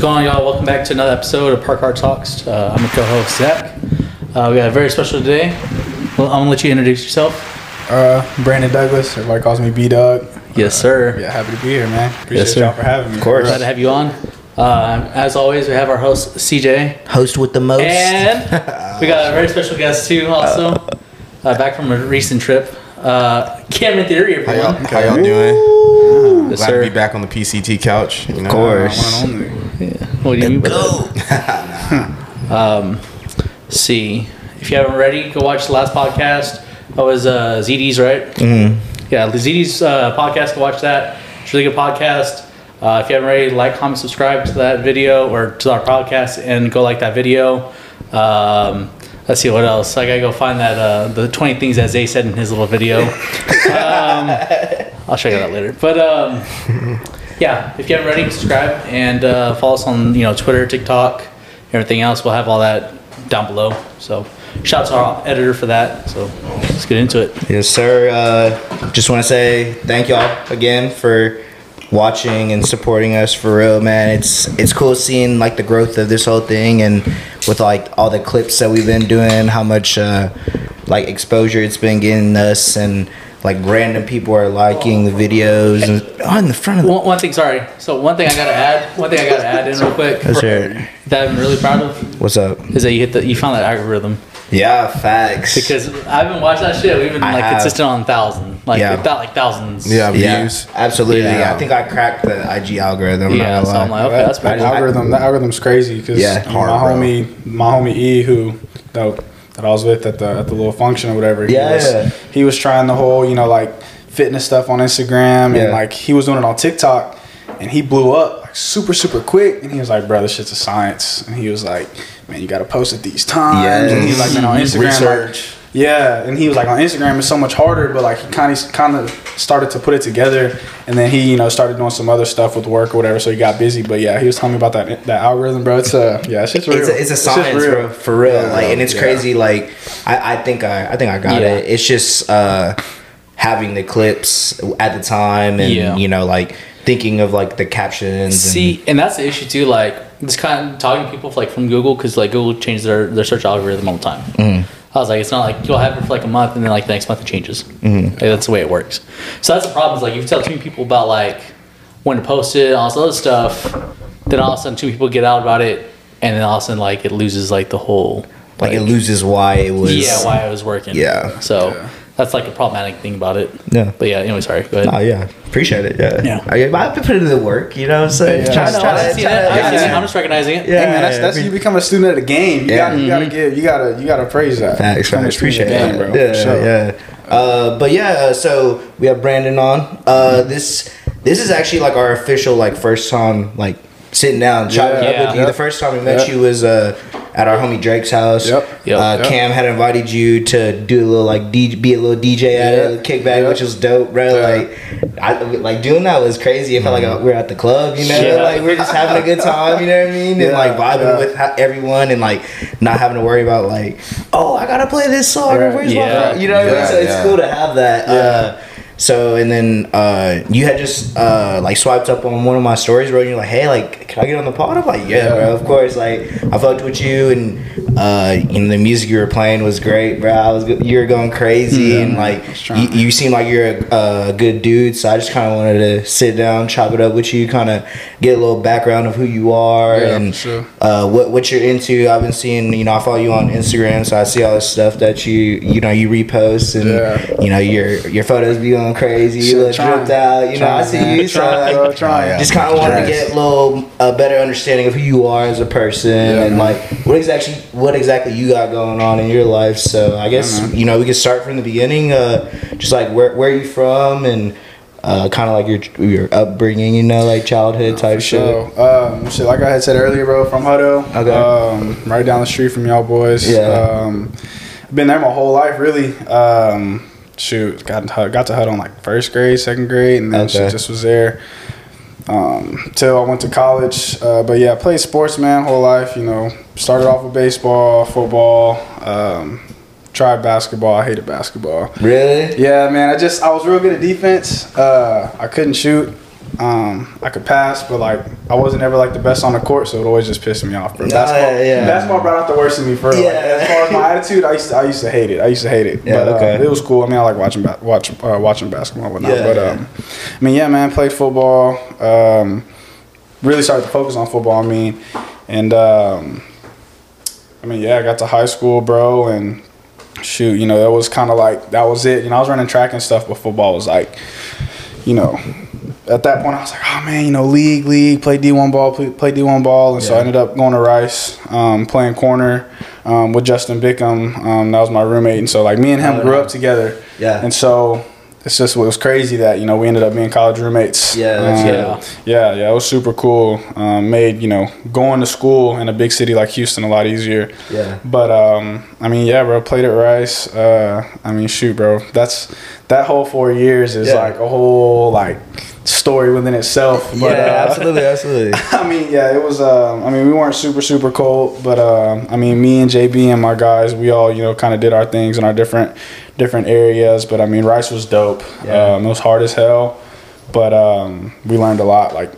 going on, y'all? Welcome back to another episode of Park Art Talks. Uh, I'm your co-host Zach. Uh, we got a very special today. Well, I'm gonna let you introduce yourself. Uh, Brandon Douglas. Everybody calls me B Doug. Yes, sir. Yeah, happy to be here, man. Appreciate Yes, sir. y'all for having me. Of course. Glad to have you on. Uh, as always, we have our host CJ, Host with the most. and we got a very special guest too, also uh, back from a recent trip. Uh, Cameron Theory, How y'all, how y'all doing? Yes, Glad sir. to be back on the PCT couch. You know? Of course. Only. What do you mean by that? Go. Um, see, if you haven't already, go watch the last podcast. That was uh, ZD's, right? Mm-hmm. Yeah, the ZD's uh, podcast. Go watch that. It's a really good podcast. Uh, if you haven't already, like, comment, subscribe to that video or to our podcast, and go like that video. Um, let's see what else. I gotta go find that uh, the twenty things that Zay said in his little video. um, I'll show you that later. But um, yeah, if you haven't already, subscribe and uh, follow us on you know Twitter, TikTok, everything else. We'll have all that down below. So shout out to our editor for that. So let's get into it. Yes, sir. Uh, just want to say thank y'all again for watching and supporting us for real, man. It's it's cool seeing like the growth of this whole thing and with like all the clips that we've been doing, how much uh, like exposure it's been getting us and like random people are liking the videos and oh, the front of the One, one thing, sorry. So one thing I gotta add. One thing I gotta add in real quick. Yes, sir. That I'm really proud of What's up? is that you hit the you found that algorithm Yeah, facts. because I haven't watched that shit. We've been I like have. consistent on thousand, like Yeah. if not like thousands. Yeah, yeah, views. absolutely. Yeah. I think I cracked the IG algorithm. Yeah, so I'm like, okay, that's that pretty. algorithm. That algorithm's crazy because Yeah, my bro. homie, my homie E, who that, that I was with at the at the little function or whatever. He Yeah, was. He was trying the whole, you know, like fitness stuff on Instagram, Yeah. and like he was doing it on TikTok, and he blew up like super super quick. And he was like, "Bro, this shit's a science." And he was like, "Man, you got to post at these times." And he's like, "Man, on Instagram, like, Research. Yeah, and he was like on Instagram it's so much harder, but like he kind of kind of started to put it together, and then he you know started doing some other stuff with work or whatever, so he got busy. But yeah, he was telling me about that that algorithm, bro. It's a yeah, it's just real. It's a, it's a just science, real. bro, for real. Yeah, like, and it's yeah. crazy. Like, I, I think I, I think I got Yeah. it. It's just uh, having the clips at the time, and Yeah. you know, like thinking of like the captions. See, and that's the issue too. Like, just kind of talking to people like from Google because like Google changes their, their search algorithm all the time. Mm-hmm. I was like, it's not like you'll have it for like a month and then like the next month it changes. Mm-hmm. Like, that's the way it works. So that's the problem. Is like if you tell too many people about like when to post it, all this other stuff, then all of a sudden two people get out about it, and then all of a sudden like it loses like the whole and, like, it loses why it was. yeah why it was working. Yeah. So that's like a problematic thing about it. Yeah. But yeah. Anyway, sorry. Go ahead. Oh yeah, appreciate it. Yeah, Yeah. I, I've been putting in the work. You know what I'm saying? Yeah. Trying I to- know, trying to- I've seen trying it. to- I've seen it. yeah. I'm just recognizing it. Yeah. Hey man, that's, that's you become a student of the game. You Yeah. gotta you gotta give you gotta you gotta praise that. Facts, Become a facts. student Appreciate of the it. game, Yeah, sure. yeah. Uh, but yeah, uh, so we have Brandon on. Uh, this this is actually like our official like first time like sitting down chatting Yeah. up with you. Yep. The first time we met Yep. you was uh, at our homie Drake's house. Yep. Yep. Uh, Yep. Cam had invited you to do a little like D- be a little DJ at Yeah. it, kickback, Yeah. which was dope, bro. Yeah. Like, I, like doing that was crazy. It felt like we were at the club, you know, Yeah. like we are just having a good time, you know what I mean, and like vibing yeah. with ha- everyone, and like not having to worry about like, oh, I gotta play this song. Right. Where's Yeah. my? You know what I mean? Yeah, So it's cool to have that. Uh, so and then uh, you had just uh, like swiped up on one of my stories, bro. And you're like, "Hey, like, can I get on the pod?" I'm like, "Yeah, Yeah. bro, of course." Like, I fucked with you, and uh, you know the music you were playing was great, bro. I was you were going crazy, and like you, you seem like you're a, a good dude. So I just kind of wanted to sit down, chop it up with you, kind of get a little background of who you are Yeah, and sure. uh, what what you're into. I've been seeing, you know, I follow you on Instagram, so I see all the stuff that you you know you repost, and Yeah. you know your your photos be going crazy, Shit, you look trying. dripped out. You know, I see man. you, so Trying, bro, like, trying. just kind of wanted to get a little a better understanding of who you are as a person, Yeah, and man. like what exactly what exactly you got going on in your life. So I guess Yeah, you know we can start from the beginning, uh, just like where where you from and. Uh, kind of like your your upbringing, you know, like childhood type For shit. sure. Um, shit, like I had said earlier, bro, from Hutto. Okay. Um, right down the street from y'all boys. Yeah. Um, been there my whole life, really. Um, shoot, got to, got to Hutto in like first grade, second grade, and then Okay. shit just was there. Um, till I went to college, uh, but yeah, I played sports, man, whole life. You know, started off with baseball, football, um, tried basketball. I hated basketball. Really? Yeah, man. I just I was real good at defense. Uh, I couldn't shoot. Um, I could pass, but like I wasn't ever like the best on the court, so it always just pissed me off, bro. Nah, basketball, yeah, yeah. basketball brought out the worst in me for real. Like, Yeah. as far as my attitude, I used to, I used to hate it. I used to hate it. Yeah, but uh, okay. it was cool. I mean, I like watching ba- watch uh, watching basketball and whatnot. Yeah, but yeah. um, I mean, yeah, man, played football. Um, really started to focus on football. I mean, and um, I mean, yeah, I got to high school, bro, and shoot, you know, that was kind of like that was it. You know, I was running track and stuff, but football was like, you know, at that point I was like, oh man, you know, league, league, play D one ball, play, play D one ball, and so I ended up going to Rice, um, playing corner um, with Justin Bickham. Um, that was my roommate, and so like me and him Oh, grew up together. Yeah. and so. It's just it was crazy that you know we ended up being college roommates. Yeah, that's Um, yeah, yeah, it was super cool. Um, made you know going to school in a big city like Houston a lot easier. Yeah. But um, I mean, yeah, bro, played at Rice. Uh, I mean, shoot, bro, that's that whole four years is Yeah. like a whole like story within itself. But, yeah, uh, absolutely, absolutely. I mean, yeah, it was. Um, I mean, we weren't super super cold, but um, I mean, me and JB and my guys, we all you know kind of did our things in our different different areas. But I mean, Rice was dope. Yeah. Um, it was hard as hell, but um, we learned a lot. Like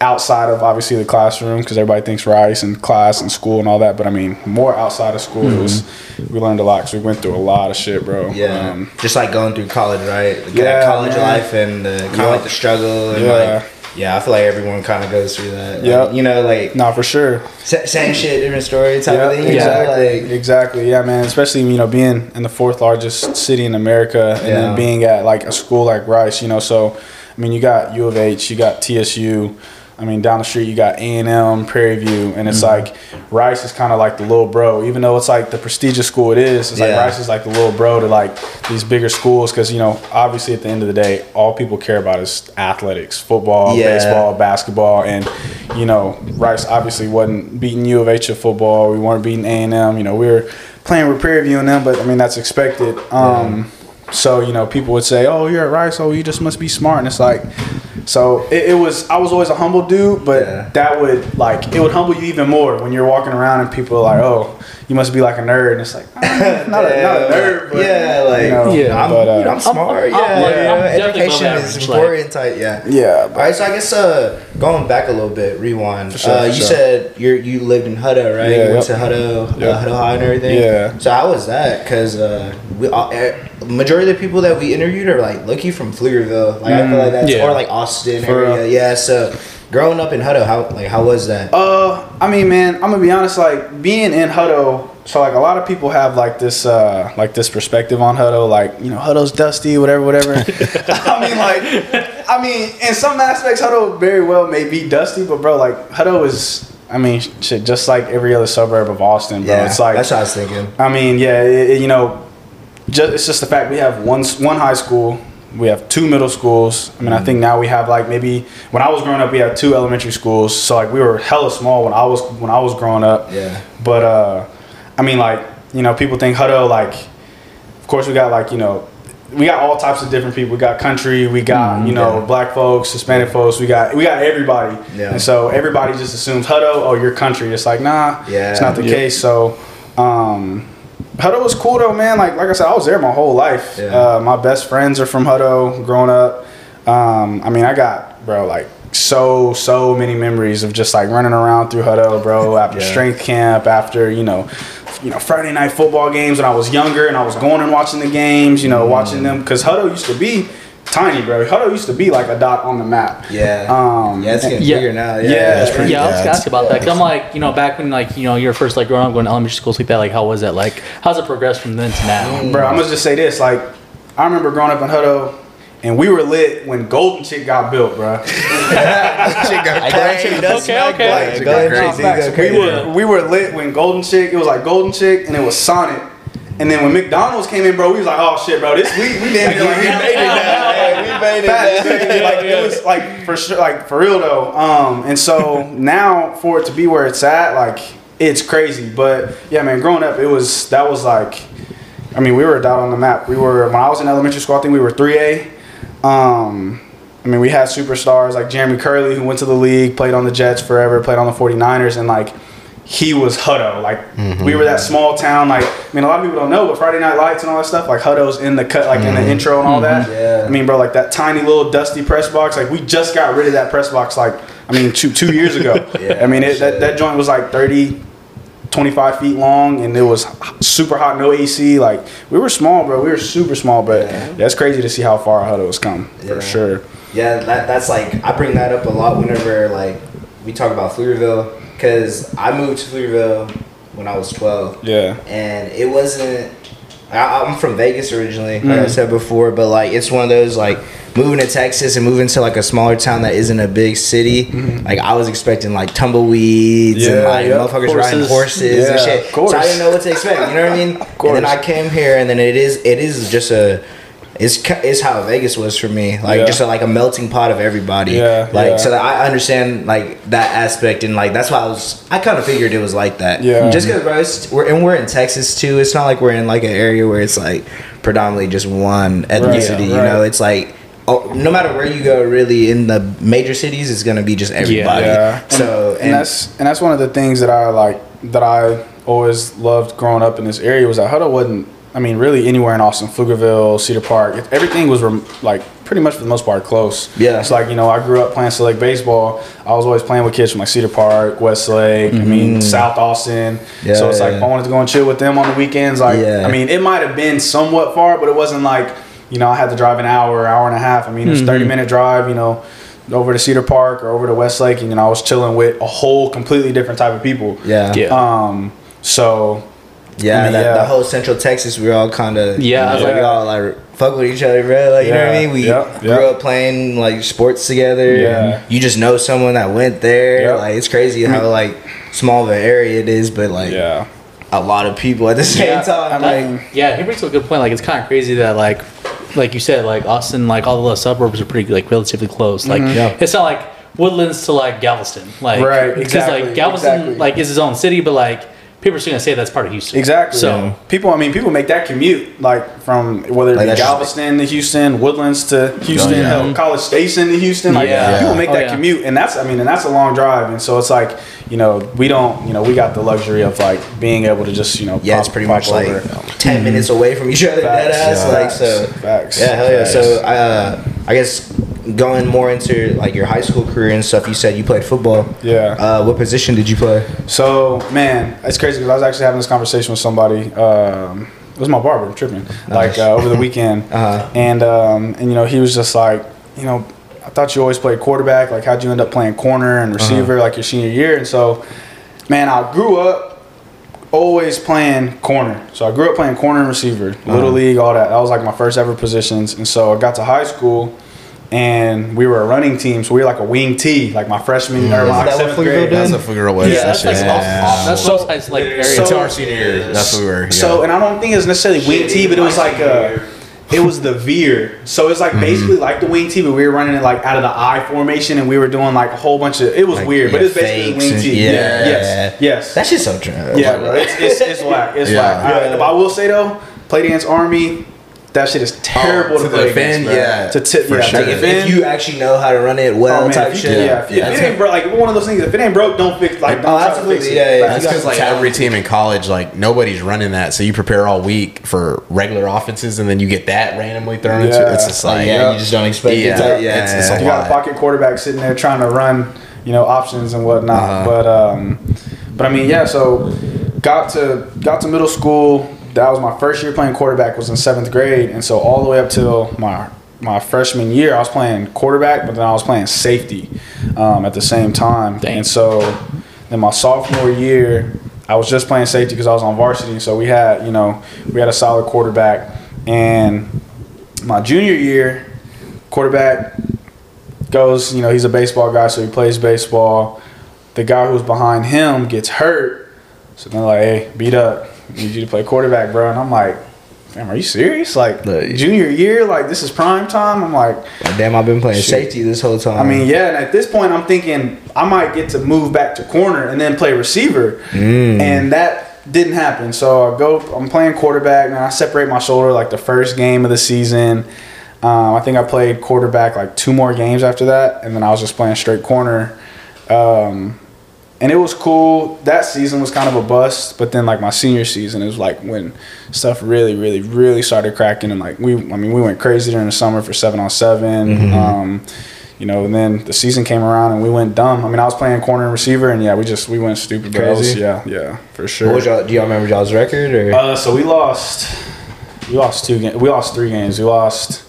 outside of obviously the classroom, because everybody thinks Rice and class and school and all that. But I mean, more outside of school, it was we learned a lot because we went through a lot of shit, bro. Mm-hmm. Yeah, Um, just like going through college, right? Like Yeah, college man. life and the, kind of like the struggle and Yeah. like yeah, I feel like everyone kind of goes through that. Like, you know, like Nah, for sure. same shit, different story type Yeah, of thing. you know, exactly, like- exactly. Yeah, man. Especially you know being in the fourth largest city in America, and Yeah. then being at like a school like Rice. You know, so I mean, you got U of H, you got TSU. I mean, down the street you got A and M, Prairie View, and it's Mm-hmm. like Rice is kind of like the little bro. Even though it's like the prestigious school it is, it's like Rice is like the little bro to like these bigger schools because you know obviously at the end of the day, all people care about is athletics, football, Yeah. baseball, basketball, and you know Rice obviously wasn't beating U of H at football. We weren't beating A and M. You know we were playing with Prairie View and them, but I mean that's expected. Um, So you know people would say, "Oh, you're at Rice. Oh, you just must be smart." And it's like, so it, it was. I was always a humble dude, but Yeah. that would like it would humble you even more when you're walking around and people are like, "Oh, you must be like a nerd." And it's like, "Ah, not, a, not a nerd, but yeah, like you know, Yeah. I'm, but, uh, you know, I'm smart. I'm- yeah, I'm like- yeah, I'm education above is average, like- important. type, yeah. yeah, All right, so I guess uh, going back a little bit, rewind. sure, uh, you sure. said you you lived in Hutto, right? Yeah, you went yep. to Hutto, Yep. uh, Hutto High, and everything. Yeah. So how was that? Because uh, we all, eh, majority of the people that we interviewed are like lucky from Pflugerville. Like I feel like that's Yeah. or like Austin Mm. For area. real. Yeah. So growing up in Hutto, how like how was that? Uh, I mean, man, I'm gonna be honest. Like being in Hutto, so like a lot of people have like this, uh, like this perspective on Hutto. Like you know, Hutto's dusty, whatever, whatever. I mean, like, I mean, in some aspects, Hutto very well may be dusty, but bro, like Hutto is. I mean, shit, just like every other suburb of Austin, bro. yeah, it's like that's what I was thinking. I mean, yeah, it, it- you know, just, it's just the fact we have one one high school, we have two middle schools. I mean, I think now we have like maybe when I was growing up, we had two elementary schools. So like we were hella small when I was when I was growing up. Yeah. But uh, I mean, like you know, people think Hutto like, of course we got like you know. We got all types of different people. We got country. We got you know yeah. black folks, Hispanic folks. We got we got everybody. Yeah. And so everybody just assumes Hutto. Oh, you're country. It's like nah. Yeah. It's not the Yeah. case. So, um, Hutto was cool though, man. Like like I said, I was there my whole life. Yeah. Uh, my best friends are from Hutto. Growing up, um, I mean, I got bro like so so many memories of just like running around through Hutto, bro. After Yeah. strength camp, after you know. You know, Friday night football games when I was younger, and I was going and watching the games. You know, Mm. watching them because Hutto used to be tiny, bro. Hutto used to be like a dot on the map. Yeah. Um, yeah, it's getting Yeah. bigger now. Yeah. Yeah, that's it's pretty- yeah, I was yeah, gonna ask about that. Cause I'm like, you know, back when like, you know, you're first like growing up, going to elementary schools like that, like how was that? Like, how's it progressed from then to now? Bro, I'm gonna just say this. Like, I remember growing up in Hutto, and we were lit when Golden Chick got built, bro. Got I crazy. got you. Okay, okay. Black. Go got crazy. We were we were lit when Golden Chick. It was like Golden Chick, and it was Sonic. And then when McDonald's came in, bro, we was like, oh shit, bro, this we we damn like We made it now. We made it now. like it was like for sure, like for real though. Um, and so now for it to be where it's at, like it's crazy. But yeah, man, growing up, it was that was like, I mean, we were a dot on the map. We were when I was in elementary school, I think we were three A. Um, I mean, we had superstars like Jeremy Kerley who went to the league, played on the Jets forever, played on the 49ers, and like he was Hutto. Like Mm-hmm. we were that small town. Like I mean, a lot of people don't know, but Friday Night Lights and all that stuff. Like Hutto's in the cut, like in the intro and all that. Mm-hmm. Yeah. I mean, bro, like that tiny little dusty press box. Like we just got rid of that press box. Like I mean, two two years ago. Yeah, I mean, it, that that joint was like 30, 25 feet long, and it was super hot, no AC. Like we were small, bro. We were super small, but Yeah. that's crazy to see how far Hutto's come Yeah. for sure. Yeah, that, that's like I bring that up a lot whenever like we talk about Pflugerville because I moved to Pflugerville when I was twelve, Yeah. and it wasn't. I, I'm from Vegas originally, like I Mm. said before, but like it's one of those like moving to Texas and moving to like a smaller town that isn't a big city. Like I was expecting like tumbleweeds and Mm-hmm. Like yeah. motherfuckers riding Horses. horses and shit. of course. So I didn't know what to expect. You know what I mean? And course. then I came here, and then it is it is just a. It's, it's how Vegas was for me, like Yeah. just a, like a melting pot of everybody. Yeah, like yeah. so that I understand like that aspect, and like that's why I was. I kind of figured it was like that. Yeah. just because bro, we're and we're in Texas too. It's not like we're in like an area where it's like predominantly just one ethnicity. You right. know, it's like. Oh, no matter where you go, really in the major cities, it's gonna be just everybody. Yeah. So and, that's and that's one of the things that I like that I always loved growing up in this area was that Hutto wasn't. I mean, really anywhere in Austin, Pflugerville, Cedar Park, it, everything was rem, like pretty much for the most part close. Yeah. It's like you know I grew up playing select baseball. I was always playing with kids from like Cedar Park, Westlake. I mean South Austin. Mm-hmm. Yeah, so it's like yeah. I wanted to go and chill with them on the weekends. Like Yeah. I mean, it might have been somewhat far, but it wasn't like you know I had to drive an hour, hour and a half. I mean, it was thirty minute drive. You know over to Cedar Park or over to Westlake, and you know I was chilling with a whole completely different type of people. yeah, Yeah. Um. So Yeah, I that, yeah. the whole Central Texas, we were all kind of Yeah, like we yeah. all like fuck with each other, bro. Like you know what I mean? We yep, grew yep. up playing like sports together. Yeah. You just know someone that went there. Yep. Like it's crazy how like small of an area it is, but like yeah, a lot of people at the same Yeah, time. I like mean, Yeah, he brings up a good point. Like it's kind of crazy that like, like you said, like Austin, like all the little suburbs are pretty like relatively close. Like Yeah. it's not like Woodlands to like Galveston. Like Mm-hmm. Right, Because exactly, like Galveston exactly. like is its own city, but like people are still gonna say that's part of Houston. exactly. So people, I mean, people make that commute like from whether it Like, be Galveston to Houston, Woodlands to Houston, yeah. hell, College Station to Houston. Like Yeah. people make Oh, that yeah. commute, and that's I mean, and that's a long drive, and so it's like you know we don't you know we got the luxury of like being able to just you know yeah, pop- it's pretty pop much like over. 10 minutes away from each other. Dead Facts, ass. yeah. Like so. Facts. Yeah, hell yeah. Facts. So uh, I guess going more into like your high school career and stuff. You said you played football. Yeah. Uh, what position did you play? So man, it's crazy because I was actually having this conversation with somebody. Um, it was my barber. I'm tripping. Like uh, over the weekend, Uh-huh. and um, and you know he was just like, you know, I thought you always played quarterback. Like how'd you end up playing corner and receiver like your senior year? And so, man, I grew up always playing corner. So I grew up playing corner and receiver, little league, all that. That was like my first ever positions. And so I got to high school. And we were a running team, so we were like a wing T, like my freshman or Is my that what seventh Pflugerville grade. That's what Figueroa was. yeah, that's like yeah. off, off, that's So- most high like area. so- Until our senior year, that's what we were. Yeah. So, and I don't think it's necessarily wing T, but it was like a, it was the veer. So it's like mm-hmm. basically like the wing T, but we were running it like out of the I formation, and we were doing like a whole bunch of. It was Like, weird, but yeah, it's basically fakes wing and- T. yeah. Yes. Yes. That shit's so true. yeah, bro. It's, it's, it's whack. It's Yeah. whack. All right, but I will say though, play dance army. That shit is terrible Oh, to, to play defend, against, bro. yeah, To tip, for yeah, sure. Like if, if you actually know how to run it well, Oh, man, type you- shit. yeah, if, Yeah. if it ain't broke, like one of those things. If it ain't broke, don't fix. Like, Oh, don't absolutely, fix it. yeah, yeah. That's because like some every team in college, like nobody's running that, so you prepare all week for regular offenses, and then you get that randomly thrown into. Yeah. It's just Like, like yeah, you just don't expect Yeah, it. To, yeah, it's- it's a you got a pocket quarterback sitting there trying to run, you know, options and whatnot. Uh-huh. But um, but I mean, yeah. So got to got to middle school. That was my first year playing quarterback. Was in seventh grade, and so all the way up till my my freshman year, I was playing quarterback, but then I was playing safety um, at the same time. Dang. And so then my sophomore year, I was just playing safety because I was on varsity. So we had you know we had a solid quarterback, and my junior year, quarterback goes, you know, he's a baseball guy, so he plays baseball. The guy who's behind him gets hurt. So they're like, hey, beat up. Need you to play quarterback, bro. And I'm like, damn, are you serious? Like, junior year, like, this is prime time? I'm like, Damn, I've been playing Shit. safety this whole time. I mean, yeah, and at this point, I'm thinking I might get to move back to corner and then play receiver, and that didn't happen. So I go, I'm playing quarterback, and I separate my shoulder like the first game of the season. Um, I think I played quarterback like two more games after that, and then I was just playing straight corner. Um, and it was cool. That season was kind of a bust, but then like my senior season is like when stuff really, really, really started cracking, and like we, I mean, we went crazy during the summer for seven on 7 Mm-hmm. Um, you know, and then the season came around and we went dumb. I mean, I was playing corner and receiver, and yeah, we just we went stupid. Crazy? yeah, yeah, for sure. Y'all, do y'all remember y'all's record or? Uh, so we lost. We lost two games. We lost three games. We lost.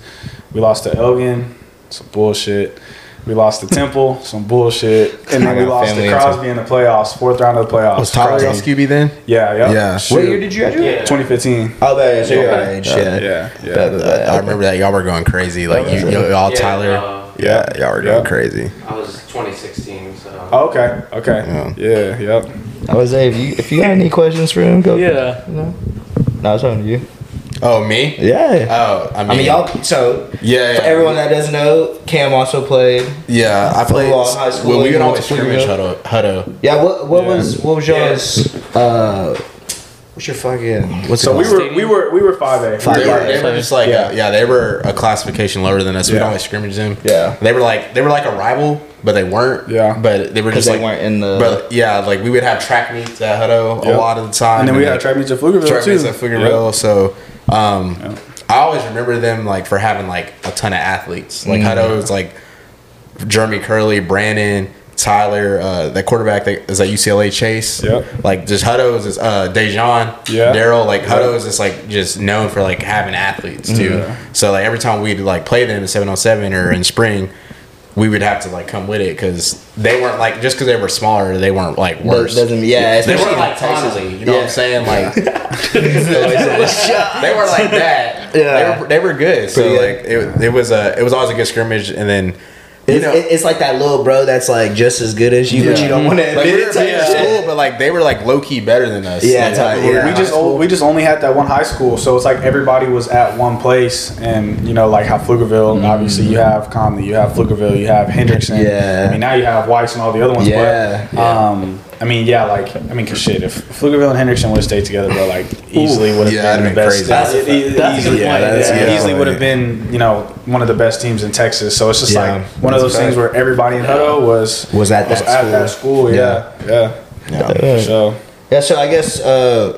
We lost to Elgin. Some bullshit. We lost to Temple. Some bullshit. And then we lost to family in Crosby in the playoffs. Fourth round of the playoffs. Was Tyler Crosby. on QB then? Yeah. Yeah. Yeah. Shoot. what year did you graduate? Yeah. 2015. Oh, that is your Yeah. age. Yeah. Yeah. Yeah. Bet, bet, bet. I remember that y'all were going crazy. Like you, y'all, Yeah, Tyler. uh, yeah, y'all were going Yeah. crazy. I was 2016, so. Oh, okay. Okay. Yeah. Yeah. Yep. I was say if you if you got any questions for him, go. Yeah. No, no, it's on you. Oh, me? Yeah. Oh, I mean, I mean, y'all. So Yeah, for everyone that doesn't know, Cam also played. Yeah, I played. Football in high school, Well, we you would went always scrimmage Pflugerville? Hutto. Hutto. Yeah. What what Yeah. was what was y'all's uh what's your fucking what's So we were we were we were five A. Five They were, A. they were just like Yeah. yeah. yeah, they were a classification lower than us. We'd Yeah. always scrimmage them. Yeah. they were like they were like a rival, but they weren't. Yeah. but they were just they like weren't in the- But yeah, like we would have track meets at Hutto a lot of the time, And then we had track meets at Pflugerville track too. meets at Pflugerville. Yep. So um, Yeah. I always remember them like for having like a ton of athletes. Like Mm. Hutto was like Jeremy Kerley, Brandon. Tyler, uh, that quarterback that is at UCLA Chase. Yep. Like just Hutto is uh Dejan. Yeah. Daryl, like Yeah. Hutto is just like just known for like having athletes too. Yeah. So like every time we'd like play them in seven on seven or in spring, we would have to like come with it because they weren't like just because they were smaller, they weren't like worse. Doesn't yeah, They weren't like Texas. Connally, you know what I'm saying? Like they weren't like that. Yeah. they were, they were good. So Pretty like it, it was a it was always a good scrimmage, and then It's, know. it's like that little bro that's like just as good as you, but you don't want to like admit we it. being shit. school, but like they were like low key better than us. Yeah, Like, type, we yeah. we just we just only had that one high school, so it's like everybody was at one place, and you know, like how Pflugerville, obviously you have Connally, you have Pflugerville, you have Hendrickson. Yeah. I mean now you have Weiss and all the other ones. Yeah, But, um, I mean, yeah, like I mean, cause shit, if Pflugerville and Hendrickson would have stayed together, bro, like easily would have yeah, been that'd the been best. crazy. That's a That's easily, good yeah, that's- Yeah. it easily would have Yeah. been, you know, one of the best teams in Texas. So it's just Yeah. like one of those a things where everybody in Hutto was Was at that at school. that school. Yeah, yeah. Yeah. So Yeah, so I guess uh,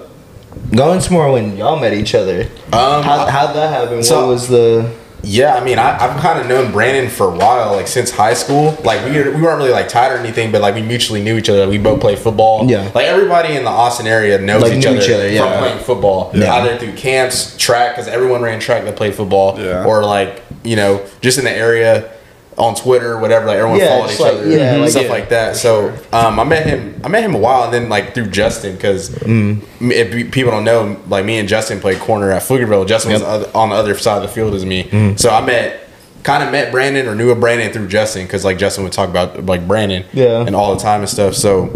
going some more when y'all met each other. Um, How how'd that happen? so- what was the? Yeah, I mean, I, I've kind of known Brandon for a while, like since high school. Like we, were- we weren't really like tight or anything, but like we mutually knew each other. We both played football. Yeah. like everybody in the Austin area knows Like, each, knew other each other, yeah. from playing football. Yeah. Either through camps, track, because everyone ran track that played football, Yeah. or like you know just in the area on Twitter, whatever. Like everyone Yeah, followed each like- other, yeah, and like- stuff yeah, like that. So um, I met him. I met him a while, and then like through Justin, because Mm. if people don't know, like me and Justin played corner at Pflugerville. Justin was Yep. other- on the other side of the field as me. Mm. So I met, kind of met Brandon or knew of Brandon through Justin because like Justin would talk about like Brandon, Yeah. and all the time and stuff. So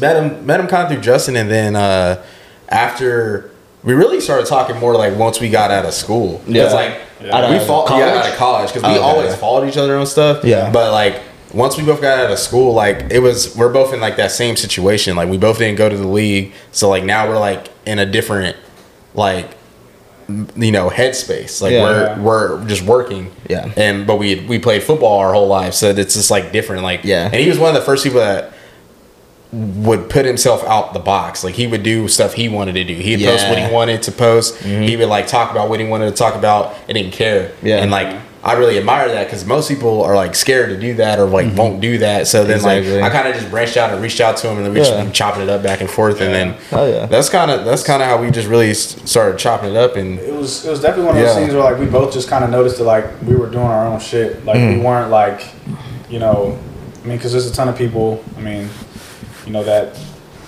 met him, met him kind of through Justin, and then uh, after we really started talking more like once we got out of school. Yeah. Like Out we of fought college? yeah, out of college because we Oh, okay. always followed each other and stuff. Yeah. but like. Once we both got out of school, like it was, we're both in like that same situation. Like we both didn't go to the league, so like now we're like in a different, like, you know, headspace. Like Yeah. we're we're just working. Yeah. And but we we played football our whole life, so it's just like different. Like Yeah. And he was one of the first people that would put himself out the box. Like he would do stuff he wanted to do. He'd post what he wanted to post. Mm-hmm. He would like talk about what he wanted to talk about and didn't care. Yeah. And like I really admire that because most people are like scared to do that or like mm-hmm. won't do that. So then Exactly. like I kind of just branched out and reached out to him and then we just Yeah. been chopping it up back and forth and then Oh yeah. that's kind of that's kind of how we just really started chopping it up and it was it was definitely one of those Yeah. things where like we both just kind of noticed that like we were doing our own shit. Like we mm. weren't like, you know, I mean, because there's a ton of people. I mean, you know that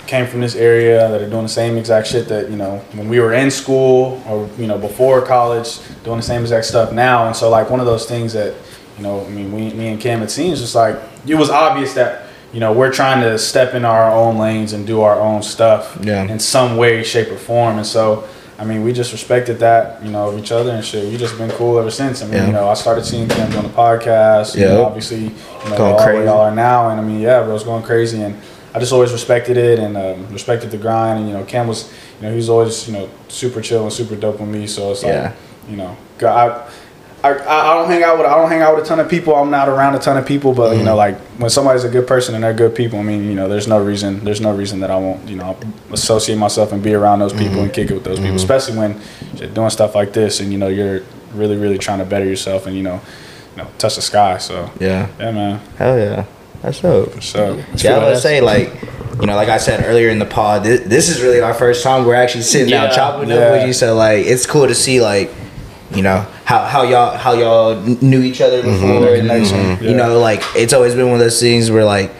came from this area that are doing the same exact shit that you know when we were in school or you know before college doing the same exact stuff now. And so like one of those things that you know, I mean, we, me and Cam, it seems just like it was obvious that you know we're trying to step in our own lanes and do our own stuff Yeah. in some way, shape, or form. And so, I mean, we just respected that, you know, of each other and shit. We just been cool ever since. I mean, Yeah. you know, I started seeing Cam on the podcast. You know, Yeah. obviously, you know, Going all crazy. y'all are now. And I mean, yeah, bro, it's going crazy. And I just always respected it and um, respected the grind. And, you know, Cam was, you know, he was always, you know, super chill and super dope with me. So it's like, Yeah. you know, I, I, I don't hang out with I don't hang out with a ton of people. I'm not around a ton of people, but you know, like when somebody's a good person and they're good people, I mean, you know, there's no reason there's no reason that I won't you know associate myself and be around those people and kick it with those people, especially when you're doing stuff like this and you know you're really really trying to better yourself and you know you know touch the sky. So Yeah. yeah, man. Hell yeah. That's dope. So Yeah, I would say like, you know, like I said earlier in the pod, this, this is really our first time we're actually sitting down Yeah. chopping Yeah. up with you. So like, it's cool to see like, you know, how how y'all how y'all knew each other before, and like, you Yeah. know, like it's always been one of those things where like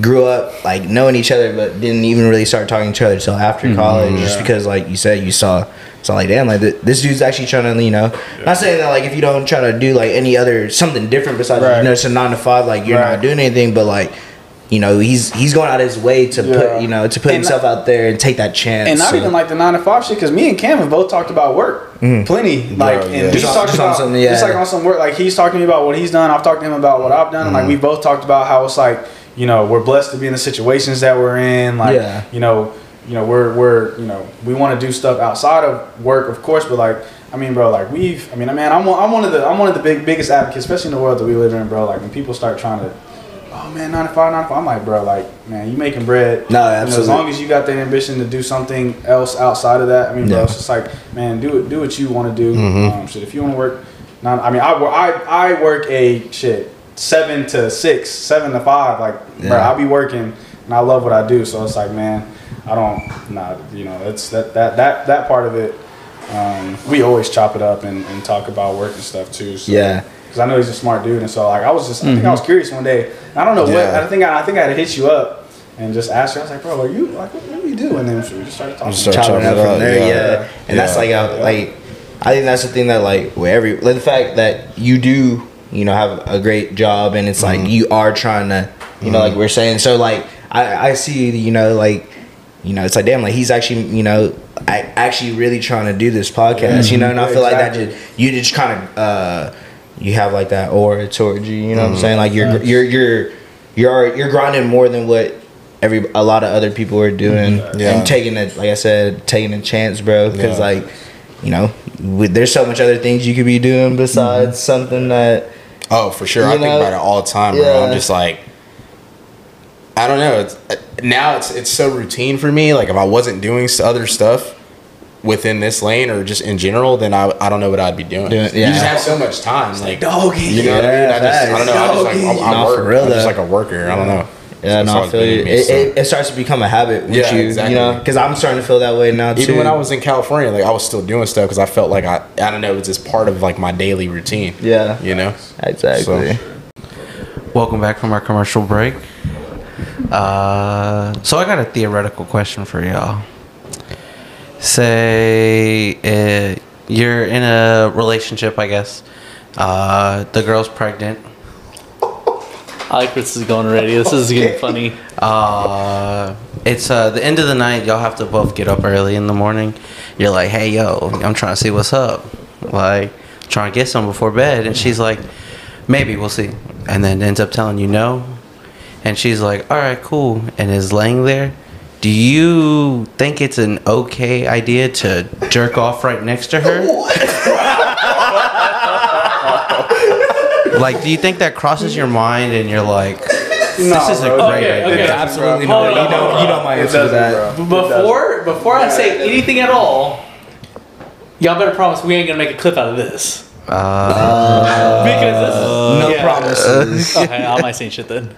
grew up like knowing each other, but didn't even really start talking to each other until after mm-hmm. college, just because like you said, you saw. So like damn, like th- this dude's actually trying to, you know, not saying that like if you don't try to do like any other something different besides Right. you know it's a nine to five, like you're Right. not doing anything, but like you know he's he's going out of his way to Yeah. put you know to put And himself out there and take that chance. and not so- even like the nine to five shit, because me and Cam have both talked about work, mm-hmm. plenty. Like, yeah. and Just he's talking just about something, just yeah. like on some work. Like he's talking to me about what he's done. I've talked to him about what I've done, and like mm-hmm. we both talked about how it's like you know we're blessed to be in the situations that we're in. Like Yeah. you know, you know we're we're you know we want to do stuff outside of work, of course, but like. I mean, bro, like we've. I mean, man, I'm one, I'm one of the I'm one of the big biggest advocates, especially in the world that we live in, bro. Like when people start trying to, oh man, nine to five, nine to five. I'm like, bro, like man, you making bread. No, You know, as long as you got the ambition to do something else outside of that, I mean, bro, Yeah. it's just like, man, do it, do what you want to do. Mm-hmm. Um, shit, if you want to work, non, I mean, I, I, I work a shit seven to six, seven to five. Like, bro, I'll be working, and I love what I do. So it's like, man, I don't, nah, you know, it's that, that, that, that part of it. Um, we always chop it up and, and talk about work and stuff too. So. Yeah. Because I know he's a smart dude, and so like I was just, I think I was curious one day. I don't know Yeah. what I think I, I think I had to hit you up and just ask you. I was like, bro, are you like what, what do you do? And then we just started talking. Just start chopping chopping up it from there, yeah. yeah. And that's Yeah. like a, like I think that's the thing that like with every like the fact that you do you know have a great job and it's like Mm-hmm. you are trying to you know like we're saying so like I I see you know like you know it's like damn like he's actually you know I actually really trying to do this podcast you know and I feel like that just you just kind of uh you have like that aura towards you you know Mm-hmm. what I'm saying like you're you're you're you're you're grinding more than what every a lot of other people are doing Yeah. and taking it like I said taking a chance bro because Yeah. like you know with, there's so much other things you could be doing besides something that Oh, for sure. I You think about it all the time, bro. I'm just like, I don't know. It's uh, now it's it's so routine for me. Like if I wasn't doing other stuff within this lane or just in general, then I, I don't know what I'd be doing. Doing- You just have so much time, like doggy. You know what I mean? I just I don't know. I just like I, I Nah, work. for real, I'm just like a worker. I don't know. Yeah That's no I feel you it, it, it starts to become a habit with Yeah, you exactly. you know because I'm starting to feel that way now too Even when I was in California, like I was still doing stuff because I felt like I I don't know. It's just part of like my daily routine. yeah You know. exactly Welcome back from our commercial break. Uh, so I got a theoretical question for y'all. Say uh, you're in a relationship, I guess. Uh, the girl's pregnant. I like where this is going already. This is getting funny. Uh, it's uh, the end of the night. Y'all have to both get up early in the morning. You're like, hey, yo, I'm trying to see what's up. Like, trying to get some before bed. And she's like, maybe, we'll see. And then ends up telling you no. And she's like, all right, cool. And is laying there. Do you think it's an okay idea to jerk off right next to her? like, do you think that crosses your mind and you're like, this is a bro. great Okay, idea? okay. absolutely Hold not you know hold on, you know my answer to that bro. Before before I say anything at all, y'all better promise we ain't gonna make a clip out of this. Uh, Because this is no yeah. promises Okay, I might say shit then.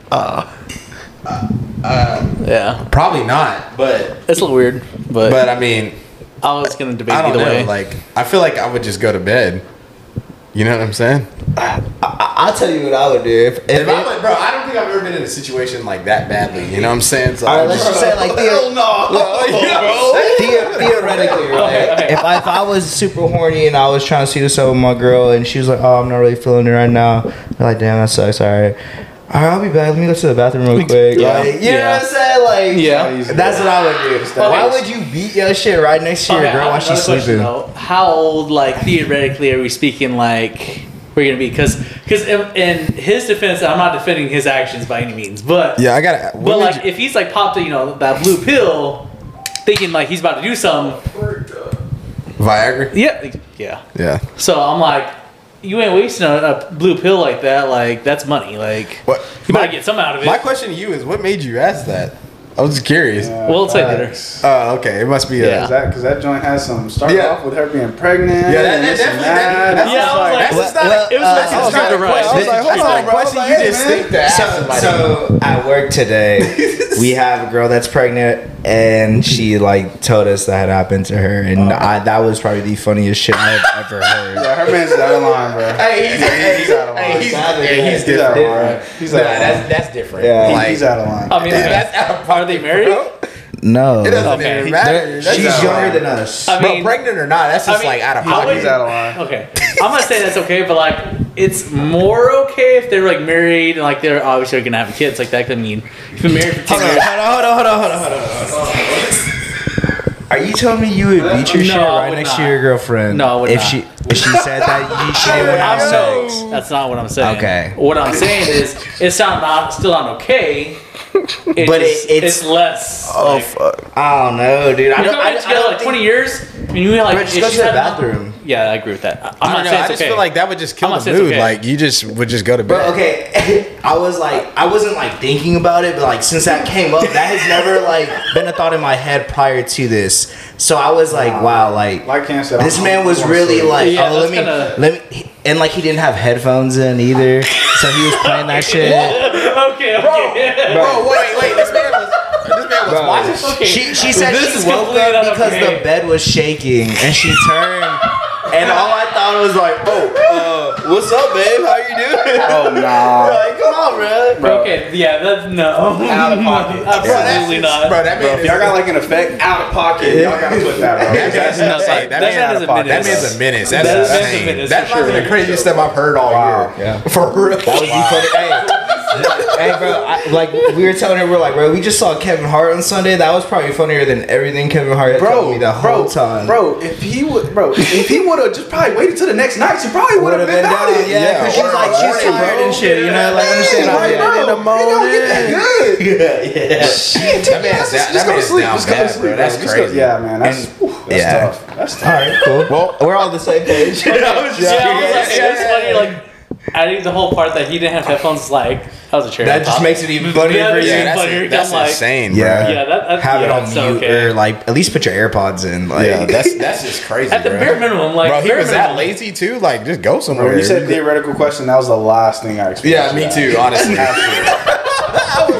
yeah, Probably not, but it's a little weird, but, but I mean, I was gonna debate I don't either know. way. Like, I feel like I would just go to bed. You know what I'm saying? I, I'll tell you what I would do if, if, If I would, bro, I don't think I've ever been in a situation like that badly. You know what I'm saying? So all right, I'm let's just- just say like theo- theo- theoretically, right? Okay, okay. If I if I was super horny and I was trying to see what's up with my girl and she was like, "Oh, I'm not really feeling it right now," I'm like, "Damn, that sucks." All right. All right, I'll be back. Let me go to the bathroom real quick. Yeah. Like, you know what I'm saying? Like, Yeah. that's what I would do. Why would you beat your shit right next to your Okay, girl while she's sleeping? though. How old, like theoretically, are we speaking? Like we're gonna be because because in, in his defense, I'm not defending his actions by any means, but yeah, I got to. But like, if he's like popped, you know, that blue pill, thinking like he's about to do something, Viagra. yeah, yeah. Yeah. So I'm like, you ain't wasting a, a blue pill like that. Like that's money. Like What? you My- get some out of it. My question to you is, what made you ask that? I was just curious. Yeah, Well, it's like dinner. facts. Oh, okay. It must be. A, Yeah. Cause that, cause that joint has some started Yeah. off with her being pregnant. Yeah, that- and that this and definitely- that- that. Yeah, I was like- That's just not. Well, it was uh, that's I was just like, right. I was like, hold on, bro. question Like, you just think to ask So, so at work today, we have a girl that's pregnant, and she like told us that happened to her, and I, that was probably the funniest shit I've ever heard. Yeah, her man's out of line, bro. Hey, he's, Hey, he's out of line. hey, he's, Sadly, he's He's out of line. He's out of line. that's that's different. Yeah. He's out of line. I mean, that's out of are they married? bro. No, It doesn't Okay. even matter. That's she's out younger line. than us. I Bro, mean, pregnant or not, that's I just mean, like out of how pocket. He's out of line. Okay, I'm gonna say that's okay, but like it's more okay if they're like married and like they're obviously gonna have kids like that could mean, if you're married for ten Hold years, hold on, hold on, hold on, hold on, hold on, hold on. Are you telling me you would beat your No, shit I right would next to not. your girlfriend? No, I would if not. she if she said that you, she didn't want to have No, sex? That's not what I'm saying. Okay. What I'm saying is, it's not, not still not okay. It's, But it- it's- it's less. Oh like, fuck! I don't know, dude. I You've don't. been I, I together don't like think, 20 years, and you like. Just go to the had- bathroom. Yeah, I agree with that. I- I'm I not don't know. saying I just okay. feel like that would just kill I'm the not saying it's mood. okay. Like you just would just go to bed. Bro, okay. I was like, I wasn't like thinking about it, but like since that came up, that has never like been a thought in my head prior to this. So I was like, wow, like Like Cam said, this man was really straight. like, Yeah, oh, let me, kinda- let me, and like he didn't have headphones in either, so he was playing that shit. Okay, okay. Bro, wait, wait. This man was this man was watching. Okay. She she said This she is woke up because the bed was shaking, and she turned, and all I thought was like, oh, uh, what's up, babe? How you doing? Oh nah. like, come on, bro. Bro. Okay, yeah, that's no. Out of pocket. Absolutely not. Bro, that Bro, man if y'all got like an effect out of pocket, y'all gotta put that, bro. That man's No, nuts. that- that that man man out is of a pocket. That menace. man's a menace. That's That- that's a insane. menace, That's for probably sure. the craziest stuff I've heard all Wow. year. For real. That would be funny. Hey, hey, bro. I, like we were telling her, we're like, bro, we just saw Kevin Hart on Sunday. That was probably funnier than everything Kevin Hart had told me the whole time. Bro, if he would, bro, if he would have just probably waited till the next night, she probably would would have have been, been down. down. Yeah, because Yeah, she's like, she's morning, tired bro. and shit. You know, like understand. Right, I'm bro. in the He don't get that good. yeah, yeah. Shit, That man's just- down- just that go to man's sleep, down just go to sleep. That's Just crazy. Yeah, man, that's, that's yeah. tough. That's tough. All right, cool. Well, we're all on the same page. Yeah, I was Yeah. like, it's funny, like, adding the whole part that he didn't have headphones, like, that was a cherry. That just makes it even funnier Yeah, for that's you. Yeah, even that's, funnier. that's I'm like, insane, Yeah. Yeah, that, that Have yeah, it on that's mute okay. or like at least put your AirPods in. Like, Yeah, that's that's just crazy, At the bro. bare minimum, like, bro, he bare was that lazy too. Like, just go somewhere. when you said theoretical question, that was the last thing I expected. yeah, me too. Honestly, Bro,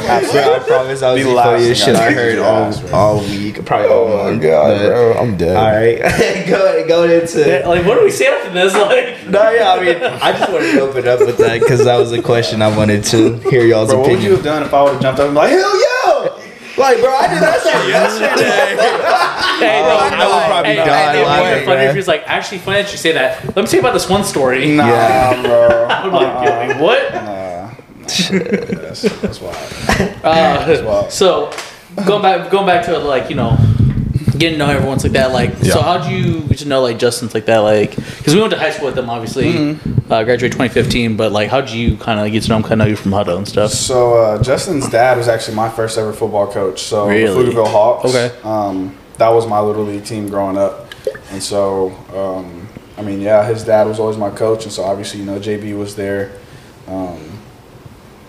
I promise that was The the last funniest thing shit I I heard all, all week, probably all oh my month. god, but- bro, I'm dead. All right, go go into. Yeah, like, what do we say after this? Like, No, yeah, I mean, I just wanted to open up with that because that was a question I wanted to hear y'all's Bro, what would you have done if I would have jumped up and be like, hell yeah! like, bro, I did that shit yesterday. hey, no, I no, would probably hey, die hey, it would laughing, be funny if he was like, actually, funny that you say that. Let me tell you about this one story. Nah, Yeah. bro. I'm like, yeah, like, what? Nah. That's, that's wild. Uh, wild. so going back, going back to like you know, getting to know everyone's like that. Like, so how'd you get to know like Justin's like that? Like, because we went to high school with them, obviously. Mm-hmm. Uh, graduated 2015, but like, how'd you kind of get to know him? Kind of know you from Hutto and stuff. So uh, Justin's dad was actually my first ever football coach. So Really? the Pflugerville Hawks. Okay. Um, that was my little league team growing up, and so um, I mean, yeah, his dad was always my coach, and so obviously you know JB was there um,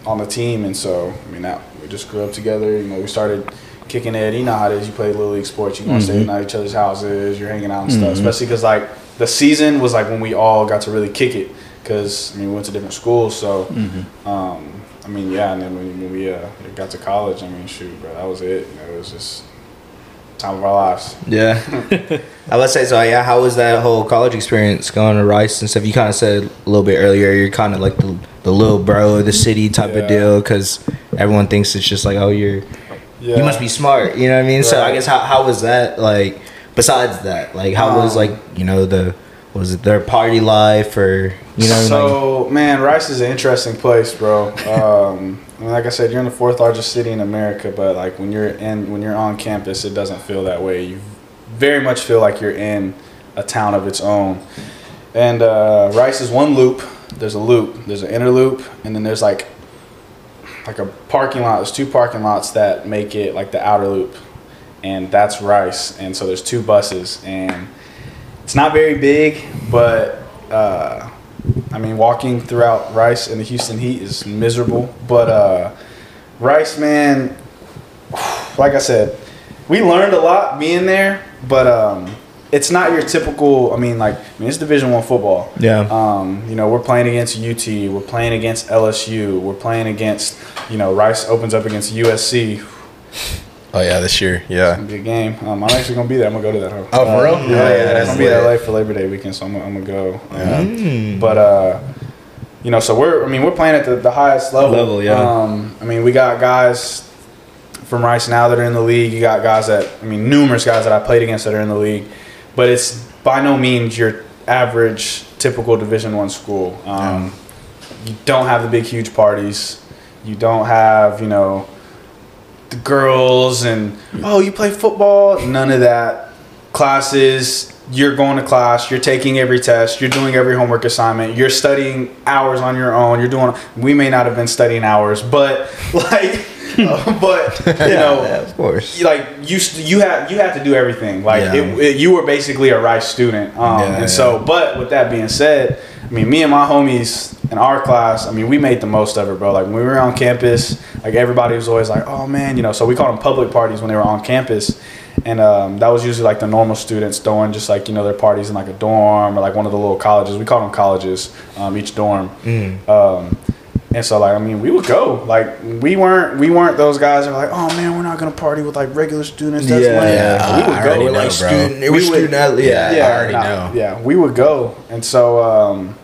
on the team, and so I mean that we just grew up together. You know, we started kicking it. You know how it is. You play little league sports. You want to stay at each other's houses. You're hanging out and stuff. Especially because like the season was like when we all got to really kick it. Because I mean, we went to different schools, so um, I mean, yeah. And then when, when we uh, got to college, I mean, shoot, bro, that was it. You know, it was just time of our lives. Yeah. I would say so. Yeah. How was that whole college experience going to Rice and stuff? You kind of said a little bit earlier. You're kind of like the, the little bro of the city type Yeah. of deal because everyone thinks it's just like, oh, you're Yeah. you must be smart. You know what I mean? So I guess how how was that like? Besides that, like how was Um, like you know the was it their party life or you know like, So man, Rice is an interesting place, bro. Um, I mean, like I said, you're in the fourth largest city in America, but like when you're in when you're on campus, it doesn't feel that way. You very much feel like you're in a town of its own. And uh, Rice is one loop. There's a loop. There's an inner loop, and then there's like like a parking lot. There's two parking lots that make it like the outer loop, and that's Rice. And so there's two buses, and it's not very big, but uh, I mean, walking throughout Rice in the Houston heat is miserable. But uh, Rice, man, like I said, we learned a lot being there, but um, it's not your typical. I mean, like, I mean, it's Division One football. Yeah. Um, you know, we're playing against UT. We're playing against LSU. We're playing against, you know, Rice opens up against USC. Oh yeah, this year. Yeah. Good game. Um, I'm actually gonna be there. I'm gonna go to that. Hoe. Oh, for real? Yeah, yeah, I'm gonna be lit. LA for Labor Day weekend, so I'm, I'm gonna go. Um, Mm. But uh, you know, so we're I mean we're playing at the, the highest level. Level, yeah. Um, I mean we got guys from Rice now that are in the league. You got guys that I mean numerous guys that I played against that are in the league, but it's by no means your average typical Division One school. Um, You don't have the big huge parties. You don't have you know the girls and oh you play football. None of that. Classes. You're going to class. You're taking every test. You're doing every homework assignment. You're studying hours on your own. You're doing. We may not have been studying hours, but like, uh, but you know, Yeah, of course. like you you had you had to do everything like Yeah. it, it- you were basically a rice student um, Yeah, and so but with that being said i mean me and my homies in our class i mean we made the most of it bro like when we were on campus like everybody was always like oh man you know so we called them public parties when they were on campus and um, that was usually like the normal students throwing just like you know their parties in like a dorm or like one of the little colleges we called them colleges um, each dorm um, and so like I mean we would go like we weren't we weren't those guys that were like oh man we're not gonna party with like regular students that's Yeah, lame." yeah, we I would already go know, We're like bro. student. We're We would- student athlete. Yeah. Yeah. I already nah, know. yeah we would go and so um,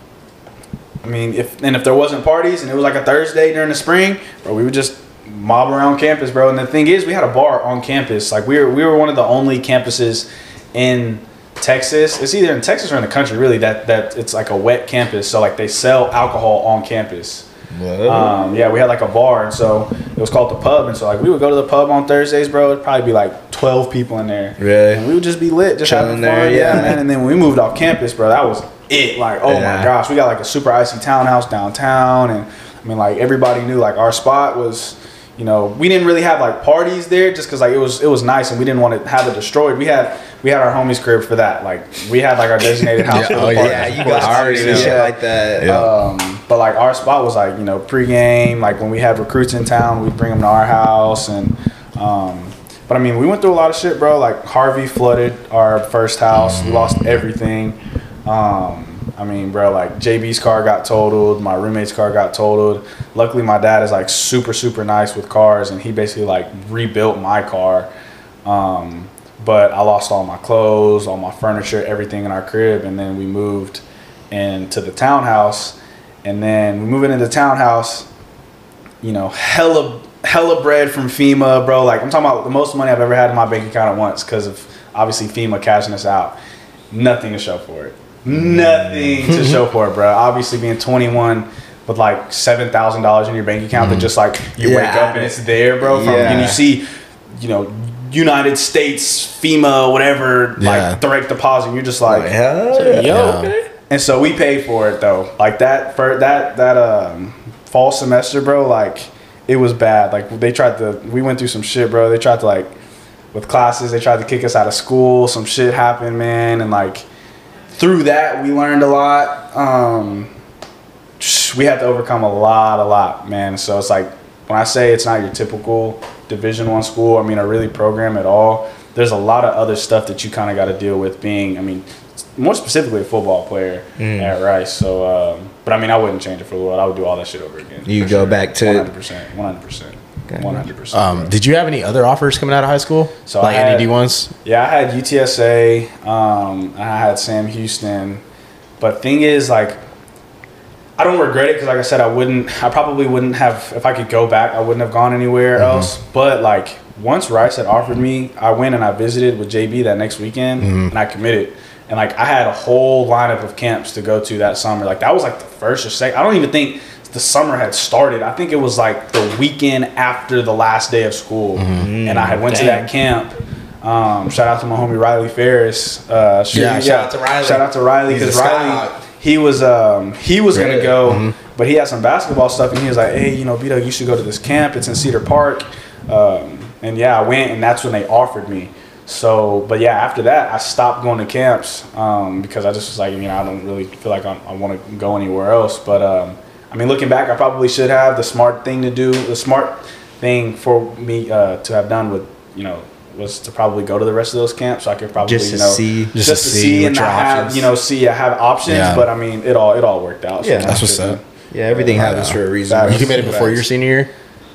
I mean if and if there wasn't parties and it was like a Thursday during the spring bro we would just mob around campus bro. And the thing is we had a bar on campus. Like we were we were one of the only campuses in Texas. It's either in Texas or in the country really that that it's like a wet campus. So like they sell alcohol on campus. Um, yeah, we had like a bar, and so it was called the pub, and so like we would go to the pub on Thursdays, bro. It'd probably be like twelve people in there, Really? and we would just be lit, just Chilling having there, fun, yeah, yeah. man. And then when we moved off campus, bro, that was it. Like, oh Yeah. my gosh, we got like a super icy townhouse downtown, and I mean, like everybody knew like our spot was. You know, we didn't really have like parties there, just because like it was it was nice, and we didn't want to have it destroyed. We had we had our homies crib for that. Like we had like our designated house Yeah, for the oh. Yeah, you I guys already already shit like that. Yeah. Um, but like our spot was like you know pregame. Like when we had recruits in town, we'd bring them to our house, and um, but I mean we went through a lot of shit, bro. Like Harvey flooded our first house. We lost everything. Um, I mean, bro, like JB's car got totaled. My roommate's car got totaled. Luckily, my dad is like super super nice with cars, and he basically like rebuilt my car. Um, but I lost all my clothes, all my furniture, everything in our crib, and then we moved into the townhouse. And then we moving into the townhouse, you know, hella hella bread from FEMA, bro. Like I'm talking about the most money I've ever had in my bank account at once because of obviously FEMA cashing us out. Nothing to show for it. Nothing to show for it, bro. Obviously being 21 with like seven thousand dollars in your bank account that just like you wake up and it's there, bro. From, Yeah. And you see, you know, United States FEMA whatever Yeah. like direct deposit. And you're just like, Like, yeah. Yo, Yeah. okay. and so we paid for it though. Like that for that that um fall semester, bro. Like it was bad. Like they tried to. We went through some shit, bro. They tried to like with classes. They tried to kick us out of school. Some shit happened, man. And like through that, we learned a lot. Um, we had to overcome a lot, a lot, man. So it's like when I say it's not your typical Division One school. I mean, a really program at all. There's a lot of other stuff that you kind of got to deal with being. I mean, more specifically a football player at Rice. So, um, but I mean, I wouldn't change it for the world. I would do all that shit over again. You for go back to- 100%, one hundred percent, one hundred percent, Okay. one hundred percent. Um, did you have any other offers coming out of high school? So like I had- any D ones? Yeah, I had UTSA. Um, I had Sam Houston. But thing is, like, I don't regret it because, like I said, I wouldn't. I probably wouldn't have if I could go back. I wouldn't have gone anywhere else. But like, once Rice had offered me, I went and I visited with JB that next weekend, and I committed. And like, I had a whole lineup of camps to go to that summer. Like, that was like the first or second. I don't even think the summer had started. I think it was like the weekend after the last day of school, and I had went to that camp. Um, shout out to my homie Riley Ferris. Uh, shoot- Yeah, shout out to Riley. Shout out to Riley because Riley scout. he was um, he was gonna Really? go, but he had some basketball stuff, and he was like, "Hey, you know, B Dog, you should go to this camp. It's in Cedar Park." Um, and yeah, I went, and that's when they offered me. So, but yeah, after that, I stopped going to camps um, because I just was like, you know, I don't really feel like I, I want to go anywhere else. But um, I mean, looking back, I probably should have the smart thing to do. The smart thing for me uh, to have done with, you know, was to probably go to the rest of those camps. So I could probably, Just to you know, see- just, just to to see, see and what not have, options- you know, see, I have options. Yeah. But I mean, it all it all worked out. So Yeah. That's what's up. Yeah, everything Yeah. happens for a reason. Facts. bro. You committed before your senior year.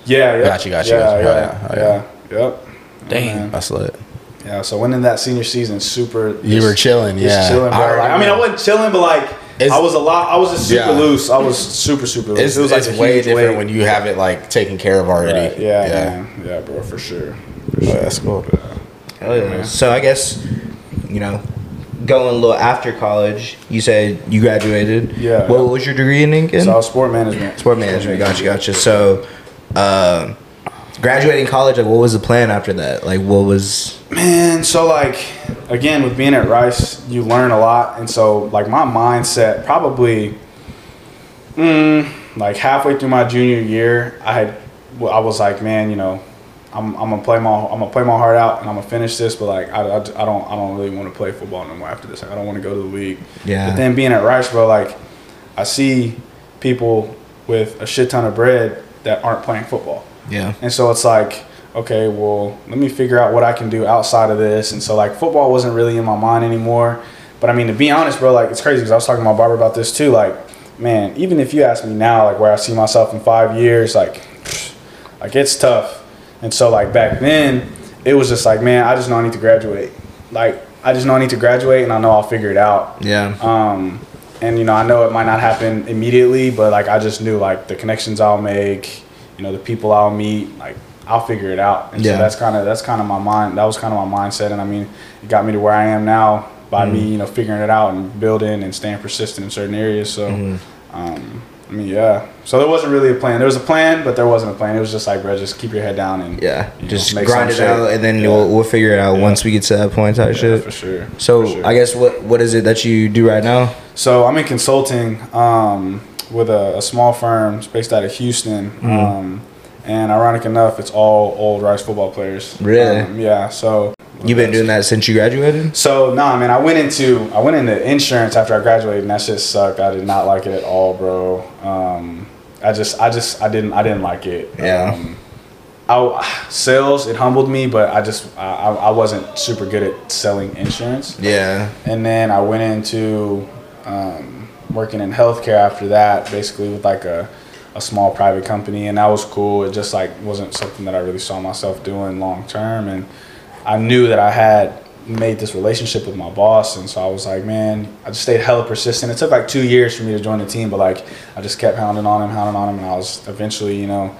Yeah, yeah. Gotcha, gotcha, Yeah, gotcha. yeah, Oh, yeah, oh, yeah, Yep. Damn. Man. That's lit. Yeah, so when in that senior season super. You were chilling, yeah. chilling, bro. I Like, I, mean, I wasn't chilling, but like It's- I was a lot. I was just super Yeah. loose. I was super super loose. It's, it was like way different weight. when you have it like taken care of already. Right, Yeah, man. Yeah, bro, for sure. For Oh, that's cool. Hell yeah. So I guess, you know, going a little after college, you said you graduated. Yeah. What was your degree in again? So I was sport management. Sport management. Gotcha, gotcha. So, uh, graduating college, like, what was the plan after that? Like, what was? Man, so like again with being at Rice, you learn a lot, and so like my mindset probably, mm, like halfway through my junior year, I had, I was like, man, you know, I'm, I'm gonna play my I'm gonna play my heart out, and I'm gonna finish this, but like I, I, I don't I don't really want to play football no more after this. Like, I don't want to go to the league. Yeah. But then being at Rice, bro, like I see people with a shit ton of bread that aren't playing football. Yeah. And so it's like, okay, well, let me figure out what I can do outside of this. And so like football wasn't really in my mind anymore. But I mean, to be honest, bro, like it's crazy because I was talking to my barber about this too. Like, man, even if you ask me now, like where I see myself in five years, like, like it's tough. And so like back then, it was just like, man, I just know I need to graduate. Like, I just know I need to graduate, and I know I'll figure it out. Yeah. Um, and you know, I know it might not happen immediately, but like I just knew like the connections I'll make, you know, the people I'll meet, like I'll figure it out. And Yeah. so that's kind of that's kind of my mind. That was kind of my mindset, and I mean, it got me to where I am now by Mm-hmm. me, you know, figuring it out and building and staying persistent in certain areas. So, Mm-hmm. um, I mean, yeah. So there wasn't really a plan. There was a plan, but there wasn't a plan. It was just like, bro, just keep your head down and Yeah. you know, Just grind it shape. out, and then Yeah. we'll, we'll figure it out Yeah. once we get to that point. Type Yeah, shit. for sure. So For sure. I guess what what is it that you do right now? So I'm in consulting um, with a, a small firm based out of Houston. Mm-hmm. Um, and ironic enough, it's all old Rice football players. Really? Um, yeah. So You've been doing that since you graduated. So nah, man. I went into I went into insurance after I graduated, and that shit sucked. I did not like it at all, bro. Um, I just I just I didn't I didn't like it. Yeah. Um, I, sales it humbled me, but I just I, I I wasn't super good at selling insurance. Yeah. And then I went into um, working in healthcare after that, basically with like a, a small private company, and that was cool. It just like wasn't something that I really saw myself doing long term, and I knew that I had made this relationship with my boss, and so I was like, man, I just stayed hella persistent. It took like two years for me to join the team, but like I just kept hounding on him, hounding on him, and I was eventually, you know.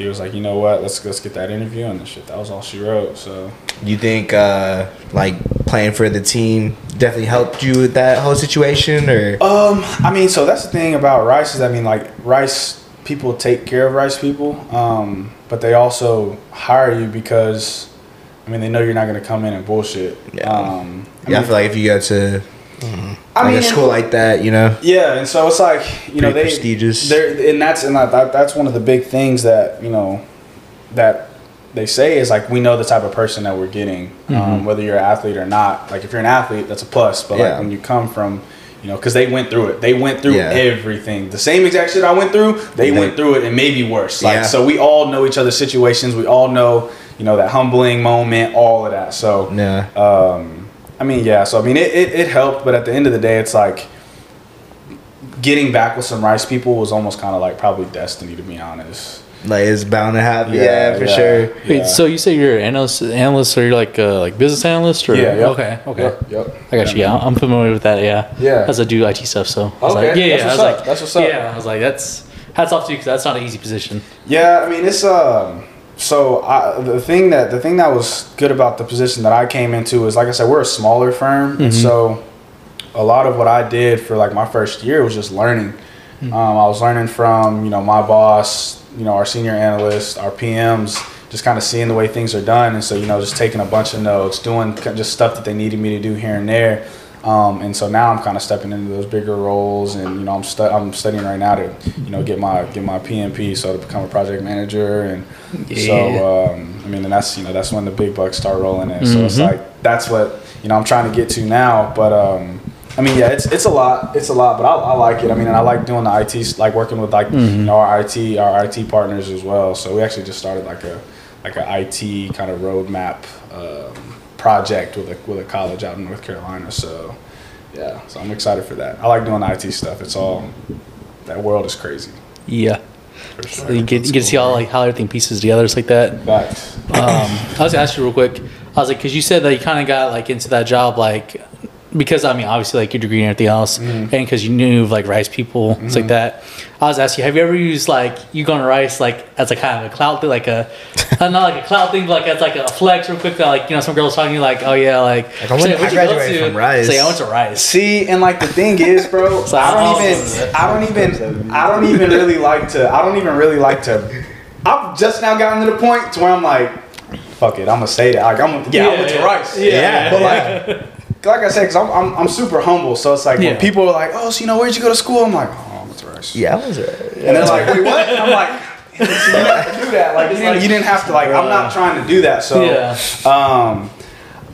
He was like, you know what? Let's let's get that interview and the shit. That was all she wrote. So You think uh like playing for the team definitely helped you with that whole situation, or Um, I mean, so that's the thing about Rice is I mean, like Rice people take care of Rice people, um, but they also hire you because, I mean, they know you're not gonna come in and bullshit. Yeah. Um, I yeah, I feel like if you go to I like mean, a school like that, you know, yeah, and so it's like you know they prestigious. They're, and that's and that, that that's one of the big things that you know that they say is like we know the type of person that we're getting, um, whether you're an athlete or not. Like if you're an athlete, that's a plus. But Yeah. like when you come from, you know, because they went through it. They went through Yeah. everything. The same exact shit I went through. They They- went through it and maybe worse. Like Yeah. so, we all know each other's situations. We all know, you know, that humbling moment, all of that. So yeah, um, I mean, yeah. So I mean, it, it, it helped, but at the end of the day, it's like getting back with some rice people was almost kind of like probably destiny, to be honest. like it's bound to happen. Yeah, Yeah, for yeah. sure. Wait, Yeah. so you say you're an analyst, analyst, or you're like a like business analyst, or Yeah, yep. okay, okay, Yep. yep. I got you. Yeah, I'm familiar with that. Yeah, Yeah. as I do IT stuff. So I was Okay, like, yeah, yeah. I what's was up, like, that's what's up. Yeah, I was like, that's hats off to you because that's not an easy position. Yeah, I mean it's um. So I, the thing that the thing that was good about the position that I came into is like I said we're a smaller firm, and so a lot of what I did for like my first year was just learning. Um, I was learning from you know my boss, you know our senior analyst, our PMs, just kind of seeing the way things are done, and so you know just taking a bunch of notes, doing just stuff that they needed me to do here and there. Um, and so now I'm kind of stepping into those bigger roles, and you know I'm stu- I'm studying right now to you know get my get my PMP, so to become a project manager, and so um, I mean, and that's you know that's when the big bucks start rolling in. So it's like that's what you know I'm trying to get to now, but um, I mean, yeah, it's it's a lot, it's a lot, but I, I like it. I mean, and I like doing the IT, like working with like you know our IT our IT partners as well. So we actually just started like a like a IT kind of roadmap um, project with a with a college out in North Carolina. So yeah, so I'm excited for that. I like doing IT stuff. It's all that world is crazy. Yeah. Sure. So you get you get to see all like how everything pieces together, just like that. But Um, I was gonna ask you real quick. I was like, because you said that you kind of got like into that job, like because I mean, obviously, like your degree and everything else, Mm-hmm. and because you knew like rice people, it's like that. I was asking you, have you ever used like you going to rice like as a kind of a cloud thing, like a uh, not like a cloud thing, but like as like a flex, real quick, like you know, some girls talking to you like, oh yeah, like, I went- say, I what'd you go graduated to? from Rice. Say, I went to rice. See, and like the thing is, bro, So I don't even, I don't even, I don't even really like to, I don't even really like to. I've just now gotten to the point to where I'm like, fuck it, I'm gonna say that. Like I'm, yeah, I went to yeah. Rice. Yeah, yeah, but like, like I said, cause I'm, I'm, I'm super humble. So it's like Yeah. when people are like, oh, so you know, where'd you go to school? I'm like, oh, I went to Rice. Yeah, I was right. And they're like, wait, what? And I'm like, you didn't have to do that. Like, you didn't, you didn't have to. Like, I'm not trying to do that. So, Yeah. um,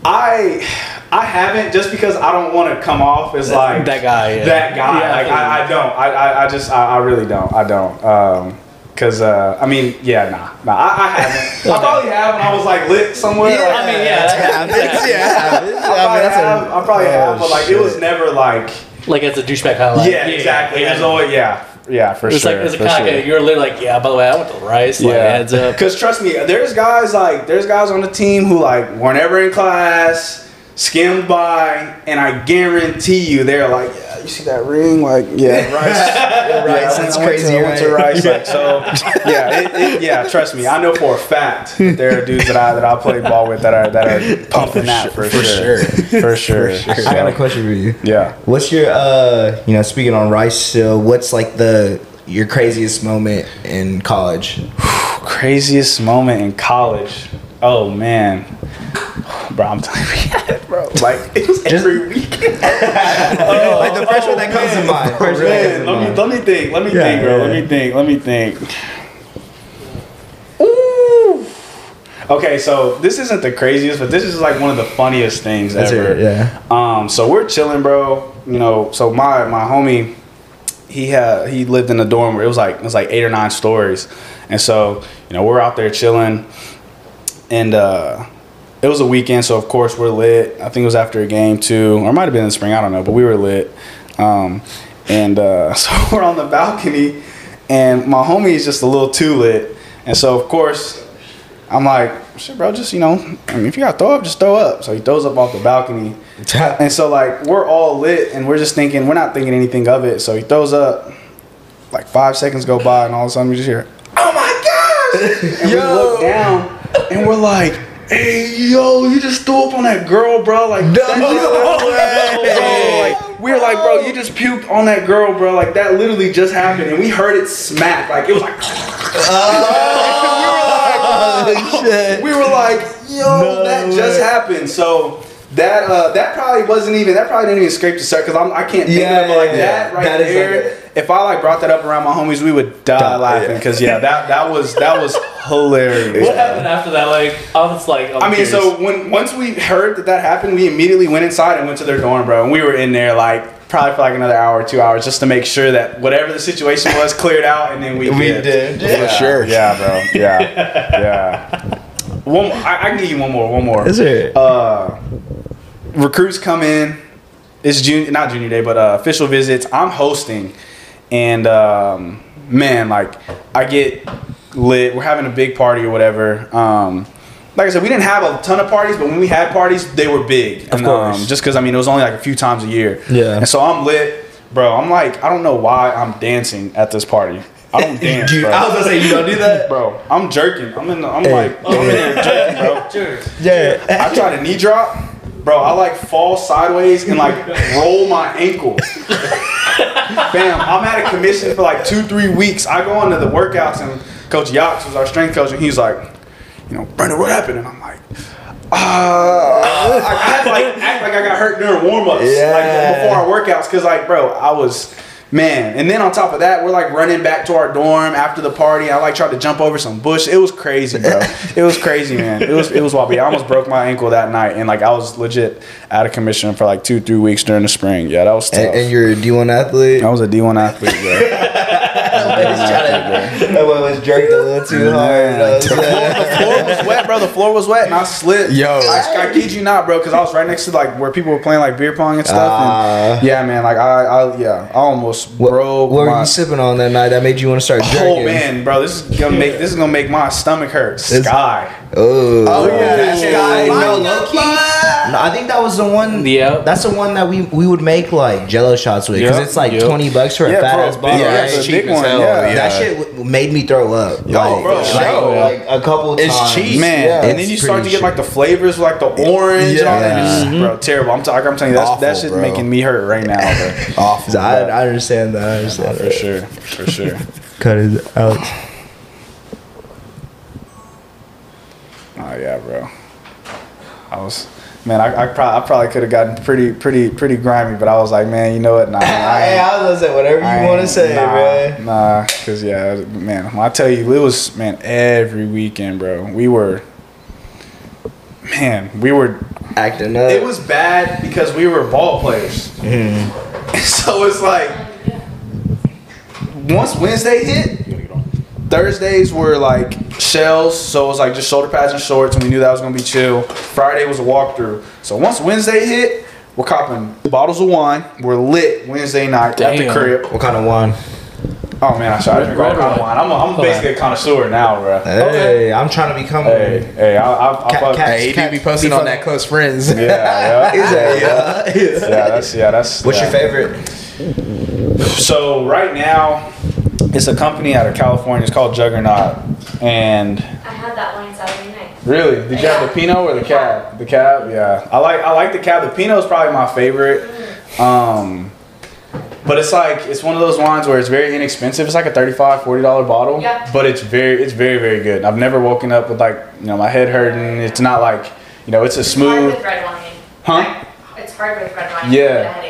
I, I haven't just because I don't want to come off as like that guy, yeah. That guy. Yeah, like, I, I don't. I, I, I just, I, I really don't. I don't. Um, Cause uh, I mean, yeah, nah, nah, I, I haven't. I probably have when I was like lit somewhere. Yeah, like, I mean, yeah, that- yeah. I probably have. I probably have, but like, it was never like. like as a douchebag kind of like, Yeah, exactly. It was always yeah, yeah, for It's sure. like it's for kind of sure. like you're literally like, yeah. By the way, I went to rice. Like, heads up. Because trust me, there's guys like there's guys on the team who like were never in class, skimmed by, and I guarantee you they're like, yeah, you see that ring? Like, yeah, rice. yeah, Rice, I that's crazy, to right? rice. Like, so yeah, it, it, yeah. Trust me, I know for a fact that there are dudes that I that I play ball with that are that are pumping that for, for sure, for sure. I got a question for you. Yeah. What's your uh you know speaking on rice still? What's like the your craziest moment in college? Craziest moment in college. Oh man. Bro, I'm telling you, we had it, bro. Like it was every weekend. like the first one that comes to mind. First one that comes Man, to let me let me think. Let me Yeah, think, bro. yeah. Let me think. Let me think. Ooh. Okay, so this isn't the craziest, but this is like one of the funniest things That's ever. it, yeah. Um, so we're chilling, bro. You know, so my my homie, he had he lived in a dorm where it was like it was like eight or nine stories, and so you know we're out there chilling, and uh, it was a weekend, so of course we're lit. I think it was after a game too, or it might have been in the spring. I don't know, but we were lit. Um, and uh, so we're on the balcony, and my homie is just a little too lit, and so of course I'm like, shit, bro, just you know, I mean, if you got to throw up, just throw up. So he throws up off the balcony, and so like we're all lit, and we're just thinking, we're not thinking anything of it. So he throws up, like five seconds go by, and all of a sudden we just hear, oh my gosh, and we look down, and we're like, hey yo, you just threw up on that girl, bro, like that just- bro, like we were like, bro, you just puked on that girl, bro, like that literally just happened, and we heard it smack, like it was like. Oh, we were like, yo, that just happened. So that uh, that probably wasn't even that probably didn't even scrape the surface because I can't think Yeah, of it but like yeah, that right That is there. like if I like brought that up around my homies, we would die Die, laughing because yeah, that that was that was hilarious. What happened after that? Like, I was like, I'm I mean, curious. so when once we heard that that happened, we immediately went inside and went to their dorm, bro, and we were in there like probably for like another hour, two hours, just to make sure that whatever the situation was cleared out, and then we We did. did, For sure. Yeah, bro. Yeah, yeah. One, I, I can give you one more. One more. Is it? Uh, recruits come in. It's junior, not junior day, but uh, official visits. I'm hosting, and um, man, like I get lit. We're having a big party or whatever. Um, like I said, we didn't have a ton of parties, but when we had parties, they were big. Of course. Um, just because I mean, it was only like a few times a year. Yeah. And so I'm lit, bro. I'm like, I don't know why I'm dancing at this party. I don't dance, You- bro. I was gonna say you don't do that. Bro, I'm jerking. I'm in. The, I'm Hey. like, I'm in there jerking, bro. Cheers. Yeah. I tried a knee drop, bro. I like fall sideways and like roll my ankle. Bam! I'm at a commission for like two, three weeks. I go into the workouts and Coach Yachts was our strength coach, and he's like, you know, Brandon, what happened? And I'm like, uh, I had like act like I got hurt during warm ups, Yeah. like before our workouts, because like, bro, I was. Man, and then on top of that, we're like running back to our dorm after the party. I like tried to jump over some bush. It was crazy, bro. it was crazy, man. It was it was wobbly. I almost broke my ankle that night, and like I was legit out of commission for like two, three weeks during the spring. Yeah, that was tough. And, and you're a D1 athlete. I was a D one athlete, bro. That one was jerked a little too hard. know what the floor was wet, bro. The floor was wet, and I slipped. Yo. I, I kid you not, bro, because I was right next to like where people were playing like beer pong and stuff. Ah. and, yeah, man, like I, I, yeah, I almost What, broke. what were you sipping on that night that made you want to start Drinking? Oh man, bro, this is gonna make this is gonna make my stomach hurt. Skyy. Oh, Oh, yeah, that shit. No, low key. No, I think that was the one. Yeah. that's the one that we we would make like Jello shots with because Yep, it's like yep. twenty bucks for a Yeah, fat ass bottle. yeah, right? it's cheap big as one. hell, Yeah. yeah. That shit w- made me throw up. like, bro, like, show. like a couple It's times. cheap. Man, Yeah, and then you start to pretty get like the flavors, like the orange, and all that. Yeah. It's- mm-hmm. bro. Terrible. I'm, talking. I'm telling you, that's, Awful, that shit bro. making me hurt right now, bro. Awful. So I, I understand that. I understand for sure, for sure. Cut it out. Oh yeah, bro. I was, man. I, I, probably, I probably could have gotten pretty, pretty, pretty grimy, but I was like, man, you know what? Nah, I Hey, I was gonna say whatever I you want to say, nah, man. Nah, cause yeah, man. When I tell you, it was man every weekend, bro. We were, man, we were. Acting up. It was bad because we were ball players. Mm-hmm. so it's like once Wednesday hit, Thursdays were like shells, so it was like just shoulder pads and shorts, and we knew that was gonna be chill. Friday was a walkthrough. So once Wednesday hit, we're copping bottles of wine. We're lit Wednesday night at the crib. What kind of wine? Oh man, I should I drink all kind of wine. wine. I'm, a, I'm basically a connoisseur now, bro. Hey, I'm trying to become. Hey, hey, I, I, I Cat- fuck. cat- Hey, he be posting on that close friends. Yeah, yeah, Is that yeah? yeah. That's yeah, that's. What's yeah. your favorite? So right now, it's a company out of California. It's called Juggernaut, and I had that wine Saturday night. really, did you have the Pinot or the Cab? The Cab, yeah. I like I like the Cab. The Pinot is probably my favorite. Um, but it's like it's one of those wines where it's very inexpensive. It's like a 35 40 dollar bottle, Yeah. but it's very it's very very good. I've never woken up with like you know my head hurting. It's not like you know it's a It's hard smooth. with red wine. Huh? It's hard with red wine. Yeah.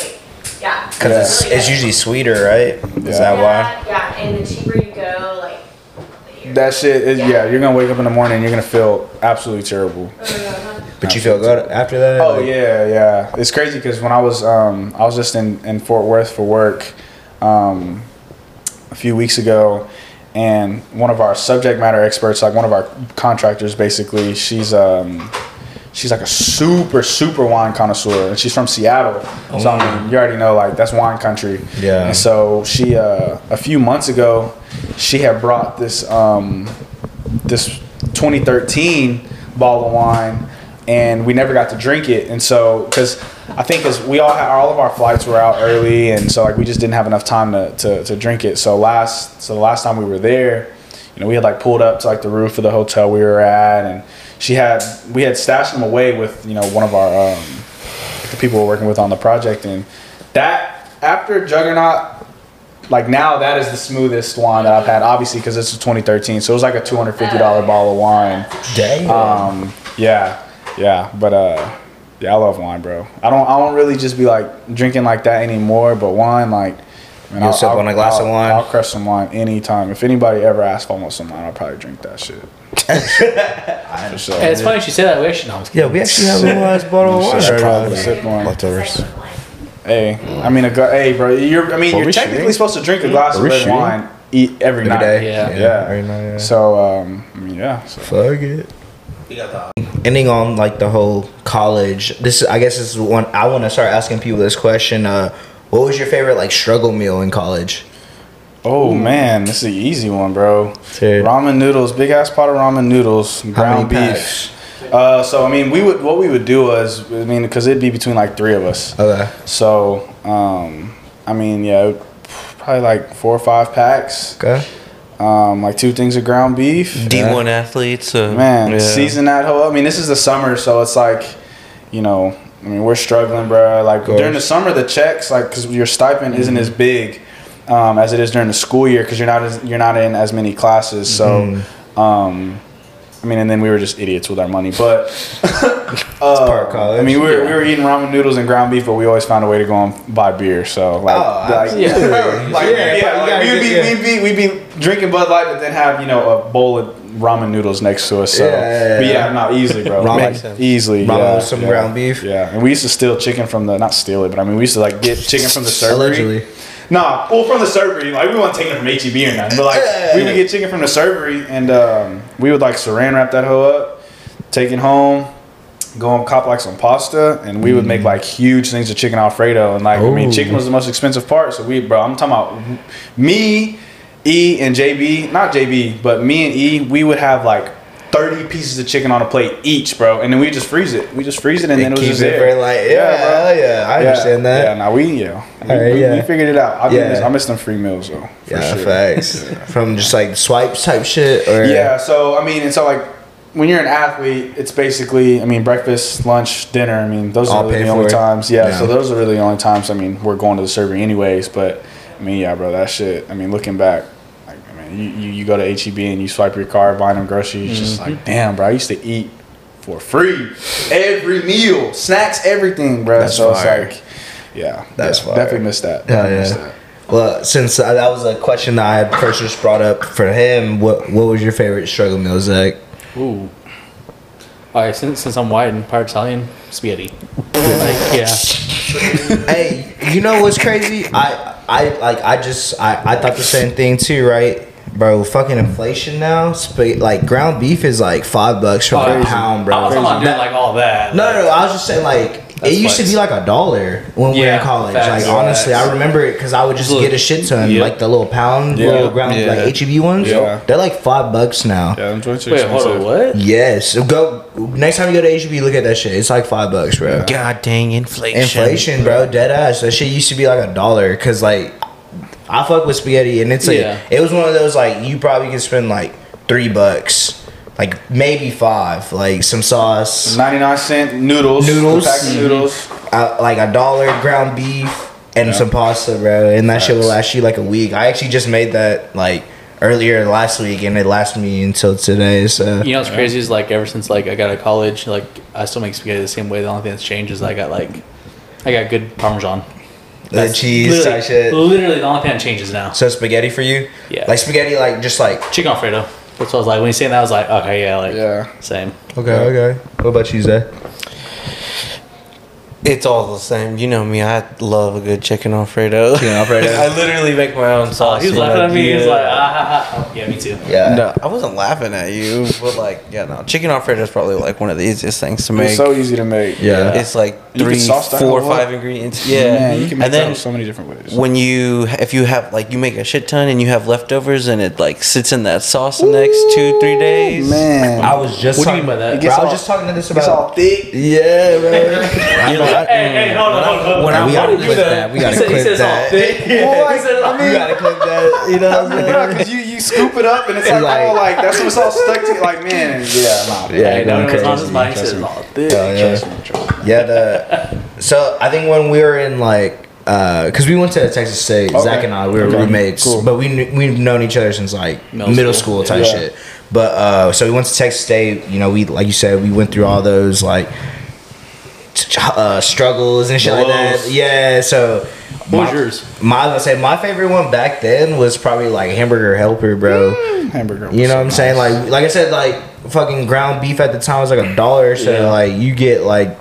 You get. Yeah. Because it's, really it's usually sweeter, right? Is Yeah. that why? Yeah, yeah, and the cheaper you go, like That shit is yeah. Yeah. You're gonna wake up in the morning. You're gonna feel absolutely terrible. Uh, But you feel good after that? Oh Like- yeah, yeah. It's crazy because when I was um, I was just in, in Fort Worth for work um, a few weeks ago, and one of our subject matter experts, like one of our contractors, basically, she's um, she's like a super super wine connoisseur, and she's from Seattle. So I mean, you already know like that's wine country. Yeah. And so she uh, a few months ago, she had brought this um, this 2013 bottle of wine and we never got to drink it and so because i think as we all had all of our flights were out early and so like we just didn't have enough time to, to, to drink it so last so the last time we were there you know we had like pulled up to like the roof of the hotel we were at and she had we had stashed them away with you know one of our um, the people we're working with on the project and that after juggernaut like now that is the smoothest wine that I've had, obviously because it's a 2013. So it was like a $250 bottle of wine. Damn. Um, yeah, yeah, but uh, yeah, I love wine, bro. I don't, I don't really just be like drinking like that anymore. But wine, like, man, You'll sip on a glass of I'll- wine? I'll crush some wine anytime. If anybody ever asks if I want some wine, I'll probably drink that shit. For sure. Hey, it's funny she said that. We actually, no, I'm just yeah, we actually have a last bottle of wine. Should right probably sip one. Leftovers. Hey, I mean, a gla- hey, bro. You're, I mean, Are you're we technically shooting? supposed to drink a glass Are of we red shooting? wine eat every, Every night. day. Yeah. Yeah. Every night, yeah. So, um, I mean, yeah. So. Fuck it. Ending on like the whole college. This I guess this is one I want to start asking people this question. Uh, what was your favorite like struggle meal in college? Oh man, this is an easy one, bro. Dude. Ramen noodles, big ass pot of ramen noodles, ground many beef. Uh, so I mean, we would what we would do was I mean, because it'd be between like three of us. Okay. So um, I mean, yeah, probably like four or five packs. Okay. Um, like two things of ground beef. D1 athletes. Uh, Man, yeah. season that whole. I mean, this is the summer, so it's like, you know, I mean, we're struggling, bro. Like during the summer, the checks, like, because your stipend isn't as big um, as it is during the school year, because you're not as, you're not in as many classes. So, um, I I mean, and then we were just idiots with our money. But part uh, of college. I mean, we were, we were eating ramen noodles and ground beef, but we always found a way to go and buy beer. So like, Oh, like absolutely. like, Yeah, yeah, like, we'd, be, get- we'd be we'd be drinking Bud Light, but then have you know a bowl of ramen noodles next to us. So, Yeah, yeah, but yeah. yeah, no, easily, bro. Ramen. Like, Makes sense. easily, Ramen yeah, with some yeah. ground beef? Yeah, and we used to steal chicken from the not steal it, but I mean we used to like get chicken from the servery. Allegedly. Nah, well, from the servery, like we weren't taking it from HEB or nothing, but like we would get chicken from the servery, and um, we would like saran wrap that hoe up, take it home, go and cop like some pasta, and we would make like huge things of chicken alfredo, and like I mean, chicken was the most expensive part, so we, bro, I'm talking about me, E, and JB, not JB, but me and E, we would have like. 30 pieces of chicken on a plate each, bro. And then we just freeze it. We just freeze it and then it was just it there. for like, yeah, hell yeah, I Yeah, understand that. Yeah, now we yeah, we, Alright, we, yeah. we figured it out. I, Yeah. miss, I miss them free meals though. For Yeah, sure. facts. From just like swipes type shit, or Yeah, so I mean, and so like when you're an athlete, it's basically I mean breakfast, lunch, dinner. I mean those are really the only for. times. Yeah, Yeah. so those are really the only times. I mean we're going to the server anyways, but I mean yeah, bro, that shit. I mean looking back. Like, you, you, you go to HEB and you swipe your card, buying them groceries. It's just Mm-hmm. like, damn, bro, I used to eat for free every meal, snacks, everything, bro. That's so fire. it's like, yeah, That's yeah, fire. definitely missed that. Hell Definitely missed yeah. that. Well, since uh, that was a question that I had first just brought up for him, what what was your favorite struggle meal, Zach? Ooh. All right, since, since I'm white and part Italian, spaghetti. like, yeah. hey, you know what's crazy? I I like I just I, I thought the same thing too, right? Bro, fucking inflation now. Sp- like ground beef is like five bucks for a Crazy. pound, bro. I was talking about doing like all that. No, no, no, I was just saying like it That's used to be like a dollar when we were in college. facts, like honestly, facts. I remember it because I would just Look, get a shit ton, yep. like the little pound, Yeah. little ground, Yeah. like HEB ones. Yeah. They're like five bucks now. Yeah, I'm are Wait, hold on, what? Yes, go next time you go to HEB, look at that shit. It's like five bucks, bro. God dang inflation. Inflation, bro, dead ass. That shit used to be like a dollar, cause like I fuck with spaghetti, and it's like Yeah. it was one of those like you probably could spend like three bucks, like maybe five, like some sauce, 99 cent noodles. Noodles. pack of noodles. uh, like a dollar ground beef, and Yeah. some pasta, bro, and that shit will last you like a week. I actually just made that like earlier last week, and it lasted me until today. So You know what's crazy is like ever since like I got out of college, like I still make spaghetti the same way. The only thing that's changed is I got like I got good parmesan. The cheese literally, type shit. Literally the only thing that changes now. So spaghetti for you? Yeah. Like spaghetti, like just like Chicken Alfredo. That's what I was like when you saying that. I was like, okay, yeah, like Yeah. same. okay, okay. What about you, Zach? It's all the same. You know me. I love a good chicken alfredo. Chicken Alfredo. I literally make my own Oh, sauce. he was laughing at me. He was like, ah, ha, ha. Oh, yeah, me too. Yeah. No, I wasn't laughing at you, but like, yeah, no. Chicken alfredo is probably like one of the easiest things to make. It's so easy to make. Yeah. It's like You can three, sauce four, hoe five ingredients. Yeah, Man, you can make and that then so many different ways. when you if you have like you make a shit ton and you have leftovers and it like sits in that sauce the next two three days. Man. I was just What do you talking, mean by that? Bro, gets I was all- just talking to this about. it's all thick. Yeah, bro. I know, I- Hey, hey, hold on, hold on, hold on. When I- we Why gotta would you clip that. We gotta he said, clip he said it's that. all thick. Well, he said, I You gotta clip that. You know what I'm saying? Yeah, because you, you scoop it up and it's like, Like- all like that's when it's all stuck to like man yeah nah Yeah, Hey, going no, it was on his crazy. mind. He Trust said all thick. Hell yeah. Trust me, trust me. Yeah, the so I think when we were in like because we went to Texas State, Okay. Zach and I we were Okay. roommates, Cool. but we kn- we've known each other since like middle, Middle school, school. type Yeah. shit. But uh, so we went to Texas State. You know, we like you said, we went through all those like t- uh, struggles and shit like that. Yeah, so. What my- yours? My, I say my favorite one back then was probably like hamburger helper, bro. hamburger You know so what I'm saying? Like, like I said, like fucking ground beef at the time was like a dollar. So Yeah. like you get like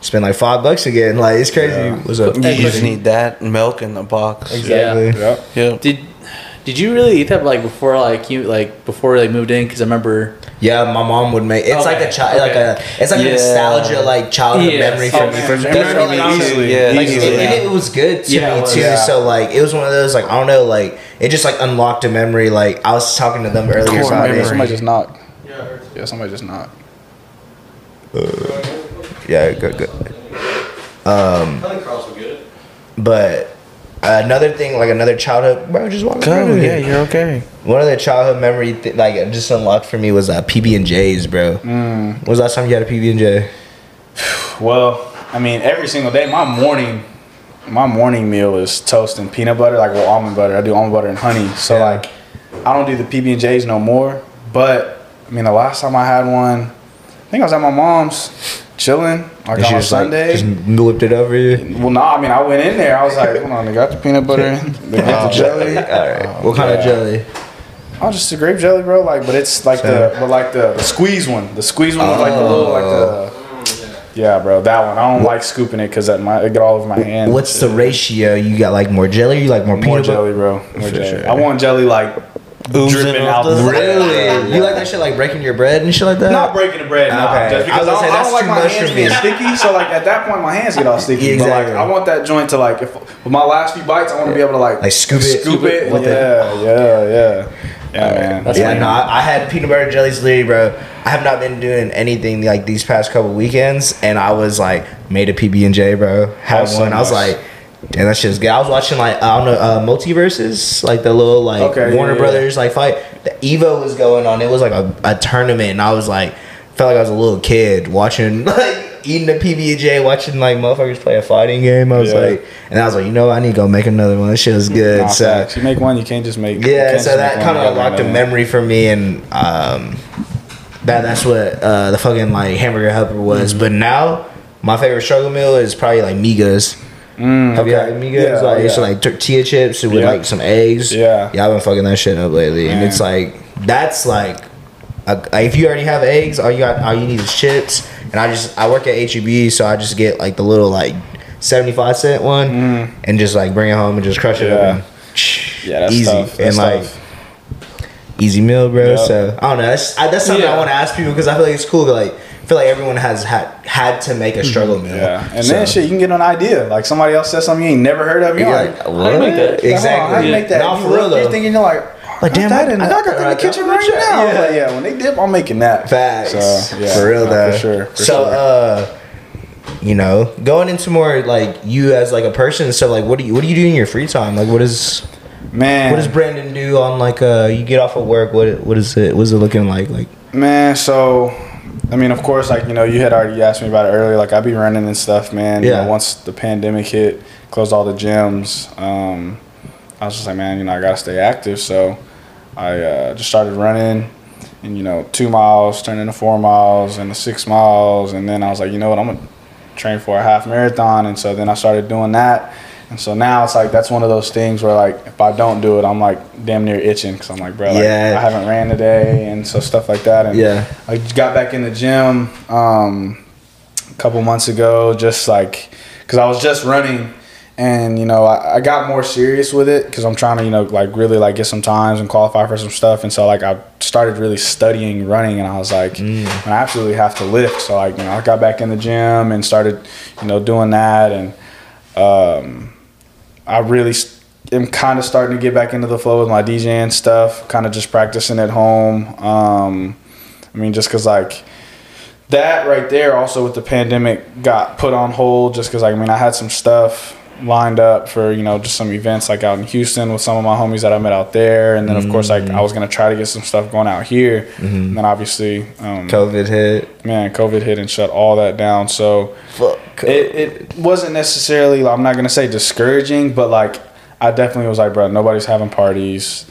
spend like five bucks again. Like it's crazy. Yeah. What's up? You just need that milk in the box. Exactly. Yep. Yeah. Did did you really eat that like before like you like before they moved in? Because I remember. Yeah, my mom would make. It's like a Okay, child, like a. It's like a nostalgia, like childhood Yes. memory Oh, for me. For Memory definitely me honestly. easily. Yeah, Like, easily. and, and it was good to Yeah, me was. too. Yeah. So like, it was one of those like I don't know, like it just like unlocked a memory. Like I was talking to them earlier Core about memory. it. somebody just knocked yeah yeah, somebody just knocked Yeah, good, good. Um, but another thing, like another childhood, bro, just walk Go. around. Yeah, you're okay. One of the childhood memory, th- like just unlocked for me, was uh, PB and J's, bro. Mm. When was the last time you had a PB and J? well I mean every single day my morning my morning meal is toast and peanut butter like well almond butter I do almond butter and honey so Yeah. like I don't do the PB and J's no more but I mean, the last time I had one, I think I was at my mom's, chilling, And on a just, like, Sunday. just whipped it over you. well, nah, I mean, I went in there. I was like, hold on, they got the peanut butter, they got the um, jelly. All right. Um, what kind of yeah. jelly? Oh, just a grape jelly, bro. Like, but it's like the, but like the, the squeeze one. The squeeze one with like the little, like the. Oh. Yeah, bro, that one. I don't like scooping it because that might it get all over my hand. What's the ratio? You got like more jelly? You like more more peanut jelly, butter? bro? More jelly. sure. I want jelly like dripping out the Really? You like that shit like breaking your bread and shit like that? Not breaking the bread, no. Okay. Just because I I, was don't, gonna say, I that's don't like too my much hands for being me. sticky. So like at that point, my hands get all sticky. Exactly. But like I want that joint to like if with my last few bites, I want to be able to like Like scoop it. scoop it. With the- yeah, yeah, yeah, yeah, man. That's yeah, no, I, I had peanut butter jellies literally, bro. I have not been doing anything like these past couple weekends, and I was like made a PB and J, bro. Had Oh, so one. I was like, damn, that shit's good. I was watching like I don't know, uh, MultiVersus, like the little like Okay, Warner yeah, yeah. Brothers like fight. The Evo was going on. It was like a, a tournament, and I was like, felt like I was a little kid watching like. Eating a PB and J, watching like motherfuckers play a fighting game. I was Yeah. like, and I was like, you know, I need to go make another one. That shit was good. Nah, so you make one, you can't just make. yeah, so that kind of unlocked a memory for me, and um, that that's what uh, the fucking like hamburger helper was. Mm-hmm. But now my favorite struggle meal is probably like migas. Mm, Have you okay. had migas? Yeah, like it's like tortilla chips with Yeah. like some eggs. Yeah. yeah, I've been fucking that shit up lately, and it's like that's like. A, like, if you already have eggs, all you got, all you need is chips. And I just, I work at HEB, so I just get like the little like seventy-five cent one, and just like bring it home and just crush it up. Mm. Yeah. And, Yeah, that's easy tough. That's and like tough. easy meal, bro. Yep. So I don't know. That's I, that's something I want to ask people because I feel like it's cool. Like I feel like everyone has had had to make a struggle meal. Yeah, and So- then shit, you can get an idea. Like somebody else says something you ain't never heard of. You're You're like, like, do you make that? Exactly. How do you make that? Nah, you for look, real You're thinking you're like, Like, like damn, damn, that I- in I. I got got that in that the kitchen there. right now. Yeah. Like, yeah, when they dip, I'm making that. Facts. So, yeah, for real no, though. for sure, for so sure. uh you know, going into more like you as like a person and stuff, like what do you what do you do in your free time? Like what is Man, what does Brandon do on like uh you get off of work, what what is it what is it looking like? Like Man, so I mean, of course, like you know, you had already asked me about it earlier. Like I'd be running and stuff, man. You Yeah. know, once the pandemic hit, closed all the gyms. Um, I was just like, man, you know, I gotta stay active. So I uh, just started running, and you know, two miles turned into four miles, and six miles, and then I was like, you know what, I'm gonna train for a half marathon, and so then I started doing that. And so now it's like that's one of those things where like if I don't do it, I'm like damn near itching because I'm like, bro, like, Yeah. I haven't ran today, and so stuff like that. And Yeah. I got back in the gym um, a couple months ago, just like because I was just running, and you know I, I got more serious with it because I'm trying to you know like really like get some times and qualify for some stuff, and so like I started really studying running, and I was like, Mm. I absolutely have to lift. So like you know I got back in the gym and started you know doing that, and um, I really am kind of starting to get back into the flow with my DJing stuff, kind of just practicing at home. Um, I mean, just because like that right there, also with the pandemic, got put on hold just because I mean I had some stuff lined up for you know just some events like out in Houston with some of my homies that I met out there, and then of course like I was gonna try to get some stuff going out here, and then obviously um, COVID hit. man, COVID hit and shut all that down. So Fuck. it, it wasn't necessarily I'm not gonna say discouraging, but like I definitely was like, bro, nobody's having parties,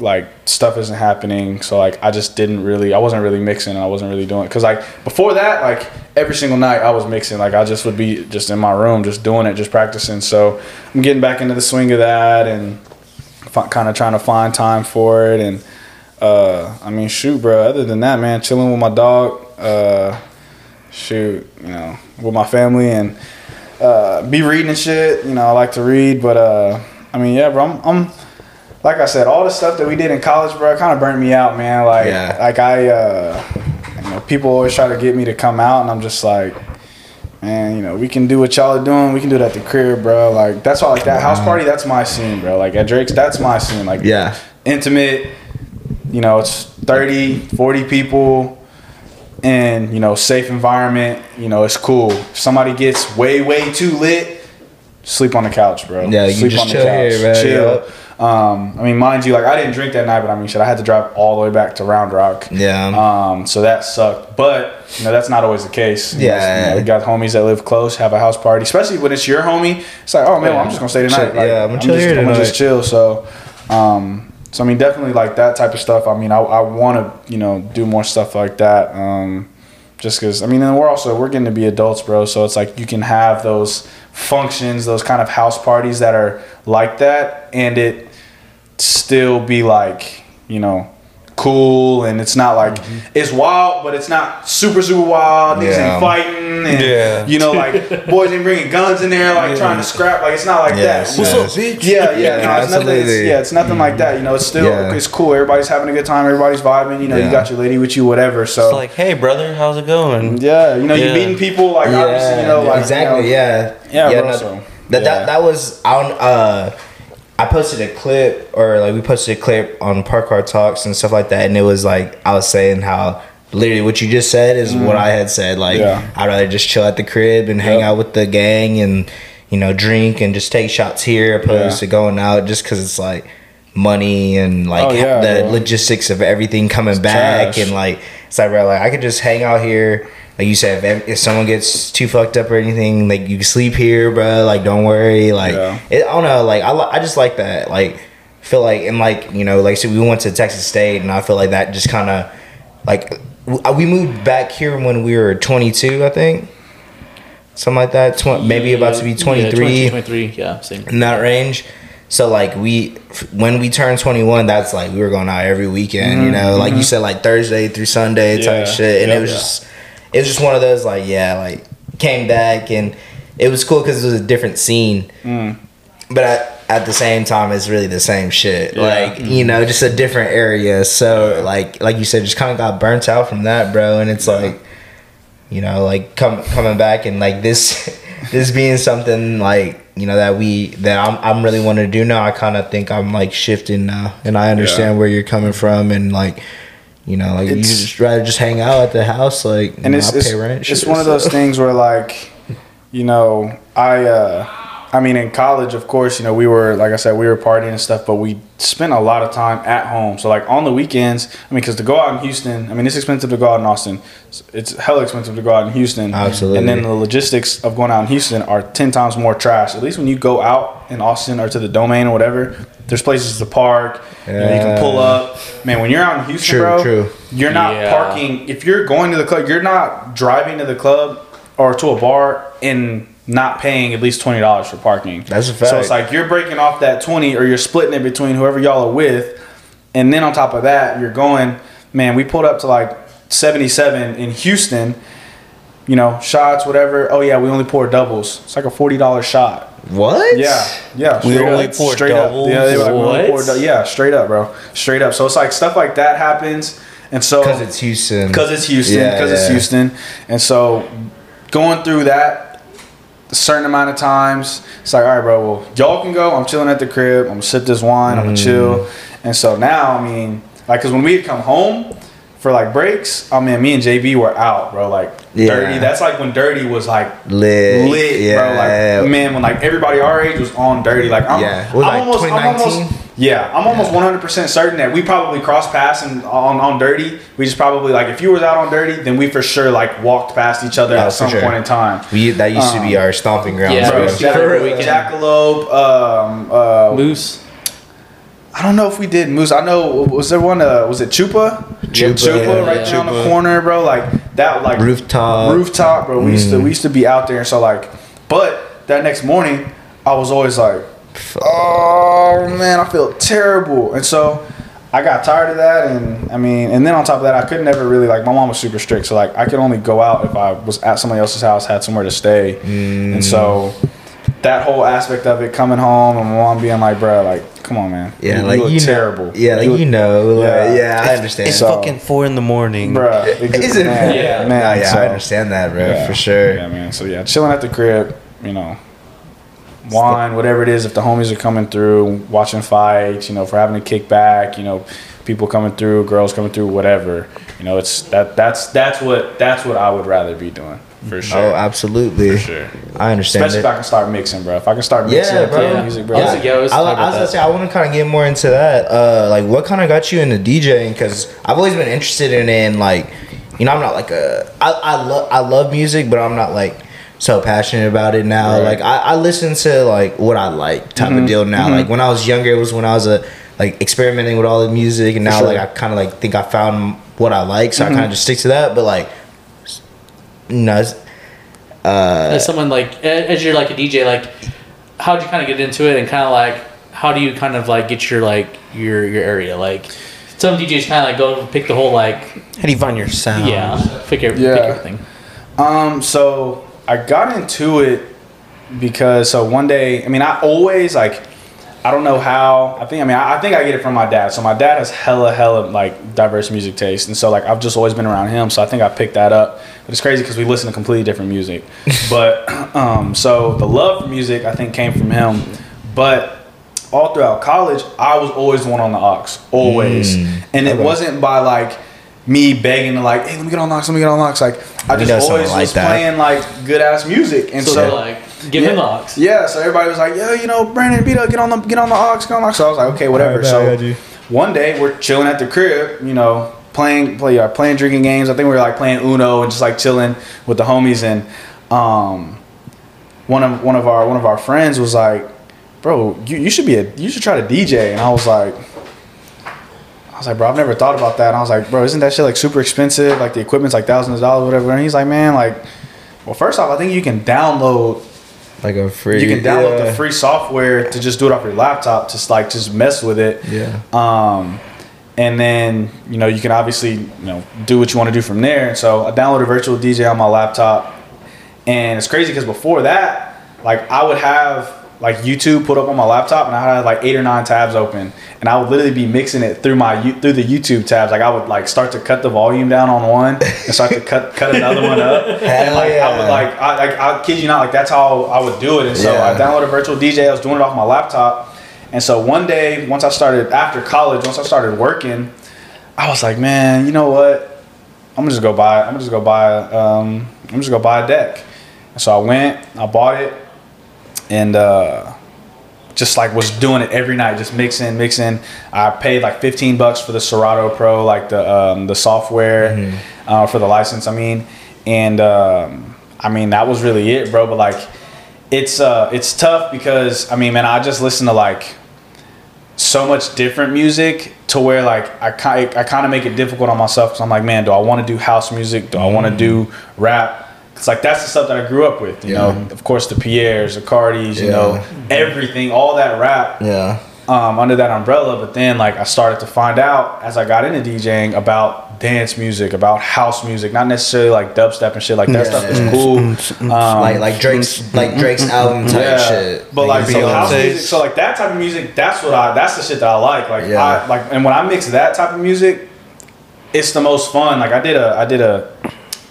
like stuff isn't happening. So like I just didn't really, I wasn't really mixing, and I wasn't really doing it because like before that, like every single night I was mixing. Like I just would be just in my room, just doing it, just practicing. So I'm getting back into the swing of that and f- kind of trying to find time for it. And uh, I mean, shoot, bro. Other than that, man, chilling with my dog. Uh, shoot, you know, with my family and uh, be reading and shit. You know, I like to read, but uh, I mean, yeah, bro. I'm, I'm like I said, all the stuff that we did in college, bro, kind of burnt me out, man. Like, Yeah. like I, uh, you know, people always try to get me to come out, and I'm just like. Man, you know, we can do what y'all are doing. We can do it at the crib, bro. Like that's why, like that house party. That's my scene, bro. Like at Drake's, that's my scene. Like Yeah. intimate you know it's 30 40 people and you know safe environment you know it's cool if somebody gets way way too lit sleep on the couch bro Yeah, you sleep just chill here, bro. chill um, I mean, mind you, like I didn't drink that night, but I mean, shit, I had to drive all the way back to Round Rock. Yeah. Um, so that sucked, but you know that's not always the case. You know, Yeah. you know, we got homies that live close, have a house party, especially when it's your homie. It's like, oh man, well, I'm just gonna stay tonight. Like, yeah, I'm gonna chill just, here I'm gonna just chill. So, um, so I mean, definitely like that type of stuff. I mean, I, I want to you know do more stuff like that. Um, just because I mean, and we're also we're getting to be adults, bro. So it's like you can have those functions, those kind of house parties that are like that, and it still be like you know cool and it's not like mm-hmm. it's wild but it's not super super wild niggas Yeah. ain't fighting and Yeah. you know like boys ain't bringing guns in there like trying to scrap like it's not like Yes, that yes. bitch? yeah, yeah, no, it's nothing. It's, yeah, it's nothing like that. You know, it's still Yeah. it's cool. Everybody's having a good time. Everybody's vibing. You know, you got your lady with you, whatever. So It's like, hey, brother, how's it going? yeah, you know, Yeah. you're meeting people like obviously, you know, like exactly. you know, yeah, Yeah, bro, no, so, that, yeah. that that was on. Uh, I posted a clip, or like we posted a clip on Park Car Talks and stuff like that, and it was like I was saying how literally what you just said is what I had said. Like Mm. Yeah. I'd rather just chill at the crib and hang Yep. out with the gang and you know drink and just take shots here opposed Yeah. to going out just because it's like money and like Oh, yeah, the bro. logistics of everything coming back trash. and like it's like bro, like I could just hang out here. Like you said, if, if someone gets too fucked up or anything, like you can sleep here, bro. Like don't worry. Like Yeah. it, I don't know. Like I, I just like that. Like feel like and like you know, like so we went to Texas State, and I feel like that just kind of like uh, we moved back here when we were 22, I think, something like that. Tw- maybe about to be Yeah, 23 22, 23, yeah, same. in that range. So like we, f- when we turned twenty one, that's like we were going out every weekend. You know, like you said, like Thursday through Sunday type Mm-hmm. Yeah. shit, and Yep. it was just, it was just one of those like yeah, like came back and it was cool because it was a different scene. Mm. But at, at the same time, it's really the same shit. Yeah. Like you know, just a different area. So like like you said, just kind of got burnt out from that, bro. And it's like you know like come coming back and like this this being something like you know that we that i'm, I'm really wanting to do now i kind of think i'm like shifting now and i understand Yeah. where you're coming from and like you know like you It's- just rather just hang out at the house like and you it's it's, pay rent, it's one of those things where like you know i uh i mean in college of course you know we were like i said we were partying and stuff but we spent a lot of time at home. So like on the weekends i mean because to go out in houston i mean it's expensive to go out in austin. It's hella expensive to go out in houston. Absolutely. and then the logistics of going out in houston are 10 times more trash. At least when you go out in austin or to the domain or whatever there's places to park. You, know, you can pull up. Man when you're out in houston True, bro true. you're not Yeah. parking. If you're going to the club, you're not driving to the club or to a bar and not paying at least twenty dollars for parking. That's a fact. So it's like you're breaking off that twenty, or you're splitting it between whoever y'all are with, and then on top of that, you're going. Man, we pulled up to like seventy-seven in Houston. You know, shots, whatever. Oh yeah, we only pour doubles. It's like a forty dollar shot. what Yeah, yeah. We straight only up, pour straight up. doubles? Yeah, they were like, we only What? pour dou- yeah, straight up, bro, straight up. So it's like stuff like that happens, and so because it's houston because it's Houston, Yeah, because it's. Houston, and so going through that a certain amount of times, it's like, all right, bro, well, y'all can go. I'm chilling at the crib. I'm gonna sip this wine. I'm gonna Mm. chill. And so now, I mean, like, cause when we had come home for like breaks, I mean, me and JB were out, bro. Like Yeah. dirty. That's like when dirty was like lit lit, yeah bro. Like man, when like everybody our age was on dirty. Like I'm, Yeah. What was I'm like, almost, I'm almost, yeah, I'm almost 100 percent certain that we probably crossed paths and on on dirty. We just probably like if you was out on dirty, then we for sure like walked past each other Yeah, at some sure. point in time. we, that used to be our stomping grounds Yeah, bro. Bro, bro. Jack- Jackalope, um, uh, Moose. I don't know if we did Moose. I know was there one? Uh, was it Chupa? Chupa, Chupa, yeah, right yeah. there on the corner, bro. Like that, like Rooftop. rooftop, bro. We used to we used to be out there, and so like, but that next morning, I was always like, oh man, I feel terrible, and so. I got tired of that, and I mean, and then on top of that, I could never really like. My mom was super strict, so like I could only go out if I was at somebody else's house, had somewhere to stay, and so that whole aspect of it, coming home and my mom being like, "Bro, like, come on, man, yeah you, like you look you know, terrible, yeah like look- you know like, Yeah. yeah, i understand It's So- fucking four in the morning. Bruh, Is it? Man, Yeah. man. Nah, yeah, so- I understand that, bro, yeah. for sure. Yeah, man. So yeah, chilling at the crib, you know, wine, whatever it is. If the homies are coming through, watching fights, you know, for having to kick back, you know, people coming through, girls coming through, whatever. You know, it's that. That's that's what that's what I would rather be doing for sure. Oh, absolutely. For sure. I understand Especially it. if I can start mixing, bro. If I can start mixing Yeah, and playing bro. music, bro. Yeah. like- Yeah, I was I, talking I was gonna say I want to kind of get more into that. Uh, like, what kind of got you into DJing? Because I've always been interested in, in like, you know, I'm not like a I I love I love music, but I'm not like so passionate about it now. Right. Like, I, I listen to like what I like type Mm-hmm. of deal now. Like when I was younger, it was when I was a like experimenting with all the music, and now sure. like I kind of like think I found what I like, so I kind of just stick to that. But like, you know, it's- as someone like as you're like a DJ, like how'd you kind of get into it, and kind of like how do you kind of like get your like your your area? Like some DJs kind of like go pick the whole like How do you find your sound? yeah pick, your, Yeah. pick everything. Um, so I got into it because so one day, I mean, I always like, I don't know how. I think I mean, I, I think I get it from my dad. So my dad has hella, hella like diverse music taste, and so like I've just always been around him. So I think I picked that up. But it's crazy because we listen to completely different music. but um, so the love for music I think came from him, but. All throughout college, I was always the one on the aux, always, and it wasn't by like me begging to like, hey, let me get on the aux, let me get on the aux. Like I just always like was that. playing like good ass music, and So, so, they're like give yeah, him the aux. Yeah, so everybody was like, "Yo, you know, Brandon, beat up, get on the get on the aux, get on the aux." So I was like, "Okay, whatever." Alright, I got so one day we're chilling at the crib, you know, playing play uh, playing drinking games. I think we were like playing Uno and just like chilling with the homies. And um, one of one of our one of our friends was like, "Bro, you, you should be a you should try to DJ." And I was like. I was like, bro, I've never thought about that. And I was like, bro, isn't that shit like super expensive? Like the equipment's like thousands of dollars, whatever. And he's like, man, like, well, first off, I think you can download like a free. you can download yeah. the free software to just do it off your laptop just like just mess with it Yeah. um and then you know you can obviously you know do what you want to do from there and so i downloaded virtual dj on my laptop and it's crazy because before that like i would have like youtube put up on my laptop and i had like eight or nine tabs open and i would literally be mixing it through my through the youtube tabs like i would like start to cut the volume down on one and start to cut cut another one up and like i would like I, like I kid you not like that's how i would do it and so i downloaded virtual dj i was doing it off my laptop and so one day once i started after college once i started working I was like, man, you know what? I'm gonna just go buy. I'm gonna just go buy. Um, I'm just go buy a deck. And so I went. I bought it, and uh, just like was doing it every night, just mixing, mixing. I paid like 15 bucks for the Serato Pro, like the um, the software uh, for the license. I mean, and um, I mean that was really it, bro. But like, it's uh, it's tough because I mean, man, I just listen to like so much different music to where like I kind I kind of make it difficult on myself because I'm like, man, do I want to do house music? Do I want to do rap? It's like that's the stuff that I grew up with, you know. Of course, the Pierres, the Cardis, you know, everything, all that rap Yeah. um, under that umbrella. But then like I started to find out as I got into DJing about dance music, about house music, not necessarily like dubstep and shit. Like that stuff is cool. Mm, mm, mm. Um, like like Drake's like Drake's album type shit. but like so Beyonce's. house music, so like that type of music, that's what I that's the shit that I like. Like Yeah. I like and when I mix that type of music, it's the most fun. Like I did a I did a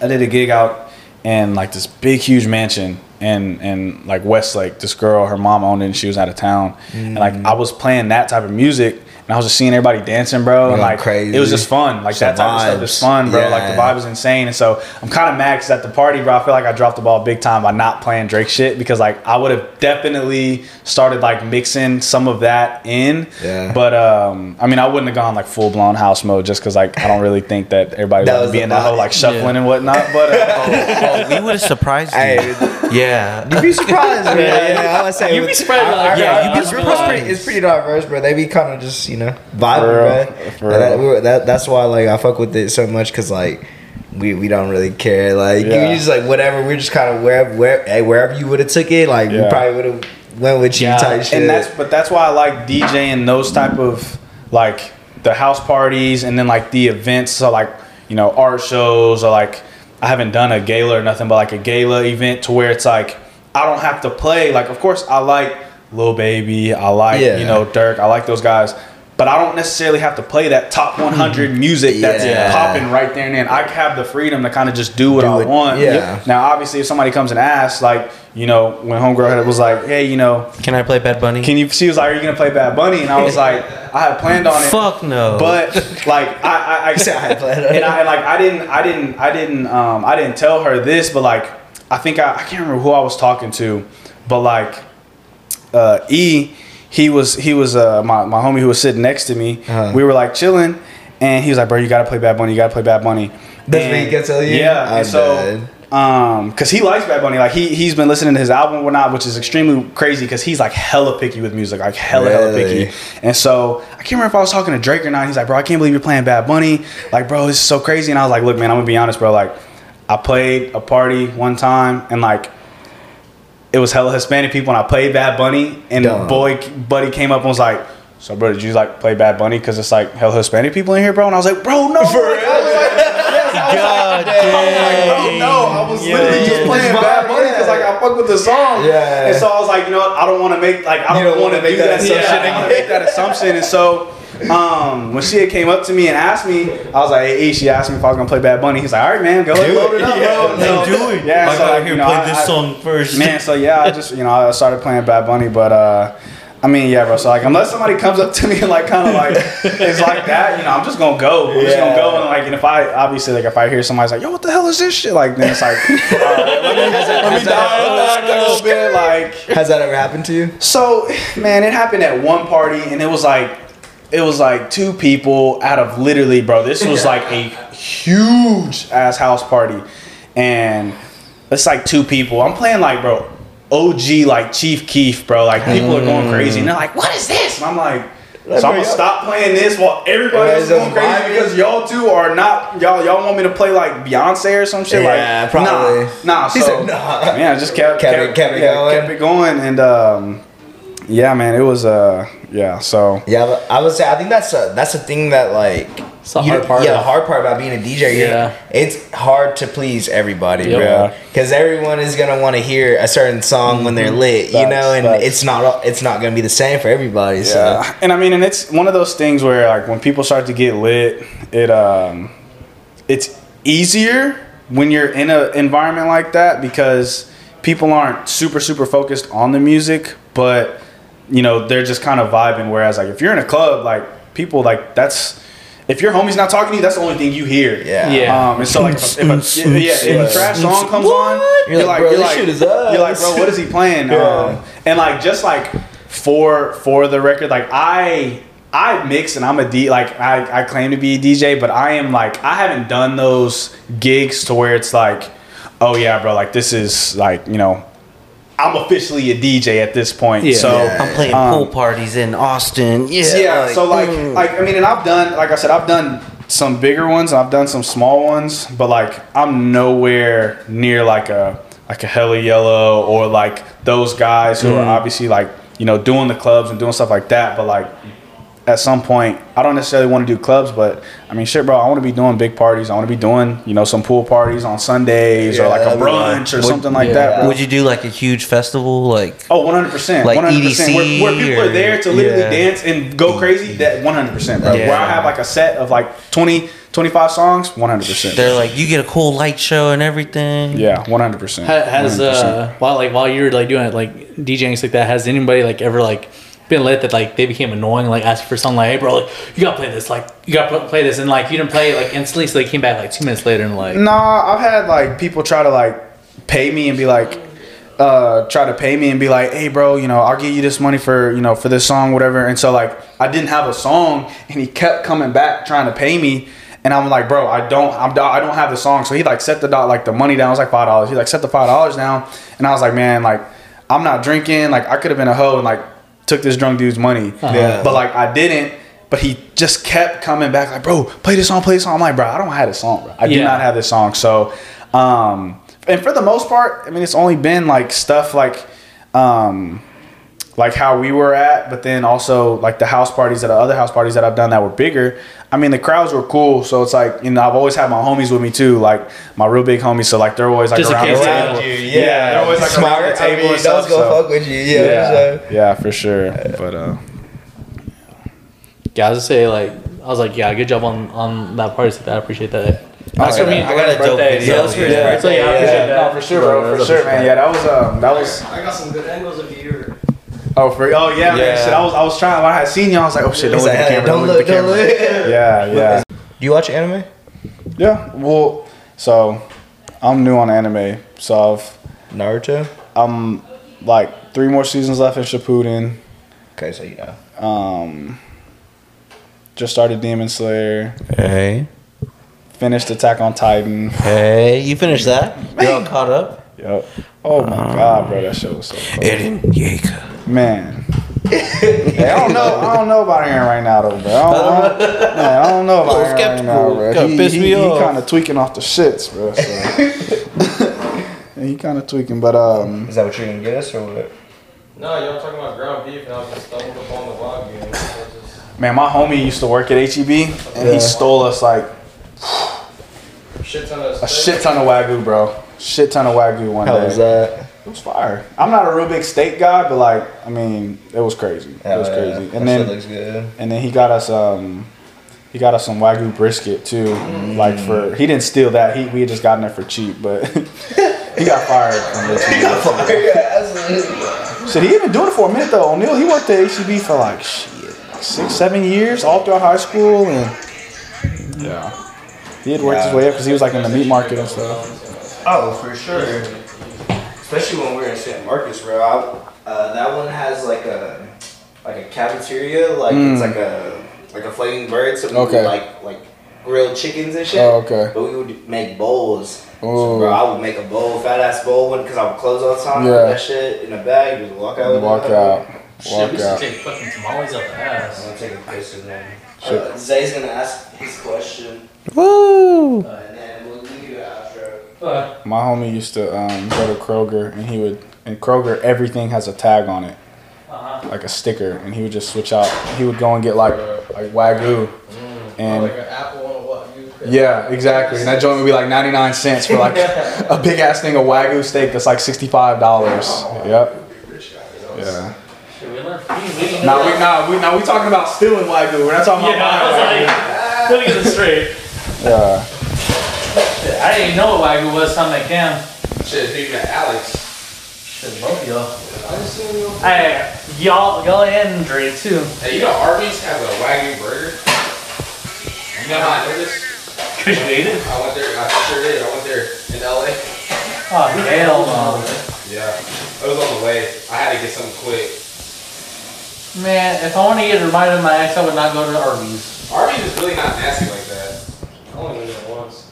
I did a gig out in like this big huge mansion and and like Westlake. This girl, her mom owned it and she was out of town. And like mm. I was playing that type of music and I was just seeing everybody dancing, bro. And like crazy. it was just fun. Like Some that type of stuff is fun, bro. Like the vibe was insane. And so I'm kind of mad because at the party, bro, I feel like I dropped the ball big time by not playing Drake shit because like I would have definitely started like mixing some of that in. Yeah. But um, I mean, I wouldn't have gone like full blown house mode just because like I don't really think that everybody That would was be the in that whole like shuffling and whatnot. But uh, Oh, we would have surprised you. Hey, yeah. you'd be surprised, man. Yeah, I would say You'd be surprised, Our, like, yeah, you'd be surprised. it's pretty diverse, bro. They'd be kind of just you know vibing, For real. bro. For And that, we were, that that's why like I fuck with it so much because like we we don't really care. Like Yeah. you just like whatever. We're just kind of wherever where hey, wherever you would have took it. Like we probably would have went with you Yeah. type shit. and that's but that's why I like DJing those type of like the house parties and then like the events. So like you know art shows or like I haven't done a gala or nothing, but like a gala event to where it's like I don't have to play. Like of course I like Lil Baby, I like Yeah. you know Durk, I like those guys. But I don't necessarily have to play that top 100 music that's Yeah. popping right there and then. I have the freedom to kind of just do what Do I it. want. Yeah. Now, obviously, if somebody comes and asks, like, you know, when Homegirl was like, hey, you know, Can I play Bad Bunny? can you? She was like, "Are you gonna play Bad Bunny?" And I was like, "I had planned on it." Fuck no. But like, I, I, I, said I had planned on it. and I, like, I didn't, I didn't, I didn't, um, I didn't tell her this, but like, I think I, I can't remember who I was talking to, but like, uh, E, he was, he was, uh, my, my homie who was sitting next to me. Uh-huh. We were like chilling, and he was like, "Bro, you gotta play Bad Bunny. You gotta play Bad Bunny." That's what he kept telling you? Yeah, I'm and so dead. um, cause he likes Bad Bunny. Like he he's been listening to his album and whatnot, which is extremely crazy. Cause he's like hella picky with music, like hella hella picky. And so I can't remember if I was talking to Drake or not. He's like, bro, I can't believe you're playing Bad Bunny. Like, bro, this is so crazy. And I was like, look, man, I'm gonna be honest, bro. Like, I played a party one time and like. It was hella Hispanic people, and I played Bad Bunny, and Dumb. boy, buddy came up and was like, "So, bro, did you like play Bad Bunny because it's like hella Hispanic people in here, bro?" And I was like, "Bro, no, for real." God Bro, no, I was literally just playing Bad Bunny because like I fuck with the song. Yeah. And so I was like, you know what? I don't want to make like I don't, want to make do that assumption Yeah, I don't wanna again. make that assumption. And so um, when she came up to me and asked me, I was like, hey, she asked me if I was gonna play Bad Bunny. He's like, all right, man, go ahead, load it. up, Yeah, bro. So- do it. Yeah, I so gotta hear you know, play I- this I- song first. Man, so yeah, I just you know I started playing Bad Bunny, but uh, I mean yeah, bro. So like unless somebody comes up to me and like kind of like it's like that, you know, I'm just gonna go. I'm just gonna Yeah. go and like and if I obviously like if I hear somebody's like, yo, what the hell is this shit? Like then it's like, all right, let me, let me dial a little bit. Like Has that ever happened to you? so, man, it happened at one party, and it was like, it was like two people out of literally, bro. This was like a huge ass house party, and it's like two people. I'm playing like, bro, OG like Chief Keef, bro. Like people are going crazy, and they're like, "What is this?" And I'm like. So I'm gonna stop playing this while everybody else is going crazy because y'all two are not y'all y'all want me to play like Beyonce or some shit Yeah, like probably. nah nah He so said nah. yeah I just kept Kept it- kept it yeah, going. kept it going and um yeah man it was uh yeah so Yeah, I would say I think that's a, that's the thing that like It's the you- hard part Yeah, the hard part about being a DJ. Yeah. Yeah, it's hard to please everybody, Yep. bro. Because everyone is gonna want to hear a certain song when they're lit, you know, and facts. it's not it's not gonna be the same for everybody. So Yeah, and I mean, and it's one of those things where like when people start to get lit, it um, it's easier when you're in an environment like that because people aren't super super focused on the music, but you know they're just kind of vibing. Whereas like if you're in a club, like people like that's if your homie's not talking to you, that's the only thing you hear. Yeah. Yeah. Um, and so like if a, if a, yeah, if a trash song comes on, You're like, bro, this shit is us. you're like, bro, what is he playing? Yeah. Um, and like just like for for the record, like I I mix and I'm a D like I, I claim to be a DJ, but I am like I haven't done those gigs to where it's like, oh yeah, bro, like this is like, you know, I'm officially a DJ at this point. Yeah. so Yeah. I'm playing Um, pool parties in Austin. Yeah. yeah, so like mm. like I mean and I've done like I said I've done some bigger ones I've done some small ones but like I'm nowhere near like a like a hella yellow or like those guys who are obviously like you know doing the clubs and doing stuff like that but like at some point I don't necessarily want to do clubs but I mean shit bro I want to be doing big parties I want to be doing you know some pool parties on Sundays or like a that'd be brunch or Would- something like yeah. that bro. Would you do like a huge festival? Like Oh, 100%. Like 100%. EDC where, where people are there to literally yeah. dance and go crazy, that 100%, bro. Yeah. Where I have like a set of like 20, 25 songs, 100%. they're like you get a cool light show and everything. yeah, 100%. Ha- Has 100%. uh while like while you're like doing it like DJing stuff like that, has anybody like ever like been lit that like they became annoying like asked for something like hey bro like, you gotta play this like you gotta play this and like you didn't play it like instantly so they came back like two minutes later and like Nah, I've had like people try to like pay me and be like, uh, try to pay me and be like, hey, bro, you know, I'll give you this money for you know for this song, whatever. And so like I didn't have a song, and he kept coming back trying to pay me. And I'm like, bro, I don't, I'm, I don't have the song. So he like set the dot, like the money down. It was like five dollars. He like set the five dollars down, and I was like, man, like I'm not drinking. Like I could have been a hoe and like took this drunk dude's money. Yeah. But like I didn't. But he just kept coming back like, bro, play this song, play this song. I'm like, bro, I don't have this song, bro. I do not have this song. So, um, and for the most part, I mean, it's only been like stuff like, um, like how we were at, but then also like the house parties that other house parties that I've done that were bigger. I mean, the crowds were cool, so it's like you know I've always had my homies with me too, like my real big homies. So like they're always like Just around the table. You, Yeah, yeah. they're always like Smart. around the table I mean, and stuff. those gonna so- fuck with you. Yeah. yeah, so- yeah, for sure. But uh, yeah I was say like I was like yeah good job on on that party I appreciate that that's yeah. for me I got a dope birthday, video. so- That's for his yeah. birthday, so yeah I yeah. that no, for sure, bro, for sure, man. Yeah, that was um, that was. I got some good angles of you. Oh, for oh yeah, man. Shit, I was I was trying. When I had seen you, I was like, oh shit, don't look at the camera. don't look at the camera. Yeah, yeah, Do you watch anime? yeah. Well, so I'm new on anime, so I've Naruto. I'm like three more seasons left in Shippuden. Okay, so you know. Um, just started Demon Slayer. Hey. Finished Attack on Titan. Hey, you finished that? You're all caught up? Yep. Oh my god, bro, that show was so cool. Eren Yeager. Man. Hey, I don't know. I don't know about Eren right now, though, bro. I don't, man, I don't know about Little Eren right skeptical. now, bro. Kinda He, pissed he, me he off. kind of tweaking off the shits, bro. So. he kind of tweaking, but um, Is that what you're gonna get us or what? No, y'all talking about ground beef, and I was just stumbled upon the wagyu. So it's just man, my homie used to work at HEB, and Yeah. he stole us like shit ton of a shit ton of wagyu, bro. Shit ton of wagyu one How day. was that? It was fire. I'm not a real big steak guy, but like, I mean, it was crazy. It was Hell yeah. crazy. That And then looks good. And then he got us um he got us some wagyu brisket too. Mm. Like for he didn't steal that. He we had just gotten it for cheap, but he got fired from HEB. Shit, he even doing it for a minute though. O'Neal, he worked at HEB for like shit, like six, seven years, all throughout high school and yeah. He had worked his way up because he was like in the meat market and stuff. Oh, for sure. Especially when we were in San Marcos, bro. I, uh, that one has like a like a cafeteria, like it's like a like a flaming bird. So we Mm. Okay. would like like grilled chickens and shit. Oh, okay. But we would make bowls. So, bro, I would make a bowl, fat ass bowl one, because I would close all the time. Yeah. That shit in a bag, just walk out. with Walk it. out. Shit, we Walk should out. take fucking tamales out the ass. I'm gonna take a piss in there. Uh, Zay's gonna ask his question, Woo! uh, and then we'll we do the outro. My homie used to um, go to Kroger and he would in Kroger everything has a tag on it. uh-huh. like a sticker, and he would just switch out. He would go and get like like wagyu, and like an apple and a wagyu. yeah, exactly. And that joint would be like ninety nine cents for like a big ass thing of wagyu steak that's like sixty five dollars. Yep. Yeah. Should we learn? We, we, Now we now we now we talking about stealing wagyu. We're not talking Yeah, about I was buying like, let me get this straight. Yeah. I didn't even know what wagyu was. Time I can. Shit, speaking of Alex, Shit, both of y'all. Hey, y'all, y'all and Dre too. hey, you know Arby's has a wagyu burger. You know how I know this? Cause you ate it. I went there. I sure did. I went there in LA. Oh hell no. Yeah, it was on the way. I had to get something quick. Man, if I want to get reminded of my ex, I would not go to Arby's. Arby's is really not nasty like that. I only went there once. Arby's is one of those.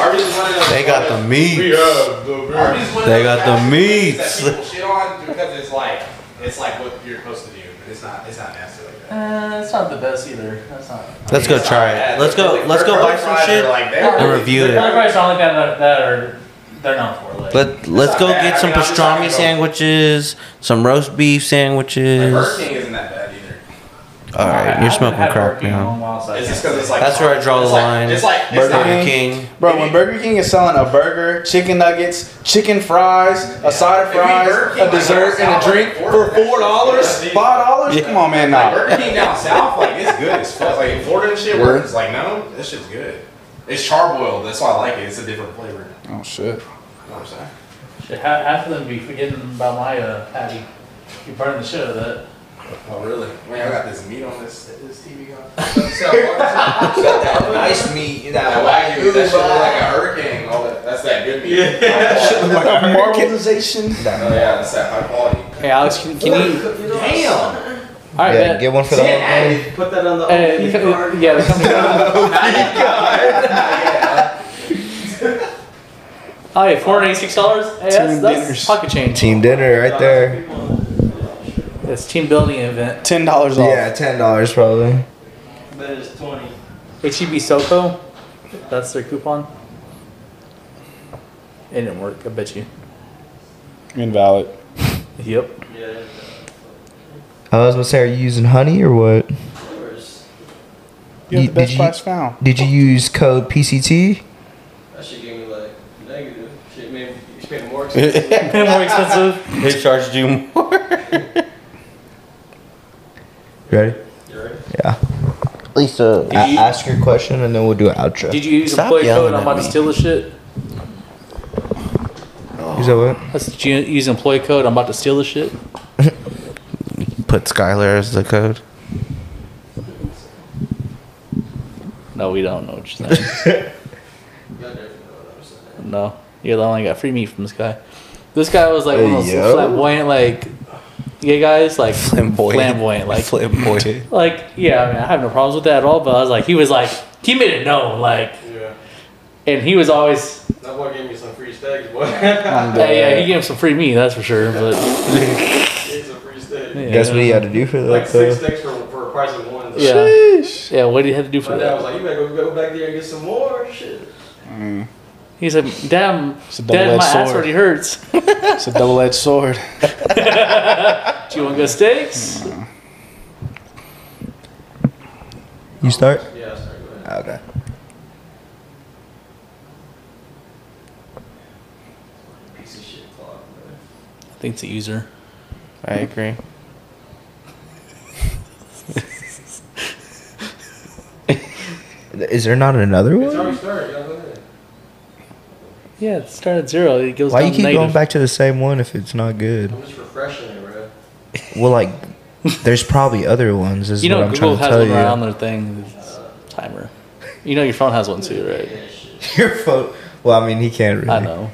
They got the meat. Arby's one of They got the fast food meats. places that people shit on because it's like it's like what you're supposed to do, but it's not. It's not nasty like that. Uh, it's not the best either. That's not. Let's go try it. Let's go. Let's go buy some shit Like, they and are review The it. fries not like that that are they're known for. Like, Let Let's go bad. get some I mean, I'm just talking pastrami sandwiches, some roast beef Like, sandwiches. Burger King isn't that bad either. All I- I right, haven't you're smoking crack Burger King in a now. long while, It's just because it's like That's where I draw the it's like- line. It's like it's Burger not- King? King. Bro, when Burger King is selling a burger, chicken nuggets, chicken fries, a side of If we fries, Burger King a like dessert, and a drink for four dollars, shit's five dollars, come on, man, Like nah. Burger King down south, like it's good as fuck. Like in Florida and shit, where Word. it's like no, this shit's good. It's charboiled. That's why I like it. It's a different flavor. You know Oh shit. what I'm saying? Shit, ha- half of them be forgetting about my uh, patty. You burn the shit out of that. Oh really? Man, I got this meat on this this TV going. that nice meat, That that wagyu, that shit look like a hurricane. All that, that's that good meat. Shit look like a Marvelization. Oh yeah, that's that high quality. Hey Alex, can, can you? Damn. All right, Yeah, man. get one for the whole family. Put that on the Hey, OP co- card. yeah, the company. Oh, oh, yeah, four hundred eighty-six dollars. Hey, that's, Team that's dinners. pocket change. Team dinner right there. It's team building event. Ten dollars off. Yeah, ten dollars probably. That is 20. HEB SoCo. That's their coupon. It didn't work. I bet you. Invalid. Yep. Yeah, I was gonna say, are you using honey or what? You have the best did you- price found. Did you use code PCT? That shit gave me like negative. Shit made, it made more expensive. More expensive. They charged you more. Ready? You ready? Yeah. Lisa. A- ask your question and then we'll do an outro. Did you use Stop employee yelling code? I'm at about to me. steal the shit. Is that what? That's did you use employee code. I'm about to steal the shit. Put Skylar as the code. No, we don't know what you're saying. Y'all definitely know what I'm saying. no, you're the only got free meat from this guy. This guy was like one of those Hey, yo. flamboyant, like gay guys, like Flamboyant. flamboyant, like Flamboyant. like yeah. I mean, I have no problems with that at all. But I was like, he was like, he made it known, like yeah. and he was always That boy gave me some free steaks, boy. yeah, yeah he gave him some free meat that's for sure. But Gave some free steaks. yeah, Guess what you had to do for that? Like that six though? steaks for, for a price of one. Yeah. yeah, what did he have to do for My dad was like, you better go, go back there and get some more shit. Mm. He said, "Damn, a Dad, double-edged my ass already hurts. It's a double edged sword. Do you want good steaks?" You start. Yeah, sorry, go ahead. Okay. Piece of shit clock. I think it's a user. I agree. Is there not another It's one? already started, y'all go ahead. Yeah, it started at zero. It goes Why down you keep negative. going back to the same one if it's not good? I'm just refreshing it, bro. Well, like, there's probably other ones. Is You what know, I'm Google trying to has tell one you. right on their thing. It's timer. You know, your phone has one too, right? Your phone. Well, I mean, he can't really. I know.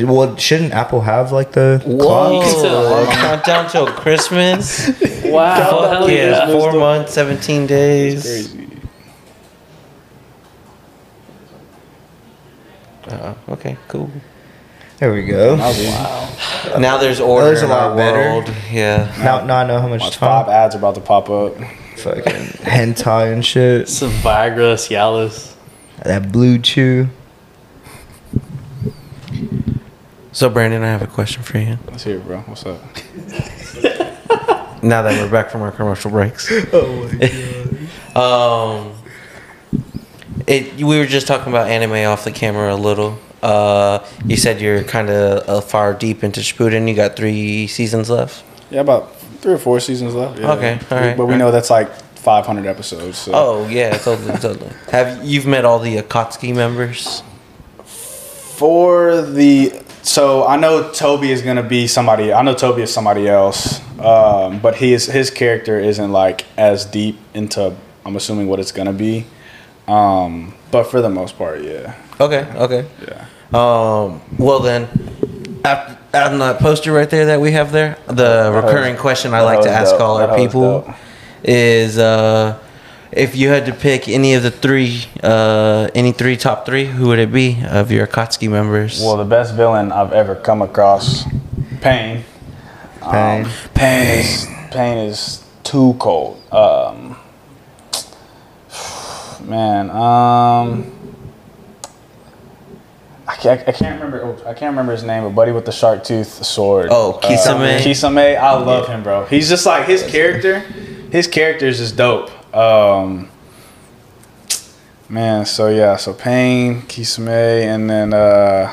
Well, shouldn't Apple have like the clock? You can set an alarm on. countdown till Christmas. Wow, hell yeah, yeah. four months, seventeen days. Crazy. Uh, okay, cool. There we go. Wow. Now there's order There's a in lot our better. world. Yeah. Now, now I know how much Watch five time. ads about to pop up. Fucking hentai and shit. Some Viagra, Cialis. That BlueChew. So Brandon, I have a question for you. Let's hear it, bro. What's up? Now that we're back from our commercial breaks. Oh my god. Um, it. We were just talking about anime off the camera a little. Uh, you said you're kind of uh, far deep into Shippuden. You got three seasons left. Yeah, about three or four seasons left. Yeah. Okay, all right, But we all know that's like 500 episodes. So. Oh yeah, totally, totally. Have you've met all the Akatsuki members? For the so I know Tobi is gonna be somebody. I know Tobi is somebody else, um, but his his character isn't like as deep into. I'm assuming what it's gonna be, um, but for the most part, yeah, Okay, okay. yeah. Um, well then, after, on that poster right there that we have there, the recurring question I like to ask all our people is uh, if you had to pick any of the three, uh, any three top three, who would it be of your Akatsuki members? Well, the best villain I've ever come across, Pain. Pain. Um, Pain is Pain is too cold. Um, man, um, I can't, I can't remember. oh, I can't remember his name, but buddy with the shark tooth sword. Oh, Kisame? Uh, Kisame. I love him, bro. He's just like his character. His character is just dope. Um, man, so yeah, so Pain, Kisame, and then uh,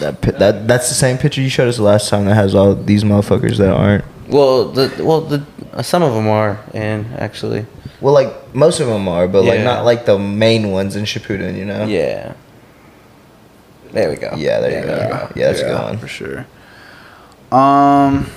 That, that that's the same picture you showed us the last time that has all these motherfuckers that aren't. well, the well the uh, some of them are, and actually, Well, like most of them are, but like Yeah. not like the main ones in Shippuden, you know? yeah. There we go. Yeah, there you go. Yeah, that's a good one. for sure. Um,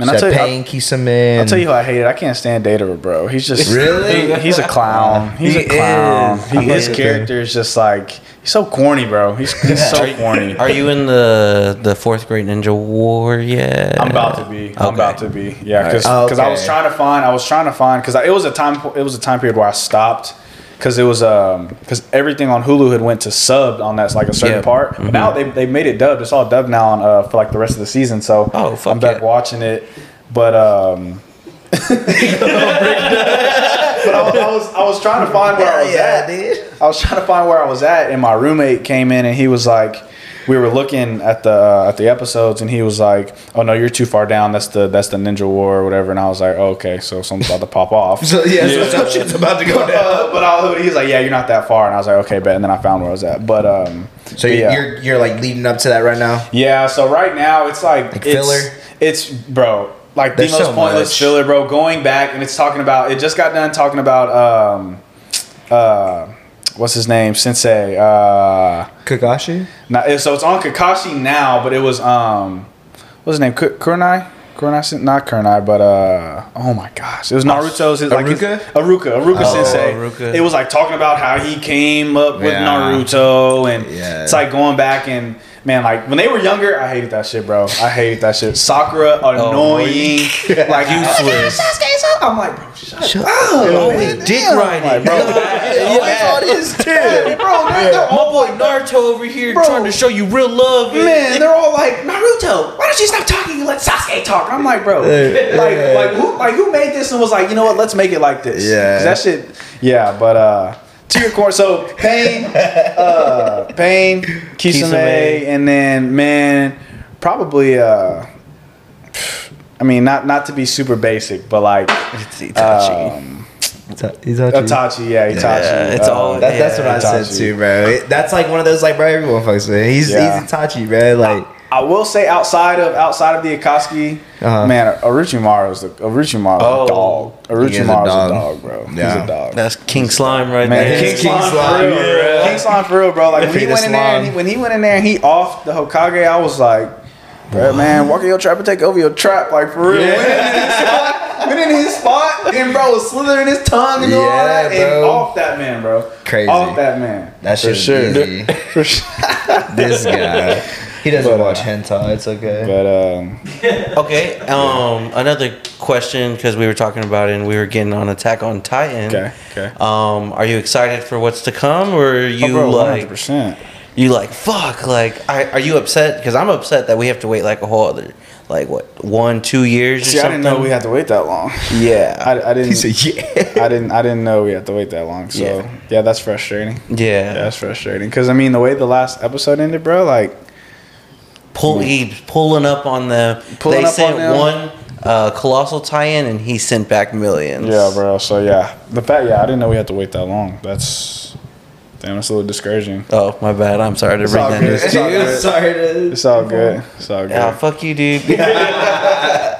man, I'll tell, you, Pain, Kisame. I'll tell you who I hate it. I can't stand Data, bro. He's just Really? he- he's a clown. He's He a clown. is. He, his character is just like he's so corny, bro. He's, he's so corny. Are you in the the fourth great ninja war yet? I'm about to be. I'm about to be. Yeah, because Alright. I was trying to find. I was trying to find because it was a time. It was a time period where I stopped because it was um because everything on Hulu had went to subbed on that like a certain Yeah. part. But now they they made it dubbed. It's all dubbed now on uh for like the rest of the season. So Oh, I'm back yeah. watching it. But um. but I, was- I was I was trying to find where I was yeah, at. I was trying to find where I was at, and my roommate came in and he was like, we were looking at the uh, at the episodes, and he was like, "Oh no, you're too far down. That's the that's the Ninja War or whatever." And I was like, oh, "Okay, so something's about to pop off." So yeah, so some shit's about to go down. Uh, but I, he was like, "Yeah, you're not that far," and I was like, "Okay, bet." And then I found where I was at. But um, So but yeah. you're you're like leading up to that right now. Yeah, so right now it's like, Like it's, filler? It's bro, like There's the most so pointless much. filler, bro. Going back and it's talking about. It just got done talking about um, uh, what's his name, Sensei. Uh, Kakashi. now, so it's on Kakashi now, but it was um, what's his name, Ku- Kurenai. Kurenai, not Kurenai, but uh, oh my gosh, it was Naruto's his like his- Iruka? Iruka, Iruka Oh, Sensei. Iruka. It was like talking about how he came up with Yeah. Naruto, and Yeah. it's like going back and man, like when they were younger, I hated that shit, bro. I hated that shit. Sakura annoying, like useless. I'm like, bro, shut, up. Always man, dick riding. Like, bro, all this bro, man, My boy Naruto over here Bro. trying to show you real love. Man, they're all like Naruto. Why don't you stop talking and let Sasuke talk? I'm like, bro, like, like who, like who made this and was like, you know what? Let's make it like this. Yeah, that shit. Yeah, but uh, to your core. So Pain, uh, Pain, Kisame, Kisame. and then man, probably uh, I mean, not not to be super basic, but like It's Itachi. um, Itachi. Itachi. Yeah, Itachi. Yeah, it's uh, all- That, that's what I said too, bro. It- that's like one of those like, bro, everyone fucks with. He's Yeah. he's Itachi, bro. Like, I will say outside of outside of the Akatsuki, Uh-huh. man, Orochimaru's the Orochimaru's Oh. a dog. He is a Orochimaru's a dog. dog, bro. Yeah. He's a dog. That's King Slime right Man, there. King, King Slime, Slime, for real, yeah. King Slime for real, bro. Like when he Defeated went in there, and he, when he went in there and he off the Hokage, I was like, bro, man, walk in your trap and take over your trap, like for real. Went in his spot, went in his spot, and bro was slithering his tongue and all Yeah, that, and off that man, bro. Crazy. Off that man. that for shit was sure. easy. For sure. this guy. He doesn't But, uh, watch hentai. It's okay. But um, Okay. Um, another question because we were talking about it and we were getting on Attack on Titan. okay, okay. Um, are you excited for what's to come, or are you oh, bro, like 100%. you like fuck? Like, I, are you upset? Because I'm upset that we have to wait like a whole other like what one two years See, or I didn't know we had to wait that long. yeah. I, I didn't. He said, yeah. I didn't. I didn't know we had to wait that long. So Yeah. yeah, that's frustrating. yeah. Yeah, that's frustrating. Because I mean, the way the last episode ended, bro, like Pull he pulling up on the. Pulling they up sent on them. one uh, colossal Titan and he sent back millions. yeah, bro. So yeah, the fact, yeah, I didn't know we had to wait that long. That's damn, that's a little discouraging. Oh my bad. I'm sorry to It's bring that news. It's all good. sorry. It's all good. It's all good. Yeah, fuck you, dude.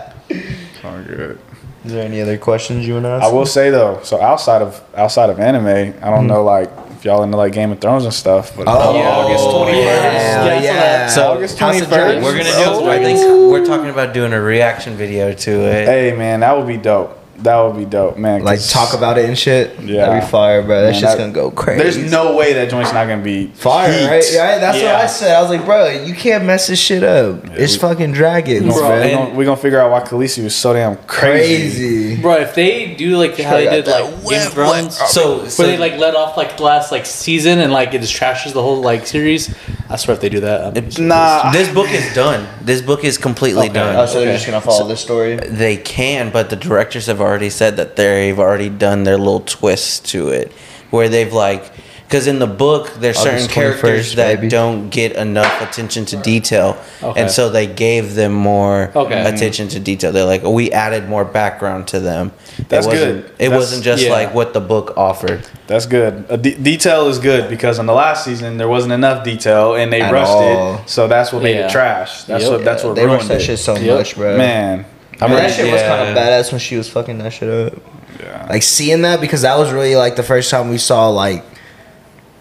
It's all good. Is there any other questions you want to ask? I will say though, so outside of outside of anime, I don't hmm. know like if y'all into like Game of Thrones and stuff, but Oh, August twenty first. yeah, yeah. So August House twenty of Dragons. first. We're gonna do. I think we're talking about doing a reaction video to it. Hey man, that would be dope. That would be dope, man. Like talk about it and shit. Yeah. that'd be fire, bro. That Man, shit's that- gonna go crazy. There's no way that joint's not gonna be fire, heat. right? Yeah, that's Yeah. what I said. I was like, bro, you can't mess this shit up. it's fucking dragons, Bro, bro. we're gonna, we gonna figure out why Khaleesi was so damn crazy. Crazy. Bro, if they do like how they did that like Game of Thrones, So, where so they like let off like the last like season and like it just trashes the whole like series. I swear if they do that, I'm Nah, this book is done. This book is completely done. Oh, so they're just gonna follow this story. They can, but the directors have already said that they've already done their little twist to it, where they've like, because in the book there's certain characters that baby. don't get enough attention to detail, Okay. and so they gave them more Okay. attention to detail. They're like, we added more background to them. That's it wasn't, good. It That's- wasn't just yeah. like what the book offered. that's good. A de- detail is good because in the last season there wasn't enough detail and they At rushed all. it, so that's what made Yeah. it trash. That's Yep. what that's what They ruined rushed that it. shit so Yep. much, bro. Man, I mean, ready- that shit was kind of badass when she was fucking that shit up. yeah. Like seeing that because that was really like the first time we saw like.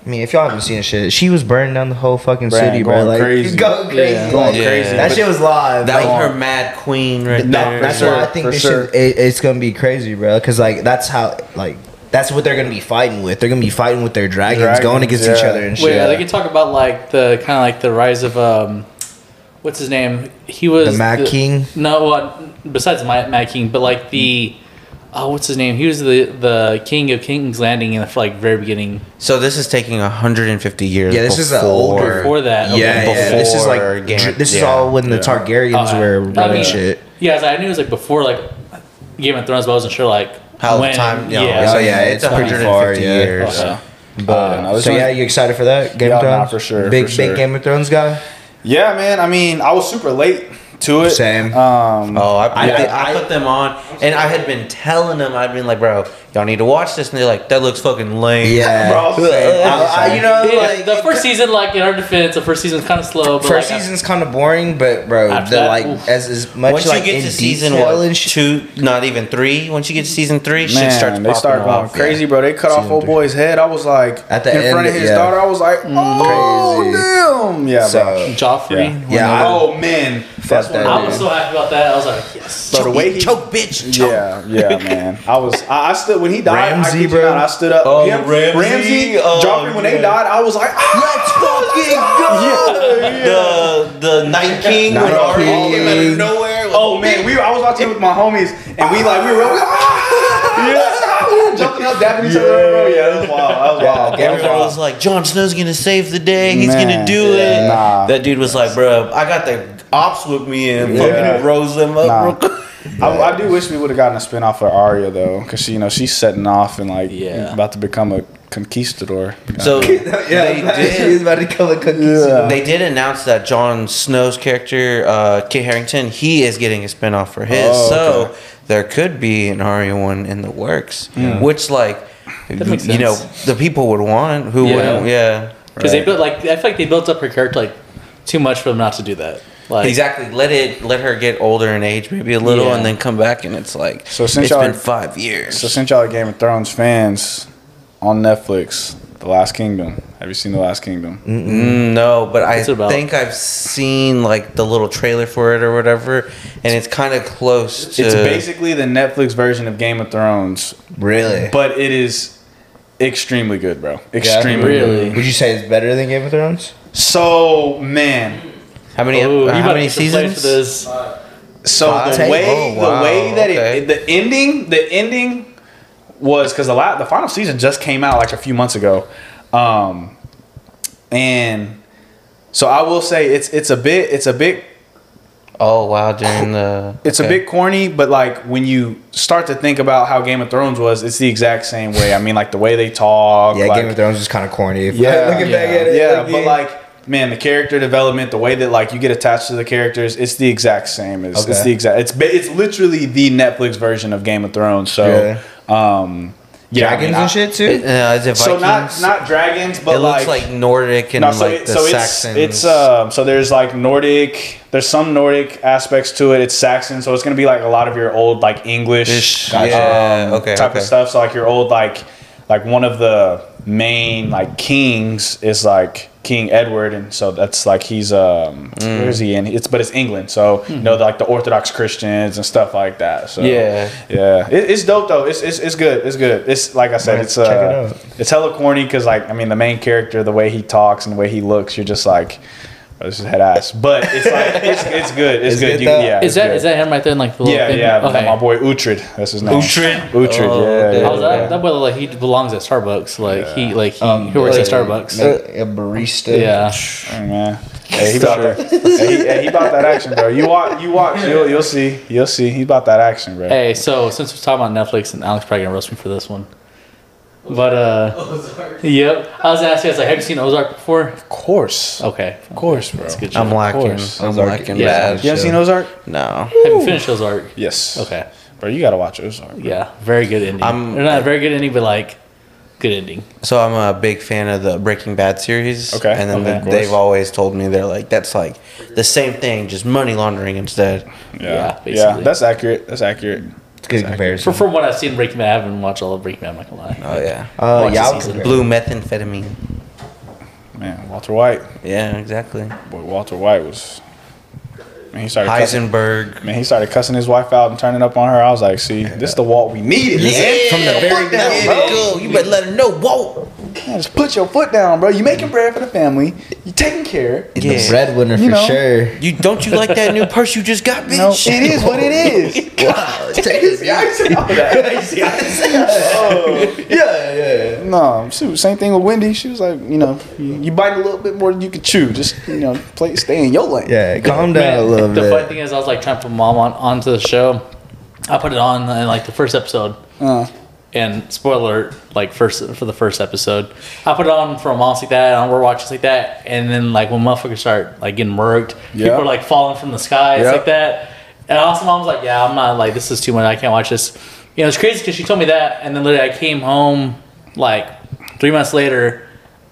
I mean, if y'all haven't seen shit, she was burning down the whole fucking Bruh, city, bro. going Like crazy. going crazy, Yeah. going Yeah. crazy. That But- shit was live. That like, was her mad queen right No, there. that's sure, why I think this sure. shit it, it's gonna be crazy, bro. Because like that's how like that's what they're gonna be fighting with. They're gonna be fighting with their dragons, Dragons, going against each yeah. other and Wait, shit. yeah, they can talk about like the kind of like the rise of um, what's his name? He was The Mad King? No, well, besides my Mad King, but like the oh, what's his name? He was the the king of King's Landing in the like very beginning. So this is taking 150 years. Yeah, this is an before- older- Before that, okay. yeah, yeah. This is like Before Game- dr- this is all when the Yeah. Targaryens Uh, were I running mean, shit. Yeah, I knew it was like before like Game of Thrones, but I wasn't sure like How when. time? You know, yeah, Oh, yeah, it's pretty far, yeah. years. Okay. But no, so yeah, you excited for that Game Yeah, of nah, Thrones? for sure, Big for big. Game of Thrones guy. Yeah, man. I mean, I was super late to it. Same. Um, Oh, I, I, Yeah. I, put them on, and I had been telling them, I'd been like, bro, y'all need to watch this, and they're like, that looks fucking lame. Yeah, Bro. I- I- you know, Yeah, like the first season, like in our defense, the first season's kind of slow. But First like, season's kind of boring, but bro, After the that, like oof. as as much Once like you get in to season detail what, two, not even three. Once you get to season three, shit starts. they popping start going off. crazy, bro. They cut off old three. boy's head. I was like, At the in front of his yeah. daughter, I was like, mm. oh Crazy. damn, yeah, So, bro. Joffrey. Yeah, I- oh man, Fuck one that I was so happy about that. I was like, yes. Bro, the way he choke, bitch. Choke. Yeah, yeah, man. I was, I, I stood when he died. Ramsay, I, bro. not, I stood up. Oh, Him, Ramsay? Oh, Joffrey, when they died, I was like, ah, The the Night King Night when Arya King. came out of nowhere. Oh man, we I was watching it with my homies, and we like we were ah, jumping up, dapping each other, up, bro. Yeah, that was wild. That was Yeah, wild. That was Everyone wild. was like, Jon Snow's gonna save the day. He's Man, gonna do yeah, it. nah. That dude was like, bro, I got the ops with me and Yeah. fucking rose them up Nah. real quick. I, I do wish we would have gotten a spin off of Arya though, because she, you know, she's setting off and like Yeah. about to become a conquistador. So Yeah, they did. was about to come a cookie. Yeah. They did announce that Jon Snow's character, uh, Kit Harington, he is getting a spinoff for his. Oh, so okay. there could be an Arya one in the works, Hmm. which like makes you know the people would want. Who Yeah. wouldn't? Yeah. Because they built like I feel like they built up her character like too much for them not to do that. Like Exactly. Let it let her get older in age, maybe a little, Yeah. and then come back, and it's like So since it's y'all- been five years. So since y'all are Game of Thrones fans, on Netflix, The Last Kingdom. Have you seen The Last Kingdom? Mm, no, but I What's it about? think I've seen like the little trailer for it or whatever, and it's kind of close to. It's basically the Netflix version of Game of Thrones, Really? but it is extremely good, bro. Extremely Really? good. Would you say it's better than Game of Thrones? So man, how many? Ooh, you how many to get some play seasons? For this. so Five? the way Oh, wow, the way that okay. it the ending the ending was because the la- the final season just came out like a few months ago, um, and so I will say it's it's a bit it's a bit Oh wow! During the It's a bit corny, but like when you start to think about how Game of Thrones was, it's the exact same way. I mean, like the way they talk. Yeah, like, Game of Thrones is kind of corny. If Yeah, looking back at it, yeah, like, but like man, the character development, the way that like you get attached to the characters, it's the exact same. It's, it's the exact. It's it's literally the Netflix version of Game of Thrones. So, um, yeah, I dragons mean, I- and shit too. It- uh, is it So not not dragons, but it looks like, Nordic and no, so, like it, the so it's Saxons. it's um so there's like Nordic there's some Nordic aspects to it. It's Saxon, so it's gonna be like a lot of your old like English Ish, um, yeah, okay, type okay. of stuff. So like your old like like one of the main like kings is like King Edward, and so that's like he's um Mm. where is he in? It's but it's England, so you know like the Orthodox Christians and stuff like that. So Yeah. yeah, it, it's dope though. It's, it's it's good. It's good. It's like I said, Might it's check it uh, out. it's hella corny because like I mean the main character, the way he talks and the way he looks, you're just like, this is head ass. But it's like it's it's good. It's, It's good. good You- yeah, Is it's that good. is that him right there in like the little yeah thing? yeah Okay. my boy Uhtred. That's his name. Uhtred? Uhtred. Oh, yeah, okay. yeah, How yeah. that? That boy like he belongs at Starbucks. Like he like he, Um, he works at Starbucks. A, a barista. yeah. Hey, man. Hey, he about that. hey, he, hey, he about that action, bro. You watch, you watch, you'll, you'll see, you'll see. He about that action, bro. Hey, so since we're talking about Netflix, and Alex probably gonna roast me for this one, but uh, yep. I was asking, I was like, have you seen Ozark before? Of course, Okay, of course, bro. that's good. I'm shit. lacking. course. I'm Ozark. lacking Yeah. bad. You haven't seen Ozark? No. Have you finished Ozark? Yes. Okay. Bro, you gotta watch Ozark. bro. Yeah, very good ending. I'm- They're not a very good ending, but like good ending. So I'm a big fan of the Breaking Bad series. Okay, And then okay, the- they've always told me they're like that's like the same thing, just money laundering instead. Yeah, Yeah, yeah, that's accurate. That's accurate. It's a good For, from what I've seen, Breaking Bad, I haven't watched all of Breaking Bad. I'm not gonna lie. Oh yeah. Uh, yeah, the I'll season. compare. Blue methamphetamine. Man, Walter White. Yeah, exactly. Boy, Walter White was. Man, he started cussing. Heisenberg. Man, he started cussing his wife out and turning up on her. I was like, see, this is the Walt we needed. man. From the very beginning. Go. You better let her know. Whoa. Man, just put your foot down, bro. You making bread for the family. You taking care. The Yeah. breadwinner You for know. sure. You don't you like that new purse you just got, bitch? No, it is what it is. Wow, take it. Yeah, I see all that. Oh. Yeah, yeah. No, shoot, same thing with Wendy. She was like, you know, you, you bite a little bit more than you can chew. Just you know, play, stay in your lane. Yeah, calm down Man, a little the bit. funny thing is, I was like trying to put mom on onto the show. I put it on in like the first episode, Uh, and spoiler, alert, like first for the first episode, I put it on for months like that, and we're watching like that, and then like when motherfuckers start like getting murked, Yeah. people are like falling from the skies Yep. like that, and also mom's like, yeah, I'm not like this is too much, I can't watch this. You know, it's crazy because she told me that, and then literally I came home like three months later.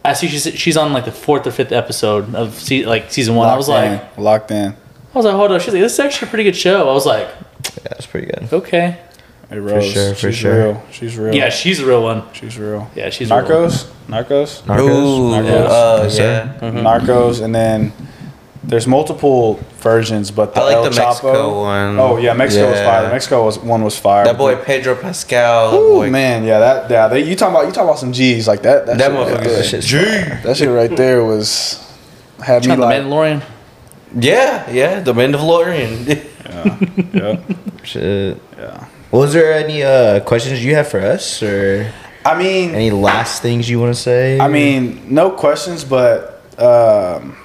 I see she's she's on like the fourth or fifth episode of se- like season one. I was locked like, locked in. I was like, hold up. She's like, this is actually a pretty good show. I was like, Yeah, that's pretty good. okay. Hey, Rose, sure, for she's sure. real. She's real. Yeah, she's a real one. she's real. Yeah, she's a real one. Narcos, Narcos, Narcos. Ooh, Narcos. uh, Yes, yeah. sir. Mhm. Narcos, and then there's multiple versions, but the I like El the Chapo. Mexico one. Oh yeah, Mexico was Yeah. fire. The Mexico was one was fire. That boy Pedro Pascal. that Ooh, boy, man, yeah, that yeah. They, you talking about you talking about some G's like that? That, That shit right motherfucker there- shit's Gee. That shit right there was had me Trying the. Mandalorian. Yeah, yeah, the Mandalorian. Yeah, Shit. yeah. Was there any uh, questions you have for us, or I mean, any last things you want to say? I mean, no questions, but um,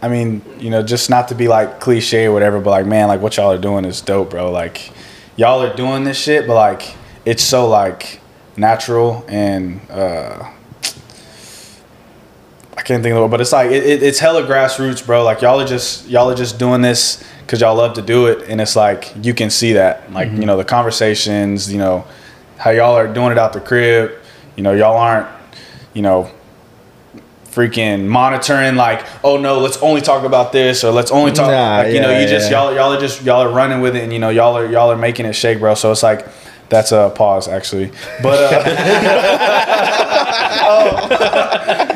I mean, you know, just not to be like cliche or whatever, but like, man, like what y'all are doing is dope, bro. Like, y'all are doing this shit, but like, it's so like natural and uh, I can't think of it, but it's like it, it, it's hella grassroots, bro. Like y'all are just y'all are just doing this because y'all love to do it, and it's like you can see that, like you know, the conversations, you know, how y'all are doing it out the crib. You know, y'all aren't, you know, freaking monitoring like, oh no, let's only talk about this or let's only talk Nah, like you know, yeah, you just yeah. y'all y'all are just y'all are running with it and you know y'all are y'all are making it shake, bro. So it's like that's a pause actually, but uh, oh,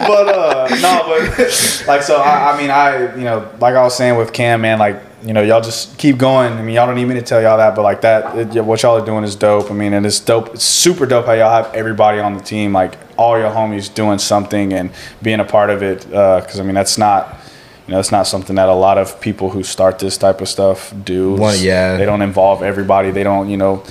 but uh, no, but like so I, I mean I you know like I was saying with Cam man like you know y'all just keep going. I mean y'all don't need me to tell y'all that, but like that it, what y'all are doing is dope. I mean and it's dope. It's super dope how y'all have everybody on the team like all your homies doing something and being a part of it. Uh, because I mean that's not. You know, it's not something that a lot of people who start this type of stuff do. One- yeah. They don't involve everybody. They don't, you know,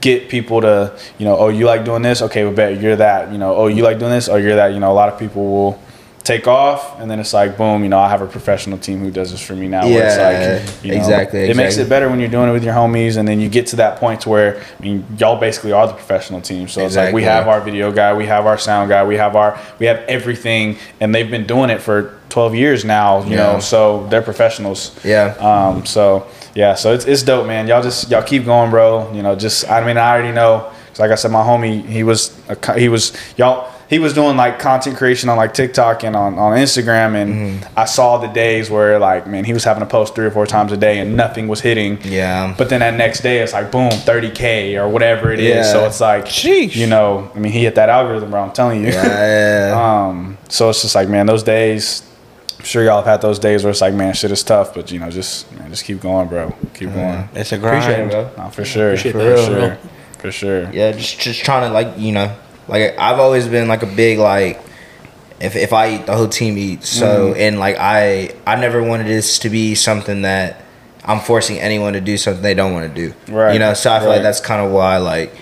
get people to, you know, oh, you like doing this? Okay, we bet you're that. You know, oh, you like doing this? Oh, you're that. You know, a lot of people will take off, and then it's like, boom, you know, I have a professional team who does this for me now. where Yeah, it's like, you know, exactly, It makes it better when you're doing it with your homies, and then you get to that point to where, I mean, y'all basically are the professional team. So it's like we have our video guy, we have our sound guy, we have our, we have everything, and they've been doing it for 12 years now. You Yeah. know, so they're professionals. Yeah. Um, so yeah, so it's, it's dope, man. Y'all just y'all keep going, bro. You know, just I mean, I already know. 'cause like I said, my homie, he was a, he was y'all. He was doing like content creation on like TikTok and on, on Instagram, and Mm-hmm. I saw the days where like, man, he was having to post three or four times a day, and nothing was hitting. Yeah. But then that next day, it's like boom, 30k or whatever it is. Yeah. So it's like, Sheesh. you know, I mean, he hit that algorithm, bro. I'm telling you. Yeah, yeah. Um, so it's just like, man, those days. I'm sure y'all have had those days where it's like, man, shit is tough, but you know, just man, just keep going, bro. Keep going. it's a grind. Appreciate it, bro. No, for sure, Appreciate for that, sure, for sure. yeah just just trying to like you know like i've always been like a big like if, if i eat the whole team eats so Mm-hmm. and like i i never wanted this to be something that i'm forcing anyone to do something they don't want to do Right, you know so i feel right. like that's kind of why like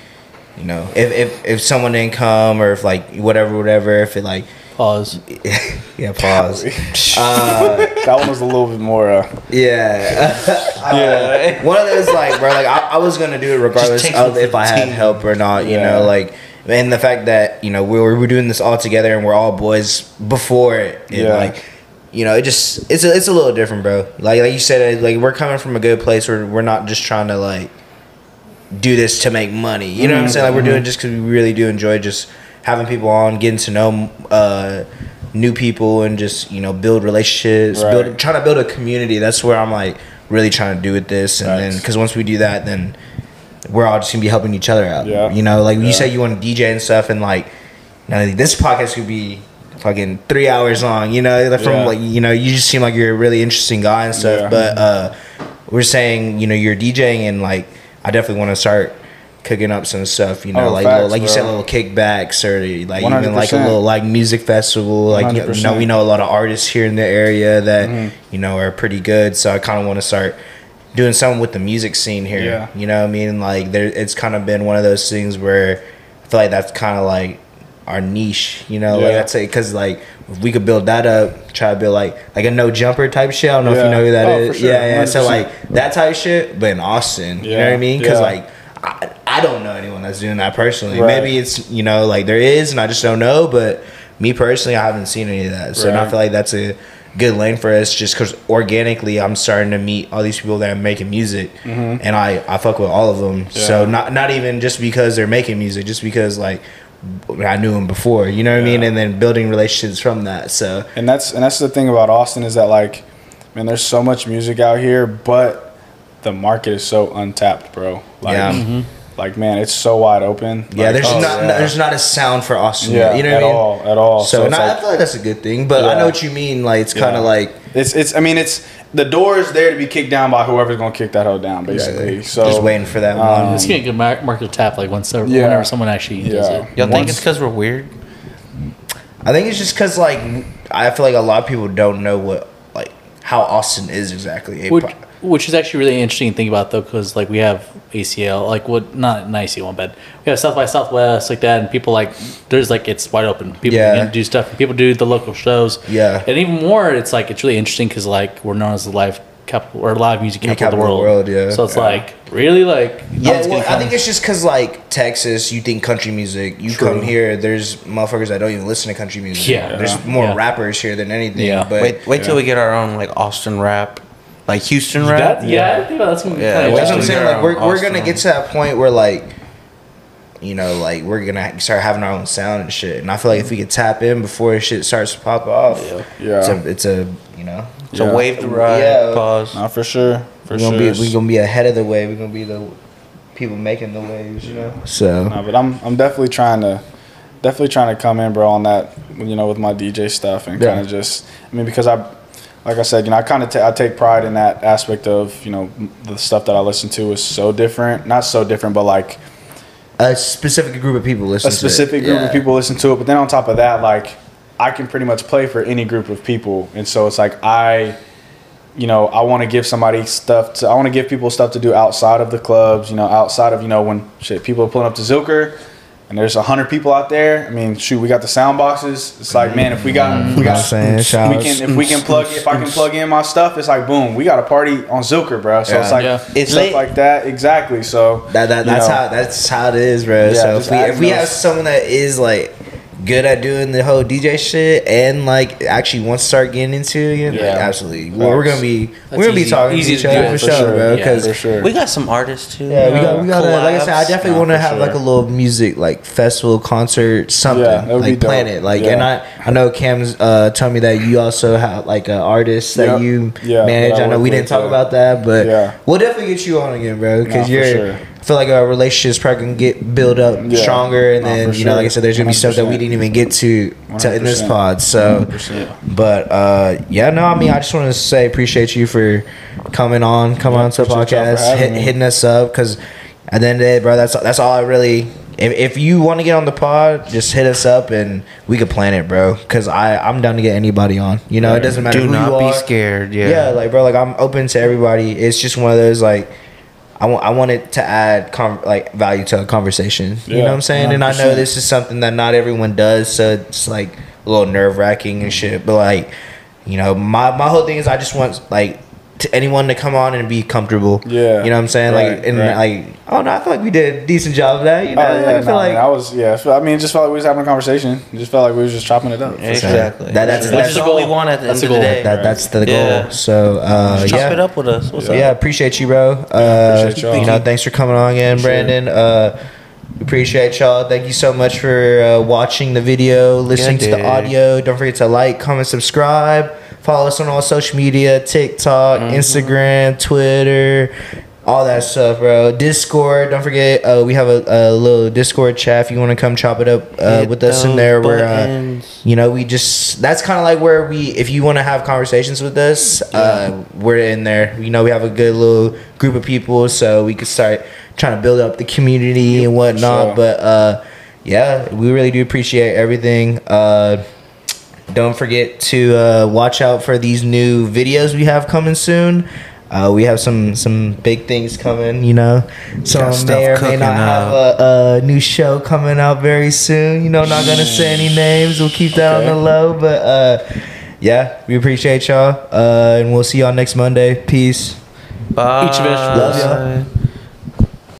you know if, if if someone didn't come or if like whatever whatever if it like Pause. yeah pause that one was a little bit more. Uh, yeah Yeah. one of those like bro like I, I was gonna do it regardless of if I the had help or not you Yeah. know like and the fact that you know we were, we were doing this all together and we're all boys before it. And Yeah. like you know it just it's a, it's a little different bro. Like like you said uh, like we're coming from a good place where we're not just trying to like do this to make money. You know what I'm mm-hmm. saying? Like we're doing it just because we really do enjoy just having people on getting to know uh new people and just you know build relationships Right. build trying to build a community. That's where i'm like really trying to do with this. And then because once we do that then we're all just gonna be helping each other out Yeah. you know like Yeah. you say you want to dj and stuff and like you know this podcast could be fucking three hours long you know like from Yeah. like you know you just seem like you're a really interesting guy and stuff Yeah. but uh we're saying you know you're djing and like i definitely want to start cooking up some stuff you know Oh, like facts, little, like you said little kickbacks or like even like a little like music festival like you know, we know a lot of artists here in the area that Mm-hmm. you know are pretty good so i kind of want to start doing something with the music scene here Yeah. you know what i mean like there it's kind of been one of those things where i feel like that's kind of like our niche you know like Yeah. that's it because like if we could build that up try to build like like a no jumper type shit i don't know if you know who that Oh, is. sure. yeah yeah so 100%. like that type shit but in austin you know what i mean because Yeah. like I, I don't know anyone that's doing that personally. Right. Maybe it's you know like there is, and I just don't know. But me personally, I haven't seen any of that. So and I feel like that's a good lane for us, just because organically I'm starting to meet all these people that are making music, mm-hmm. and I I fuck with all of them. So not not even just because they're making music, just because like I knew them before. You know what I mean? And then building relationships from that. So and that's and that's the thing about Austin is that like, man, there's so much music out here, but the market is so untapped, bro. Like, Yeah. Mm-hmm. Like man, it's so wide open. Yeah, Like, there's oh, not yeah. there's not a sound for Austin. Yeah, yet, you know at what I mean? all, at all. So, So it's and I, I feel like that's a good thing. But I know what you mean. Like it's kind Yeah. of like It's it's. I mean, it's the door is there to be kicked down by whoever's gonna kick that hoe down, basically. So just waiting for that um, one. It's getting a good mar- market tap like once whenever Yeah. someone actually does it. Y'all think it's because we're weird? I think it's just because like I feel like a lot of people don't know what like how Austin is exactly. A Which, is actually really interesting to think about though, because like we have ACL, like what not an ACL one, but we have South by Southwest like that, and people like there's like it's wide open. People Yeah. can do stuff. People do the local shows. Yeah. and even more, it's like it's really interesting because like we're known as the live capital or live music Yeah, capital, capital of the world. of the world, yeah. So it's Yeah. like really like yeah, well, I think it's just because like Texas, you think country music. You True. come here, there's motherfuckers that don't even listen to country music. Yeah. there's Yeah. more Yeah. rappers here than anything. Yeah. but wait, wait till we get our own like Austin rap, like Houston rap. that, yeah, I think that's gonna be Yeah, That's what I'm saying. Like we're, we're gonna get to that point where like, you know, like we're gonna start having our own sound and shit. And I feel like if we could tap in before shit starts to pop off, Yeah. it's a, it's a you know, It's a wave to ride. Yeah. Pause. Not for sure. For we're sure. gonna be we're gonna be ahead of the wave. We're gonna be the people making the waves. You know. So No, but I'm I'm definitely trying to definitely trying to come in, bro, on that you know with my DJ stuff and Yeah. kind of just I mean because I like I said, you know, I kind of ta- I take pride in that aspect of you know the stuff that I listen to is so different, not so different, but like a specific group of people listen. a specific to it. group Yeah. of people listen to it. But then on top of that, like I can pretty much play for any group of people, and so it's like I, you know, I want to give somebody stuff to. I want to give people stuff to do outside of the clubs. You know, outside of you know when shit people are pulling up to Zilker. And there's a hundred people out there. I mean, shoot, we got the sound boxes. It's like, man, if we got, if we mm-hmm. got, saying, we can, if we can plug, if I can plug in my stuff, it's like, boom, we got a party on Zilker, bro. So Yeah. it's like, Yeah. It's stuff lit. like that, exactly. So That, that you that's know. how that's how it is, bro. Yeah, so if we if we have someone that is like good at doing the whole DJ shit and like actually wants to start getting into it, again, Yeah. like, absolutely. Well, we're gonna be That's we're gonna be talking easy to each other for, for sure, sure. bro. Yeah, Because for sure. We got some artists too. yeah, we got we got a, like I said, I definitely want to for have like a little music like festival concert something Yeah, that like dope. plan it like Yeah. and I I know Cam's uh told me that you also have like an artist that Yep. you Yeah, manage. that I I know we didn't talk yeah. about that, but Yeah. we'll definitely get you on again, bro. Because you're sure. I feel like our relationship's probably gonna get build up Yeah. stronger, and then you know, like I said, there's gonna be stuff that we didn't even get to, to in this pod. So, 100%. but uh, yeah, no, I mean, I just want to say appreciate you for coming on, coming Yeah, on to the appreciate y'all for podcast, hit, hitting us up, because at the end of the day, bro, that's that's all I really. If, if you want to get on the pod, just hit us up and we could plan it, bro. Because I I'm down to get anybody on. You know, it doesn't matter who we are. Do who not you be are. scared. Yeah. Yeah, like bro, like I'm open to everybody. It's just one of those like I want I want it to add com- like value to a conversation. you know what I'm saying? And I know this is something that not everyone does, so it's like a little nerve wracking and shit. But like, you know, my my whole thing is I just want like to anyone to come on and be comfortable. Yeah, you know what I'm saying? right, like and right. like oh no, I feel like we did a decent job of that. You know, Oh, yeah, I feel nah, like man, I was yeah. I feel- I mean, it just felt like we was having a conversation. It just felt like we was just chopping it up. Exactly. That- that's- Which that's is all we want at the That's end the of the goal. day. that that's the goal. Yeah. So uh, Chop yeah. it up with us. What's So up? yeah, appreciate you, bro. Uh, appreciate y'all. you know, thanks for coming on again, For sure. Brandon. Uh, appreciate y'all. Thank you so much for uh, watching the video, listening to the audio. Don't forget to like, comment, subscribe. Follow us on all social media: TikTok, Mm-hmm. Instagram, Twitter. All that stuff, bro. Discord. Don't forget, uh, we have a, a little Discord chat. If you want to come chop it up uh, with us in there, we're uh, you know, we just that's kind of like where we, if you want to have conversations with us, uh, we're in there. You know, we have a good little group of people, so we could start trying to build up the community and whatnot. sure. But uh, yeah, we really do appreciate everything. Don't forget to uh, watch out for these new videos we have coming soon. Uh, we have some some big things coming, you know. So stuff may or may cooking not have a, a new show coming out very soon. You know, not gonna say any names. We'll keep that on the low, but uh, yeah, we appreciate y'all, uh, and we'll see y'all next Monday. Peace. Bye. Each of us- Love y'all.